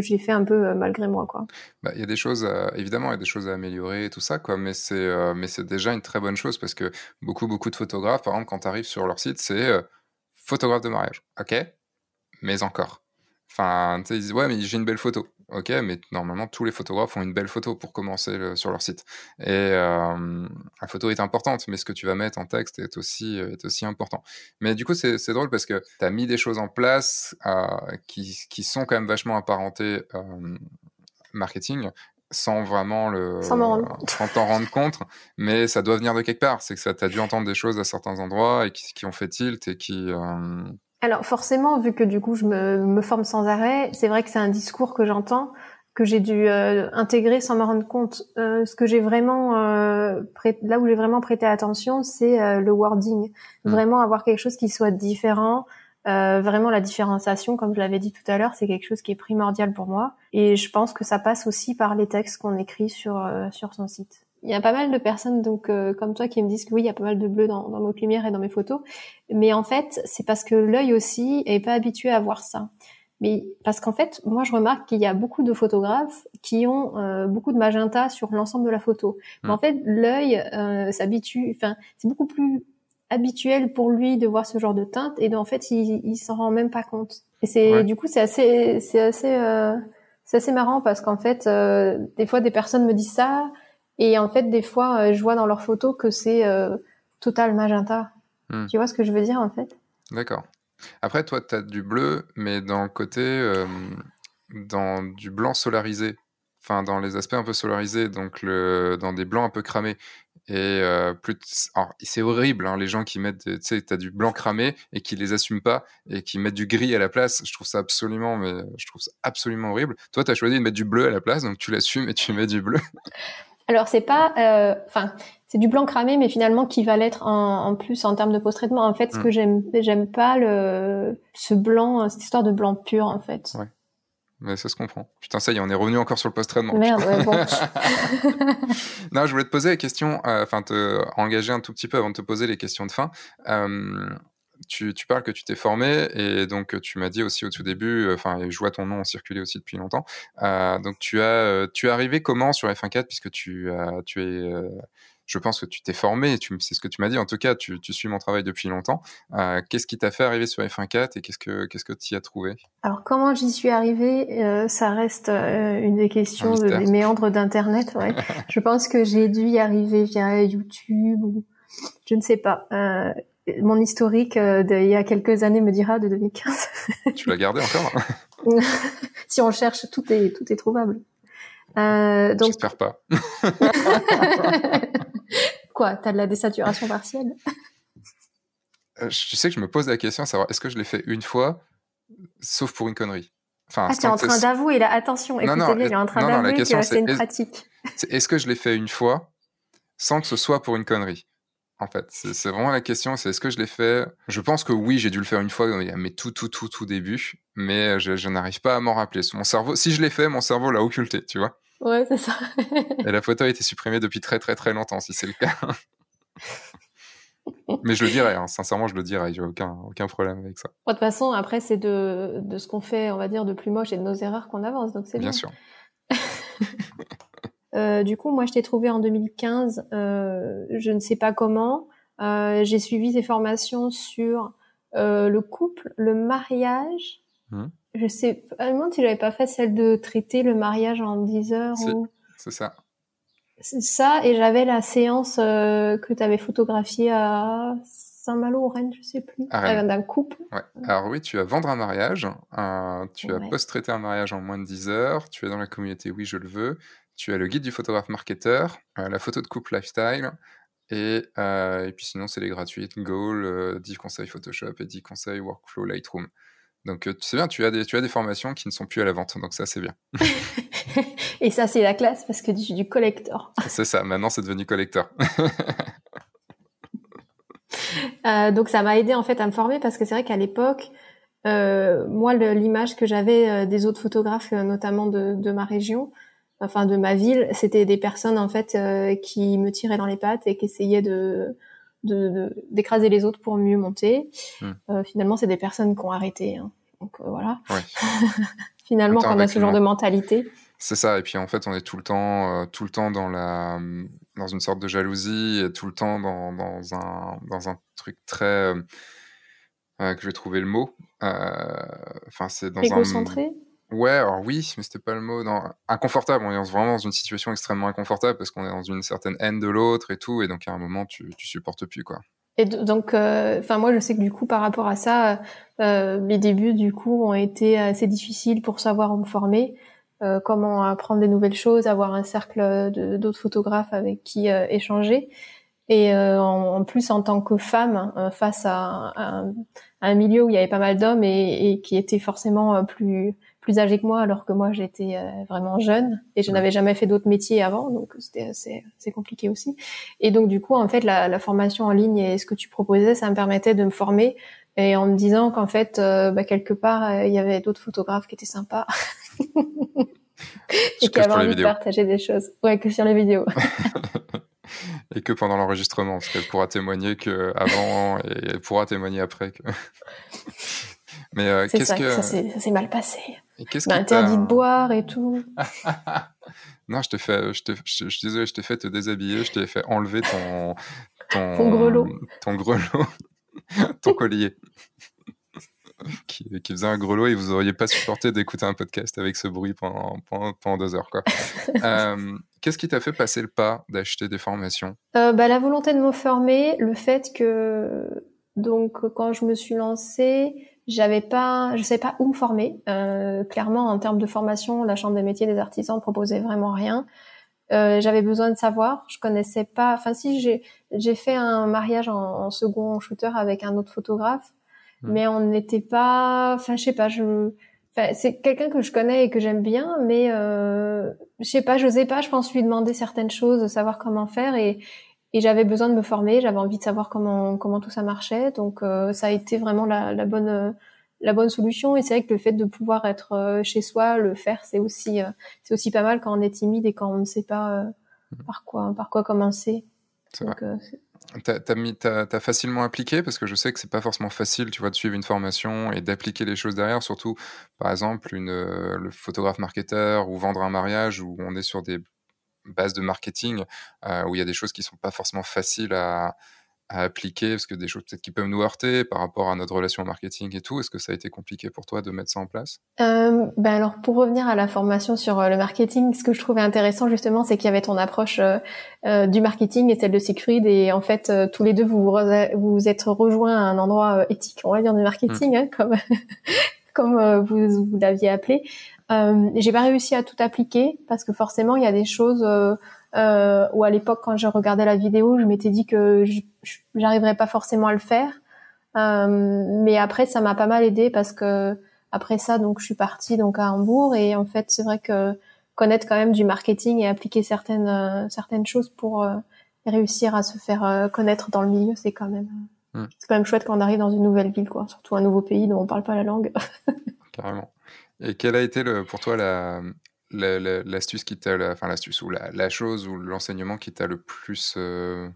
que j'ai fait un peu euh, malgré moi quoi. Bah, il y a des choses évidemment il y a des choses à améliorer et tout ça quoi mais c'est euh, mais c'est déjà une très bonne chose parce que beaucoup beaucoup de photographes par exemple quand tu arrives sur leur site c'est euh, photographe de mariage. OK Mais encore. Enfin, ils disent ouais mais j'ai une belle photo. Ok, mais normalement, tous les photographes ont une belle photo pour commencer sur leur site. Et euh, la photo est importante, mais ce que tu vas mettre en texte est aussi, est aussi important. Mais du coup, c'est drôle parce que tu as mis des choses en place euh, qui, qui, sont quand même vachement apparentées euh, marketing sans vraiment le sans t'en rendre compte mais ça doit venir de quelque part c'est que ça t'as dû entendre des choses à certains endroits et qui, qui ont fait tilt et qui alors forcément, vu que du coup je me, me forme sans arrêt, c'est vrai que c'est un discours que j'entends, que j'ai dû euh, intégrer sans me rendre compte. Euh, ce que j'ai vraiment, euh, là où j'ai vraiment prêté attention, c'est le wording. Mmh. Vraiment avoir quelque chose qui soit différent. vraiment la différenciation, comme je l'avais dit tout à l'heure, c'est quelque chose qui est primordial pour moi. Et je pense que ça passe aussi par les textes qu'on écrit sur sur son site. Il y a pas mal de personnes donc euh, comme toi qui me disent que oui, il y a pas mal de bleu dans, dans notre lumière et dans mes photos, mais en fait, c'est parce que l'œil aussi est pas habitué à voir ça. Mais parce qu'en fait, moi je remarque qu'il y a beaucoup de photographes qui ont euh, beaucoup de magenta sur l'ensemble de la photo. Mais en hmm. fait, l'œil euh, s'habitue, enfin, c'est beaucoup plus habituel pour lui de voir ce genre de teinte et en fait, il, il s'en rend même pas compte. Et c'est du coup, c'est assez, c'est assez, c'est assez marrant parce qu'en fait, des fois, des personnes me disent ça et en fait, des fois, euh, je vois dans leurs photos que c'est euh, total magenta. Hmm. Tu vois ce que je veux dire, en fait? D'accord. Après, toi, tu as du bleu, mais dans le côté, euh, dans du blanc solarisé. Enfin, dans les aspects un peu solarisés, donc le, dans des blancs un peu cramés. Et plus, c'est horrible, hein, les gens qui mettent, tu sais, t'as du blanc cramé et qui les assument pas et qui mettent du gris à la place. Je trouve ça absolument, mais je trouve ça absolument horrible. Toi, tu as choisi de mettre du bleu à la place, donc tu l'assumes et tu mets du bleu. Alors c'est pas, euh, enfin c'est du blanc cramé, mais finalement qui va l'être en, plus en termes de post-traitement. En fait, ce que mm. j'aime, j'aime pas le ce blanc, cette histoire de blanc pur en fait. Ouais. Mais ça se comprend. Putain, ça y est, on est revenu encore sur le post-traitement. Merde, ouais, bon. non, je voulais te poser la question, euh, enfin, te engager un tout petit peu avant de te poser les questions de fin. Euh, tu, parles que tu t'es formé et donc tu m'as dit aussi au tout début, euh, enfin, je vois ton nom circuler aussi depuis longtemps. Euh, donc tu as, euh, tu es arrivé comment sur F1.4 puisque tu as, tu es, je pense que tu t'es formé, c'est ce que tu m'as dit. En tout cas, tu, suis mon travail depuis longtemps. qu'est-ce qui t'a fait arriver sur F1.4 et qu'est-ce que qu'est-ce que tu y as trouvé? Alors comment j'y suis arrivé Ça reste une des questions des méandres d'internet. Ouais. je pense que j'ai dû y arriver via YouTube ou je ne sais pas mon historique euh, d'il y a quelques années me dira de 2015. tu l'as gardé encore? Si on cherche, tout est tout est trouvable. Euh, donc. J'espère pas. Quoi T'as de la désaturation partielle? Euh, Je sais que je me pose la question, savoir est-ce que je l'ai fait une fois, sauf pour une connerie? Enfin, ah, tu es en train d'avouer là. Attention, écoutez il est en train d'avouer que c'est une pratique. Est-ce que je l'ai fait une fois, sans que ce soit pour une connerie? En fait. C'est vraiment la question, c'est est-ce que je l'ai fait? Je pense que oui, j'ai dû le faire une fois, mais tout, tout, tout, tout début, mais je, n'arrive pas à m'en rappeler. Mon cerveau, si je l'ai fait, mon cerveau l'a occulté, tu vois? Ouais, c'est ça. Et la photo a été supprimée depuis très, très, très longtemps, si c'est le cas. Mais je le dirais, hein. sincèrement, je le dirais, j'ai aucun, aucun problème avec ça. de toute façon, après, c'est de, de ce qu'on fait, on va dire, de plus moche et de nos erreurs qu'on avance, donc c'est bien. Bien sûr. Euh, du coup, moi, je t'ai trouvé en 2015, euh, je ne sais pas comment. Euh, j'ai suivi des formations sur le couple, le mariage. Mmh. Je sais pas si j'avais pas fait celle de traiter le mariage en 10 heures. Si. Ou... C'est ça. C'est ça, et j'avais la séance que tu avais photographiée à Saint-Malo ou Rennes, je sais plus, d'un couple. Ouais. Alors oui, tu vas vendre un mariage, tu as Ouais. post-traité un mariage en moins de 10 heures, tu es dans la communauté Oui, je le veux, tu as le guide du photographe marketeur, euh, la photo de couple lifestyle, et, euh, et puis sinon c'est les gratuites, Goal, euh, 10 conseils Photoshop et 10 conseils Workflow Lightroom. Donc euh, c'est bien, tu as, des, tu as des formations qui ne sont plus à la vente, donc ça c'est bien. Et ça, c'est la classe parce que du, du collector. c'est ça, maintenant c'est devenu collector. Euh, donc ça m'a aidé en fait à me former parce que c'est vrai qu'à l'époque, euh, moi l'image que j'avais euh, des autres photographes, euh, notamment de, de ma région, enfin de ma ville, c'était des personnes en fait euh, qui me tiraient dans les pattes et qui essayaient de d'écraser les autres pour mieux monter. Hmm. Euh, finalement, c'est des personnes qui ont arrêté. hein. Donc euh, voilà. Ouais. finalement, quand on a ce genre de mentalité. C'est ça, et puis en fait, on est tout le temps, tout le temps dans la, dans une sorte de jalousie, et tout le temps dans, dans un, dans un truc très, que je vais trouver le mot. Enfin, c'est dans un. Ouais, alors oui, mais c'était pas le mot. Dans... Inconfortable, on est vraiment dans une situation extrêmement inconfortable parce qu'on est dans une certaine haine de l'autre et tout, et donc à un moment, tu, tu supportes plus, quoi. Et donc, euh, enfin moi, je sais que du coup, par rapport à ça, euh, mes débuts du coup ont été assez difficiles pour savoir où me former, euh, comment apprendre des nouvelles choses, avoir un cercle d'autres photographes avec qui euh, échanger. Et euh, en, en plus, en tant que femme, euh, face à, un- à un milieu où il y avait pas mal d'hommes et, et qui étaient forcément euh, plus plus âgés que moi, alors que moi j'étais euh, vraiment jeune et je n'avais jamais fait d'autres métiers avant, donc c'était assez, compliqué aussi. Et donc du coup, en fait, la, la formation en ligne et ce que tu proposais, ça me permettait de me former et en me disant qu'en fait, euh, bah, quelque part, euh, il y avait d'autres photographes qui étaient sympas et qui avaient envie de partager des choses. Ouais, que sur les vidéos. Et que pendant l'enregistrement, parce qu'elle pourra témoigner que avant et elle pourra témoigner après. Que... Mais euh, C'est qu'est-ce ça, que. ça s'est mal passé. qu'est-ce Bah, interdit de boire et tout. non, je t'ai fait, je, t'ai- je, je désolé, je t'ai fait te déshabiller, je t'ai fait enlever ton, ton, Ton grelot. ton grelot, ton collier, qui, qui faisait un grelot et vous auriez pas supporté d'écouter un podcast avec ce bruit pendant, pendant, pendant deux heures, quoi. Euh, Qu'est-ce qui t'a fait passer le pas d'acheter des formations? Euh, bah, la volonté de me former, le fait que donc quand je me suis lancée, j'avais pas, je savais pas où me former. Euh, clairement, en termes de formation, la Chambre des métiers des artisans proposait vraiment rien. Euh, j'avais besoin de savoir. Je connaissais pas. Enfin, si j'ai j'ai fait un mariage en, en second shooter avec un autre photographe, Mhm. mais on n'était pas. Enfin, je sais pas. Je Enfin, c'est quelqu'un que je connais et que j'aime bien, mais euh, je sais pas, j'osais pas, je pense, lui demander certaines choses, savoir comment faire, et, et j'avais besoin de me former, j'avais envie de savoir comment comment tout ça marchait, donc euh, ça a été vraiment la, la bonne euh, la bonne solution. Et c'est vrai que le fait de pouvoir être euh, chez soi, le faire, c'est aussi c'est aussi pas mal quand on est timide et quand on ne sait pas euh, par quoi par quoi commencer. Donc, T'as t'as facilement appliqué parce que je sais que c'est pas forcément facile, tu vois, de suivre une formation et d'appliquer les choses derrière. Surtout, par exemple, une, euh, le photographe marketeur ou vendre un mariage où on est sur des bases de marketing euh, où il y a des choses qui sont pas forcément faciles à, à appliquer parce que des choses peut-être qui peuvent nous heurter par rapport à notre relation au marketing et tout. Est-ce que ça a été compliqué pour toi de mettre ça en place? Euh, ben alors pour revenir à la formation sur euh, le marketing, ce que je trouvais intéressant justement, c'est qu'il y avait ton approche euh, euh, du marketing et celle de Siegfried. Et en fait tous les deux vous vous êtes rejoints à un endroit éthique, on va dire du marketing, hein, comme comme euh, vous, vous l'aviez appelé. Euh, J'ai pas réussi à tout appliquer parce que forcément il y a des choses euh, euh, où à l'époque quand je regardais la vidéo, je m'étais dit que j'arriverais pas forcément à le faire. Euh, mais après ça m'a pas mal aidé parce que après ça, donc je suis partie donc à Hambourg et en fait c'est vrai que connaître quand même du marketing et appliquer certaines euh, certaines choses pour réussir à se faire connaître dans le milieu, c'est quand même Mm. c'est quand même chouette quand on arrive dans une nouvelle ville quoi, surtout un nouveau pays dont on parle pas la langue. Carrément. Et quelle a été le, pour toi la, la- la- l'astuce qui t'a, la- enfin l'astuce ou la, la chose ou l'enseignement qui t'a le plus, euh,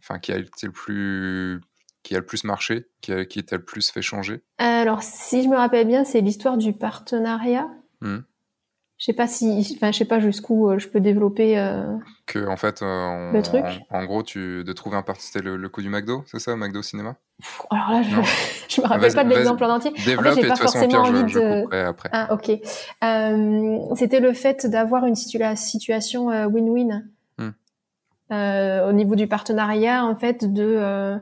Enfin, qui a été le plus qui a le plus marché, qui, a, qui t'a le plus fait changer? Alors, si je me rappelle bien, c'est l'histoire du partenariat. Hmm. Je sais pas si, enfin, je sais pas jusqu'où euh, je peux développer. Euh, que en fait, euh, le truc. En, gros, tu de trouver un parti, c'était le, coup du McDo, c'est ça, McDo Cinéma? Alors là, je, je me rappelle pas de l'exemple en entier. Développe en fait, et pas de façon, envie je, de. après. Ah, ok. Euh, c'était le fait d'avoir une situa situation win-win hmm. au niveau du partenariat, en fait, de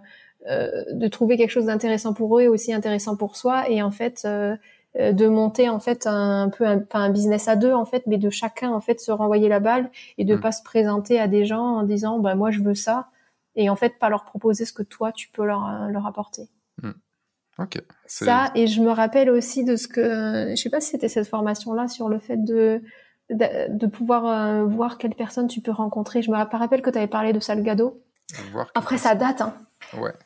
de trouver quelque chose d'intéressant pour eux et aussi intéressant pour soi, et en fait euh, de monter en fait un, peu un, pas un business à deux en fait, mais de chacun en fait se renvoyer la balle et de mm. pas se présenter à des gens en disant bah moi je veux ça et en fait pas leur proposer ce que toi tu peux leur euh, leur apporter. Mm. Ok. Ça et je me rappelle aussi de ce que je sais pas si c'était cette formation là sur le fait de de, pouvoir euh, voir quelle personne tu peux rencontrer. Je me rappelle que tu avais parlé de Salgado. Après ça date hein.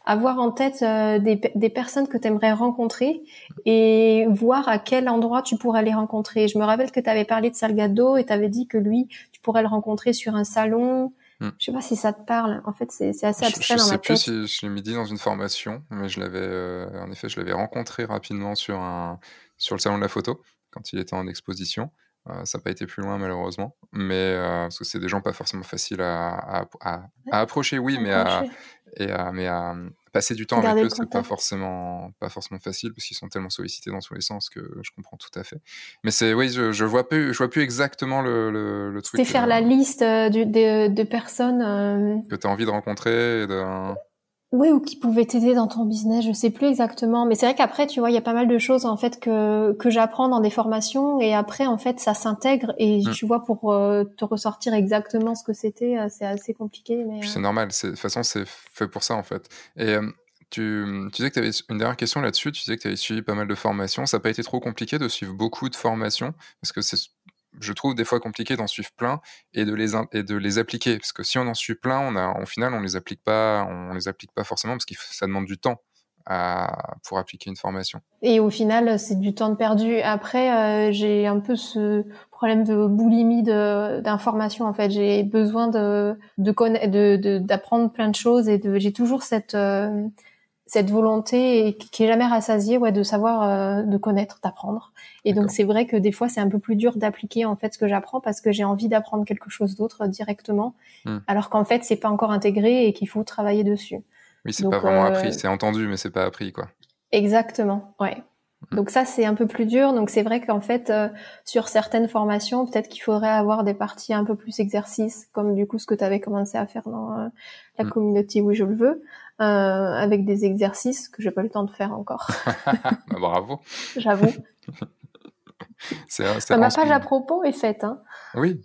Avoir en tête euh, des, des, personnes que tu aimerais rencontrer et voir à quel endroit tu pourrais les rencontrer. Je me rappelle que tu avais parlé de Salgado et tu avais dit que lui, tu pourrais le rencontrer sur un salon. Hmm. Je sais pas si ça te parle. En fait, c'est assez abstrait je, dans ma tête. Je sais plus si je l'ai mis dit dans une formation, mais je l'avais, euh, en effet, je l'avais rencontré rapidement sur un, sur le salon de la photo quand il était en exposition. Euh, ça n'a pas été plus loin malheureusement, mais parce que c'est des gens pas forcément faciles à, à, à, à approcher, oui, mais à, et mais à passer du temps avec eux, c'est pas forcément, pas forcément facile parce qu'ils sont tellement sollicités dans tous les sens que je comprends tout à fait. Mais c'est, oui, je, je vois plus, je vois plus exactement le, le, le truc. C'est faire la liste de, de, de personnes que tu as envie de rencontrer. Et de... Oui, ou qui pouvait t'aider dans ton business, je sais plus exactement. Mais c'est vrai qu'après, tu vois, il y a pas mal de choses en fait que que j'apprends dans des formations et après, en fait, ça s'intègre et mmh. tu vois, pour euh, te ressortir exactement ce que c'était, euh, c'est assez compliqué. Mais c'est euh normal. De toute façon, c'est fait pour ça en fait. Et tu, tu disais que tu avais une dernière question là-dessus. Tu disais que tu avais suivi pas mal de formations. Ça n'a pas été trop compliqué de suivre beaucoup de formations parce que c'est je trouve des fois compliqué d'en suivre plein et de les et de les appliquer. Parce que si on en suit plein on a au final on les applique pas on les applique pas forcément parce que ça demande du temps à, pour appliquer une formation. Et au final c'est du temps perdu. Après euh, j'ai un peu ce problème de boulimie d'information en fait. J'ai besoin de de d'apprendre de, plein de choses et de j'ai toujours cette euh, cette volonté qui est jamais rassasiée ouais de savoir euh, de connaître d'apprendre et donc c'est vrai que des fois c'est un peu plus dur d'appliquer en fait ce que j'apprends parce que j'ai envie d'apprendre quelque chose d'autre directement hmm. alors qu'en fait c'est pas encore intégré et qu'il faut travailler dessus oui c'est pas vraiment appris euh, c'est entendu mais c'est pas appris quoi exactement ouais. Donc ça c'est un peu plus dur donc c'est vrai qu'en fait euh, sur certaines formations peut-être qu'il faudrait avoir des parties un peu plus exercices comme du coup ce que tu avais commencé à faire dans la hmm. communauté oui je le veux euh, avec des exercices que j'ai pas le temps de faire encore. Bah, bravo. J'avoue. c'est, ma page à propos est faite. Hein. Oui.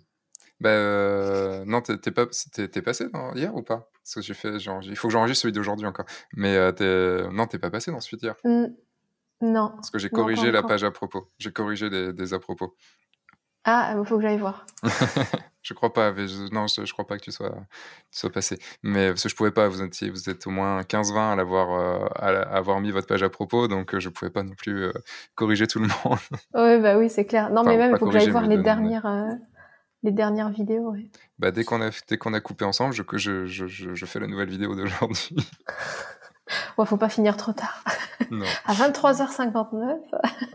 Bah, euh, non, t'es, pas, t'es, passé hier ou pas? Parce que j'ai fait, genre, il faut que j'enregistre celui d'aujourd'hui encore. Mais euh, non, t'es pas passé dans celui d'hier. Non. Parce que j'ai corrigé la page à propos. J'ai corrigé des, des à propos. Ah, il faut que j'aille voir. je crois pas. je, non, je, crois pas que tu sois, tu sois passé. Mais parce que je pouvais pas. Vous êtes, vous êtes au moins 15-20 à l'avoir, euh, à, avoir mis votre page à propos, donc euh, je pouvais pas non plus euh, corriger tout le monde. oui, bah oui, c'est clair. Non, mais même il faut que j'aille voir les dernières, les dernières vidéos. Bah dès qu'on a, dès qu'on a coupé ensemble, je, je, je, je fais la nouvelle vidéo d'aujourd'hui. Ouais, faut pas finir trop tard. Non. à 23h59.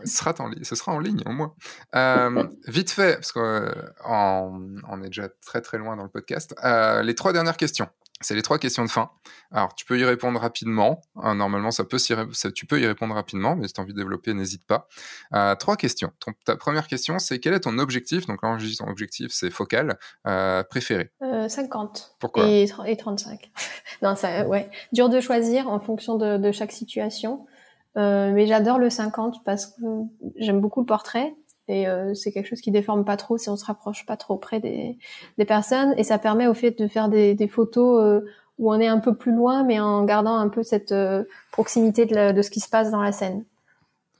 ce, sera en ce sera en ligne au moins. Euh, vite fait, parce qu'on euh, est déjà très très loin dans le podcast. Euh, les trois dernières questions. C'est les trois questions de fin. Alors, tu peux y répondre rapidement. Euh, normalement, ça peut ça, tu peux y répondre rapidement, mais si tu as envie de développer, n'hésite pas. Euh, trois questions. ta première question, c'est quel est ton objectif? Donc là, ton objectif, c'est focal, euh, préféré 50. Pourquoi? Et, 35. non, ça, ouais. Dur de choisir en fonction de, de chaque situation. mais j'adore le 50 parce que j'aime beaucoup le portrait et euh, c'est quelque chose qui déforme pas trop si on se rapproche pas trop près des, des personnes et ça permet au fait de faire des, des photos euh, où on est un peu plus loin mais en gardant un peu cette euh, proximité de, de, ce qui se passe dans la scène.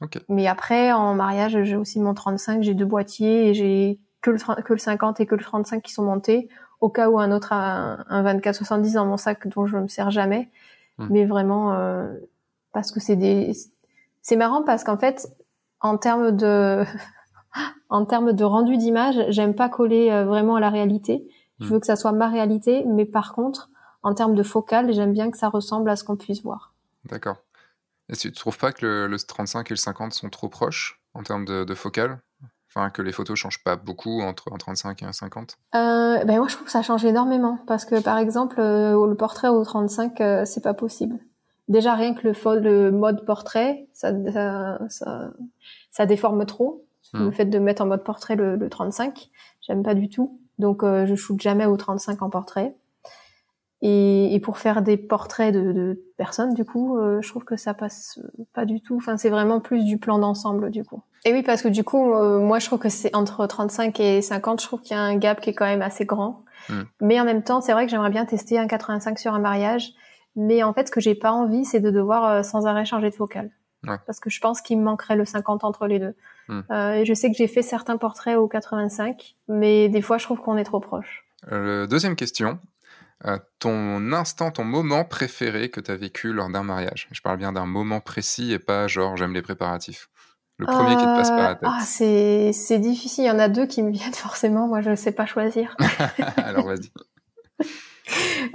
Okay. Mais après en mariage j'ai aussi mon 35, j'ai deux boîtiers et j'ai que le, que le 50 et que le 35 qui sont montés au cas où un autre a un, 24-70 dans mon sac dont je ne me sers jamais. Hmm. Mais vraiment parce que c'est des c'est marrant parce qu'en fait en termes de en termes de rendu d'image, j'aime pas coller euh, vraiment à la réalité. Je hmm. veux que ça soit ma réalité, mais par contre, en termes de focal, j'aime bien que ça ressemble à ce qu'on puisse voir. D'accord. Et tu ne trouves pas que le, 35 et le 50 sont trop proches en termes de, de focal? Enfin, que les photos changent pas beaucoup entre un 35 et un 50 euh, ben Moi, je trouve que ça change énormément. Parce que, par exemple, euh, le portrait au 35, euh, c'est pas possible. Déjà, rien que le, le mode portrait, ça, ça, ça, déforme trop. Le hmm. fait de mettre en mode portrait le, le 35, j'aime pas du tout. Donc, euh, je shoote jamais au 35 en portrait. Et, et, pour faire des portraits de, de personnes, du coup, euh, je trouve que ça passe pas du tout. Enfin, c'est vraiment plus du plan d'ensemble, du coup. Et oui, parce que du coup, euh, moi, je trouve que c'est entre 35 et 50, je trouve qu'il y a un gap qui est quand même assez grand. Hmm. Mais en même temps, c'est vrai que j'aimerais bien tester un 85 sur un mariage. Mais en fait, ce que j'ai pas envie, c'est de devoir euh, sans arrêt changer de focale. Ouais. Parce que je pense qu'il me manquerait le 50 entre les deux. Hmm. Euh, et je sais que j'ai fait certains portraits au 85, mais des fois, je trouve qu'on est trop proche. deuxième question, euh, ton instant, ton moment préféré que tu as vécu lors d'un mariage? Je parle bien d'un moment précis et pas genre j'aime les préparatifs. Le premier qui te passe par la tête. Ah, c'est, difficile. Il y en a deux qui me viennent forcément. Moi, je ne sais pas choisir. Alors, vas-y.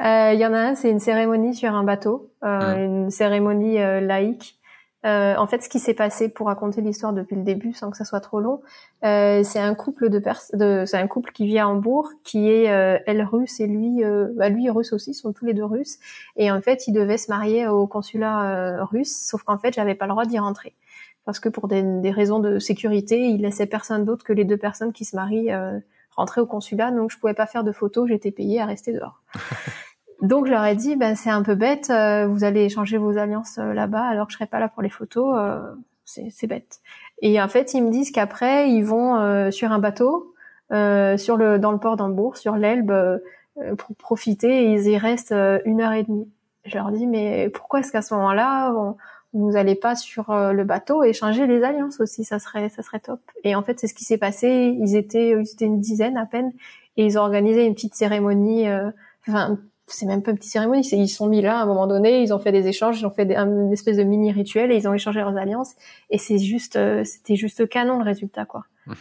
Euh, il y en a un, c'est une cérémonie sur un bateau, euh, mmh. une cérémonie laïque euh, en fait, ce qui s'est passé pour raconter l'histoire depuis le début, sans que ça soit trop long, euh, c'est un couple de, de c'est un couple qui vit à Hambourg, qui est euh, elle russe et lui, euh, bah, lui russe aussi, ils sont tous les deux russes. Et en fait, ils devaient se marier au consulat euh, russe, sauf qu'en fait, j'avais pas le droit d'y rentrer parce que pour des, des, raisons de sécurité, ils laissaient personne d'autre que les deux personnes qui se marient rentrer au consulat, donc je pouvais pas faire de photos, j'étais payée à rester dehors. Donc je leur ai dit, ben c'est un peu bête, euh, vous allez échanger vos alliances euh, là-bas alors que je serai pas là pour les photos, euh, c'est bête. Et en fait, ils me disent qu'après ils vont sur un bateau sur le dans le port d'Hambourg, sur l'Elbe, pour profiter et ils y restent une heure et demie. Je leur dis, mais pourquoi est-ce qu'à ce, moment-là vous n'allez pas sur le bateau échanger les alliances aussi, ça serait ça serait top. Et en fait, c'est ce qui s'est passé. Ils étaient ils étaient une dizaine à peine et ils ont organisé une petite cérémonie. enfin c'est même pas une petite cérémonie, c'est ils sont mis là à un moment donné, ils ont fait des échanges, ils ont fait des, une espèce de mini rituel et ils ont échangé leurs alliances et c'est juste, euh, c'était juste canon le résultat quoi.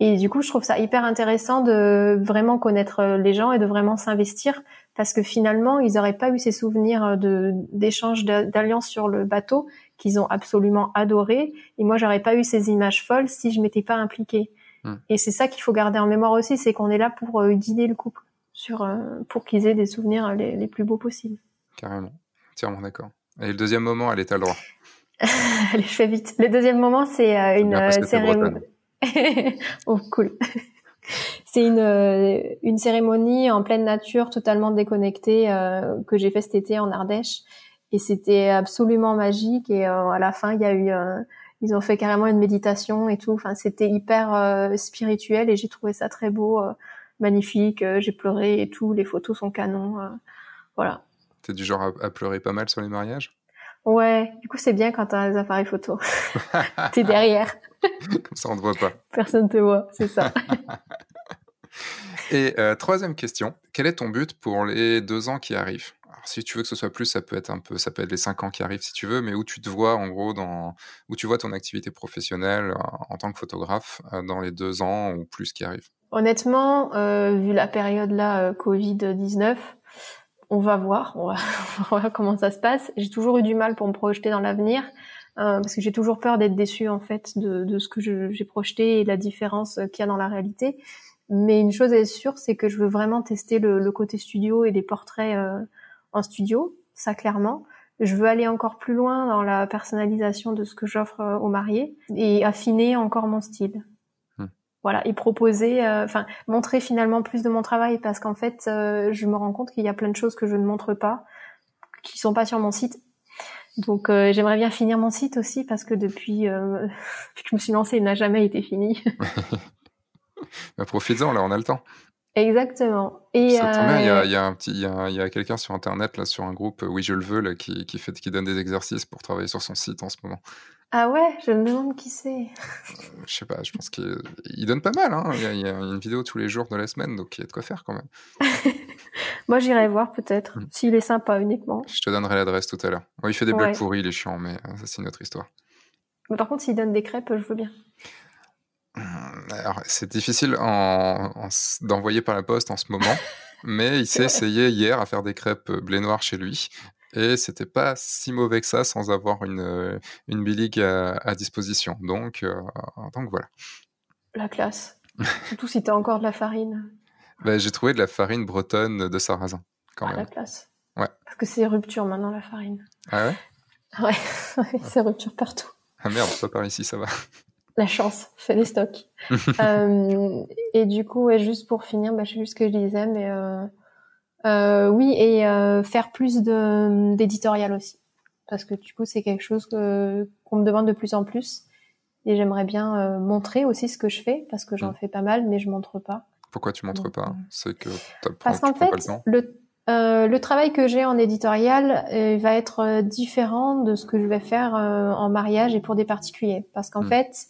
et du coup, je trouve ça hyper intéressant de vraiment connaître euh, les gens et de vraiment s'investir parce que finalement, ils auraient pas eu ces souvenirs euh, de d'échanges d'alliances sur le bateau qu'ils ont absolument adoré et moi, j'aurais pas eu ces images folles si je m'étais pas impliquée. Hmm. Et c'est ça qu'il faut garder en mémoire aussi, c'est qu'on est là pour guider le couple sur, euh, pour qu'ils aient des souvenirs les, les, plus beaux possibles. Carrément, entièrement d'accord. Et le deuxième moment, elle est à droit. Allez, je fais vite. Le deuxième moment, c'est euh, une euh, cérémonie. oh, cool. c'est une, une cérémonie en pleine nature, totalement déconnectée, que j'ai fait cet été en Ardèche. Et c'était absolument magique. Et à la fin, il y a eu, ils ont fait carrément une méditation et tout. Enfin, c'était hyper spirituel et j'ai trouvé ça très beau magnifique, euh, j'ai pleuré et tout, les photos sont canons, euh, voilà. T'es du genre à, pleurer pas mal sur les mariages? Ouais, du coup c'est bien quand t'as les appareils photo. T'es derrière. Comme ça on te voit pas. Personne te voit, c'est ça. et euh, troisième question, quel est ton but pour les deux ans qui arrivent? Si tu veux que ce soit plus, ça peut être un peu, ça peut être les cinq ans qui arrivent si tu veux, mais où tu te vois en gros dans, où tu vois ton activité professionnelle en tant que photographe dans les deux ans ou plus qui arrivent? Honnêtement, euh, vu la période là euh, Covid-19, on va voir, on va, voir comment ça se passe. J'ai toujours eu du mal pour me projeter dans l'avenir euh, parce que j'ai toujours peur d'être déçue en fait de, de ce que j'ai projeté et la différence qu'il y a dans la réalité. Mais une chose est sûre, c'est que je veux vraiment tester le, le côté studio et les portraits euh, en studio, ça clairement. Je veux aller encore plus loin dans la personnalisation de ce que j'offre euh, aux mariés et affiner encore mon style voilà et proposer euh, enfin montrer finalement plus de mon travail parce qu'en fait euh, je me rends compte qu'il y a plein de choses que je ne montre pas qui sont pas sur mon site. Donc euh, j'aimerais bien finir mon site aussi parce que depuis, que je me suis lancée il n'a jamais été fini. Bah, profites-en là on a le temps Exactement. Et il y a, y a, un petit, il y a, y a quelqu'un sur internet là, sur un groupe, oui je le veux là, qui, qui fait, qui donne des exercices pour travailler sur son site en ce moment. Ah ouais, je me demande qui c'est. je sais pas, je pense qu'il donne pas mal. Hein. Il, y a, une vidéo tous les jours de la semaine, donc il y a de quoi faire quand même. Moi, j'irai voir peut-être, hmm. s'il est sympa uniquement. Je te donnerai l'adresse tout à l'heure. il fait des blagues pourries, il est chiant, mais euh, ça, c'est une autre histoire. Mais par contre, s'il donne des crêpes, je veux bien. Alors, c'est difficile en, d'envoyer par la poste en ce moment. Mais il s'est essayé hier à faire des crêpes blé noir chez lui. Et c'était pas si mauvais que ça sans avoir une, une bilique à, disposition. Donc, donc voilà. La classe. Surtout si tu as encore de la farine. Bah, j'ai trouvé de la farine bretonne de sarrasin. Quand ah, la classe. Ouais. Parce que c'est rupture maintenant, la farine. Ah ouais? Ouais, c'est rupture partout. Ah merde, pas par ici, ça va. La chance, fais les stocks. euh, et du coup, ouais, juste pour finir, bah, je sais plus ce que je disais, mais euh, euh, oui, et faire plus d'éditorial aussi. Parce que du coup, c'est quelque chose que qu'on me demande de plus en plus. Et j'aimerais bien montrer aussi ce que je fais, parce que j'en mm. fais pas mal, mais je montre pas. Pourquoi tu montres pas? C'est que Parce qu'en fait, le, le travail que j'ai en éditorial va être différent de ce que je vais faire en mariage et pour des particuliers. Parce qu'en hmm. fait,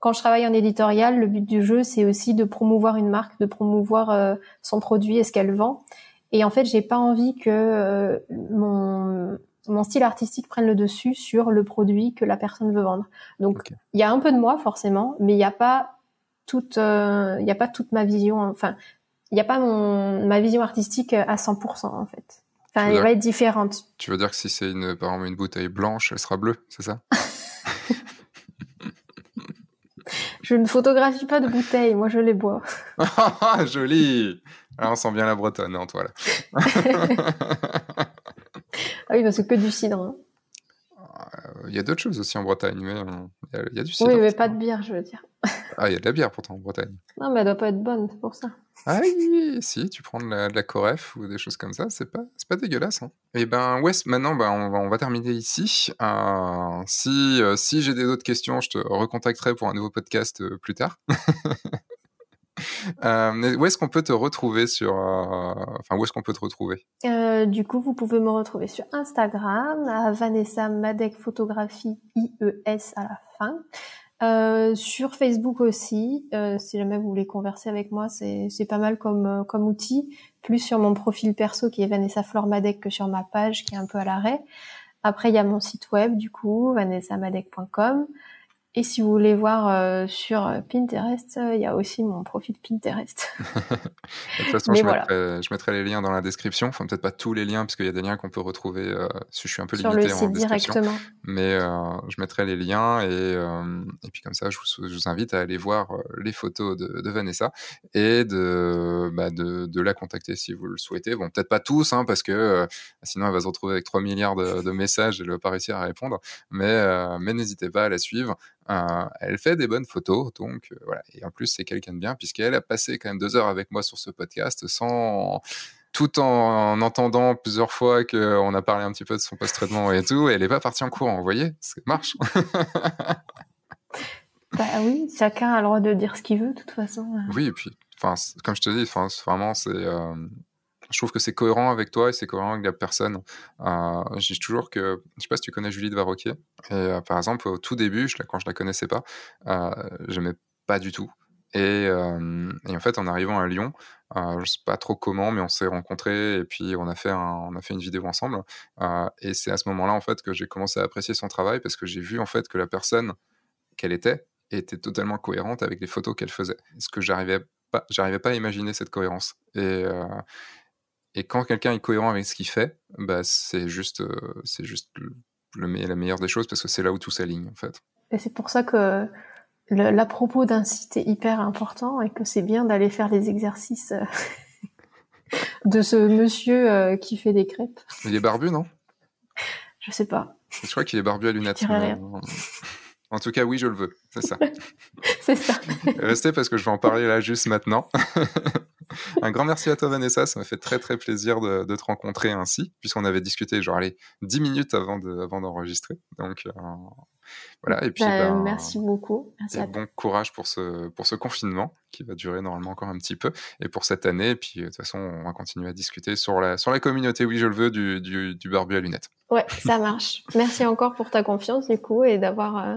quand je travaille en éditorial, le but du jeu, c'est aussi de promouvoir une marque, de promouvoir son produit et ce qu'elle vend. Et en fait, j'ai pas envie que mon, mon style artistique prenne le dessus sur le produit que la personne veut vendre. Donc, il y a un peu de moi forcément, mais il n'y a pas toute, il y a pas toute ma vision. Enfin, il n'y a pas mon, ma vision artistique à 100% en fait. Enfin, elle va être différente. Tu veux dire que si c'est une, par exemple une bouteille blanche, elle sera bleue, c'est ça? Je ne photographie pas de bouteilles, moi je les bois. Joli Alors on sent bien la bretonne en toi là. ah oui, parce que que du cidre. Hein. Il y a d'autres choses aussi en Bretagne, mais euh, il y, a du cidre. Oui, mais pas de bière, je veux dire. Ah, il y a de la bière pourtant en Bretagne. Non, mais elle doit pas être bonne, c'est pour ça. Ah oui, si, tu prends de la, de coref ou des choses comme ça, c'est pas, pas dégueulasse. Hein. Et eh ben, ouais, maintenant, ben, on, va, on va terminer ici. Euh, si euh, si j'ai des autres questions, je te recontacterai pour un nouveau podcast plus tard. Euh, où est-ce qu'on peut te retrouver sur, euh, enfin où est-ce qu'on peut te retrouver? Euh, Du coup, vous pouvez me retrouver sur Instagram à Vanessa Madec Photographie IES à la fin. Euh, sur Facebook aussi, euh, si jamais vous voulez converser avec moi, c'est pas mal comme euh, comme outil. Plus sur mon profil perso qui est Vanessa Flor Madec que sur ma page qui est un peu à l'arrêt. Après, il y a mon site web du coup, vanessamadec.com. Et si vous voulez voir euh, sur Pinterest, euh, il y a aussi mon profil Pinterest. de toute façon, je, mettrai, je, mettrai, les liens dans la description. Enfin, peut-être pas tous les liens, parce qu'il y a des liens qu'on peut retrouver. Euh, si je suis un peu sur limité le site directement. Mais je mettrai les liens et, et puis comme ça, je vous, je vous, invite à aller voir les photos de, de Vanessa et de, bah, de, de, la contacter si vous le souhaitez. Bon, peut-être pas tous, hein, parce que sinon elle va se retrouver avec 3 milliards de, de messages et elle va pas réussir à répondre. Mais, mais n'hésitez pas à la suivre. Euh, elle fait des bonnes photos, donc euh, voilà. Et en plus, c'est quelqu'un de bien, puisqu'elle a passé quand même deux heures avec moi sur ce podcast sans tout en entendant plusieurs fois qu'on a parlé un petit peu de son post-traitement et tout, elle n'est pas partie en courant, vous voyez Ça marche Bah oui, chacun a le droit de dire ce qu'il veut, de toute façon. Oui, et puis, comme je te dis, vraiment, c'est... Euh, je trouve que c'est cohérent avec toi et c'est cohérent avec la personne. Euh, je dis toujours que, je sais pas si tu connais Julie de Varroquier, et euh, par exemple, au tout début, quand je la connaissais pas, euh, j'aimais pas du tout. Et, euh, et, en fait, en arrivant à Lyon, euh, je sais pas trop comment, mais on s'est rencontrés et puis on a fait, on a fait une vidéo ensemble. Euh, et c'est à ce moment-là, en fait, que j'ai commencé à apprécier son travail parce que j'ai vu en fait que la personne qu'elle était était totalement cohérente avec les photos qu'elle faisait. Ce que j'arrivais pas, j'arrivais pas à imaginer cette cohérence. Et, et quand quelqu'un est cohérent avec ce qu'il fait, bah, c'est juste, euh, c'est juste le, la meilleure des choses parce que c'est là où tout s'aligne en fait. Et c'est pour ça que l'à propos d'un site est hyper important et que c'est bien d'aller faire les exercices euh, de ce monsieur euh, qui fait des crêpes. Il est barbu, non? Je sais pas. Je crois qu'il est barbu à lunettes. En tout cas, oui, je le veux. C'est ça. c'est ça. Restez parce que je vais en parler là juste maintenant. un grand merci à toi, Vanessa. Ça m'a fait très, très plaisir de, te rencontrer ainsi, puisqu'on avait discuté, genre, allez, 10 minutes avant, de, avant d'enregistrer. Donc, euh, voilà. Et puis, bah, ben, merci beaucoup. Merci à bon courage pour ce, pour ce confinement qui va durer normalement encore un petit peu et pour cette année. Et puis, de toute façon, on va continuer à discuter sur la, sur la communauté, oui, je le veux, du, du, du barbu à lunettes. Ouais, ça marche. merci encore pour ta confiance, du coup, et d'avoir, euh,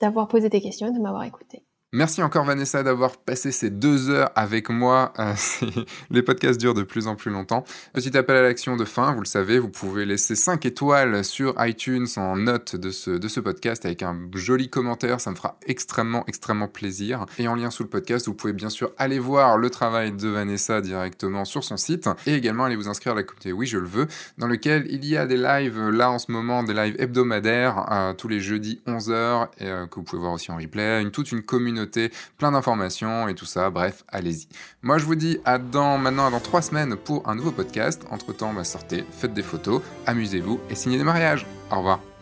d'avoir posé tes questions et de m'avoir écouté. Merci encore Vanessa d'avoir passé ces deux heures avec moi. Euh, les podcasts durent de plus en plus longtemps. Petit appel à l'action de fin, vous le savez, vous pouvez laisser 5 étoiles sur iTunes en note de ce, de ce podcast avec un joli commentaire, ça me fera extrêmement, extrêmement plaisir. Et en lien sous le podcast, vous pouvez bien sûr aller voir le travail de Vanessa directement sur son site et également aller vous inscrire à la communauté Oui, je le veux, dans lequel il y a des lives là en ce moment, des lives hebdomadaires euh, tous les jeudis 11h et euh, que vous pouvez voir aussi en replay, une, toute une communauté, plein d'informations et tout ça. Bref, allez-y. Moi, je vous dis à dans maintenant, dans trois semaines pour un nouveau podcast. Entre temps, bah, sortez, faites des photos, amusez-vous et signez des mariages. Au revoir.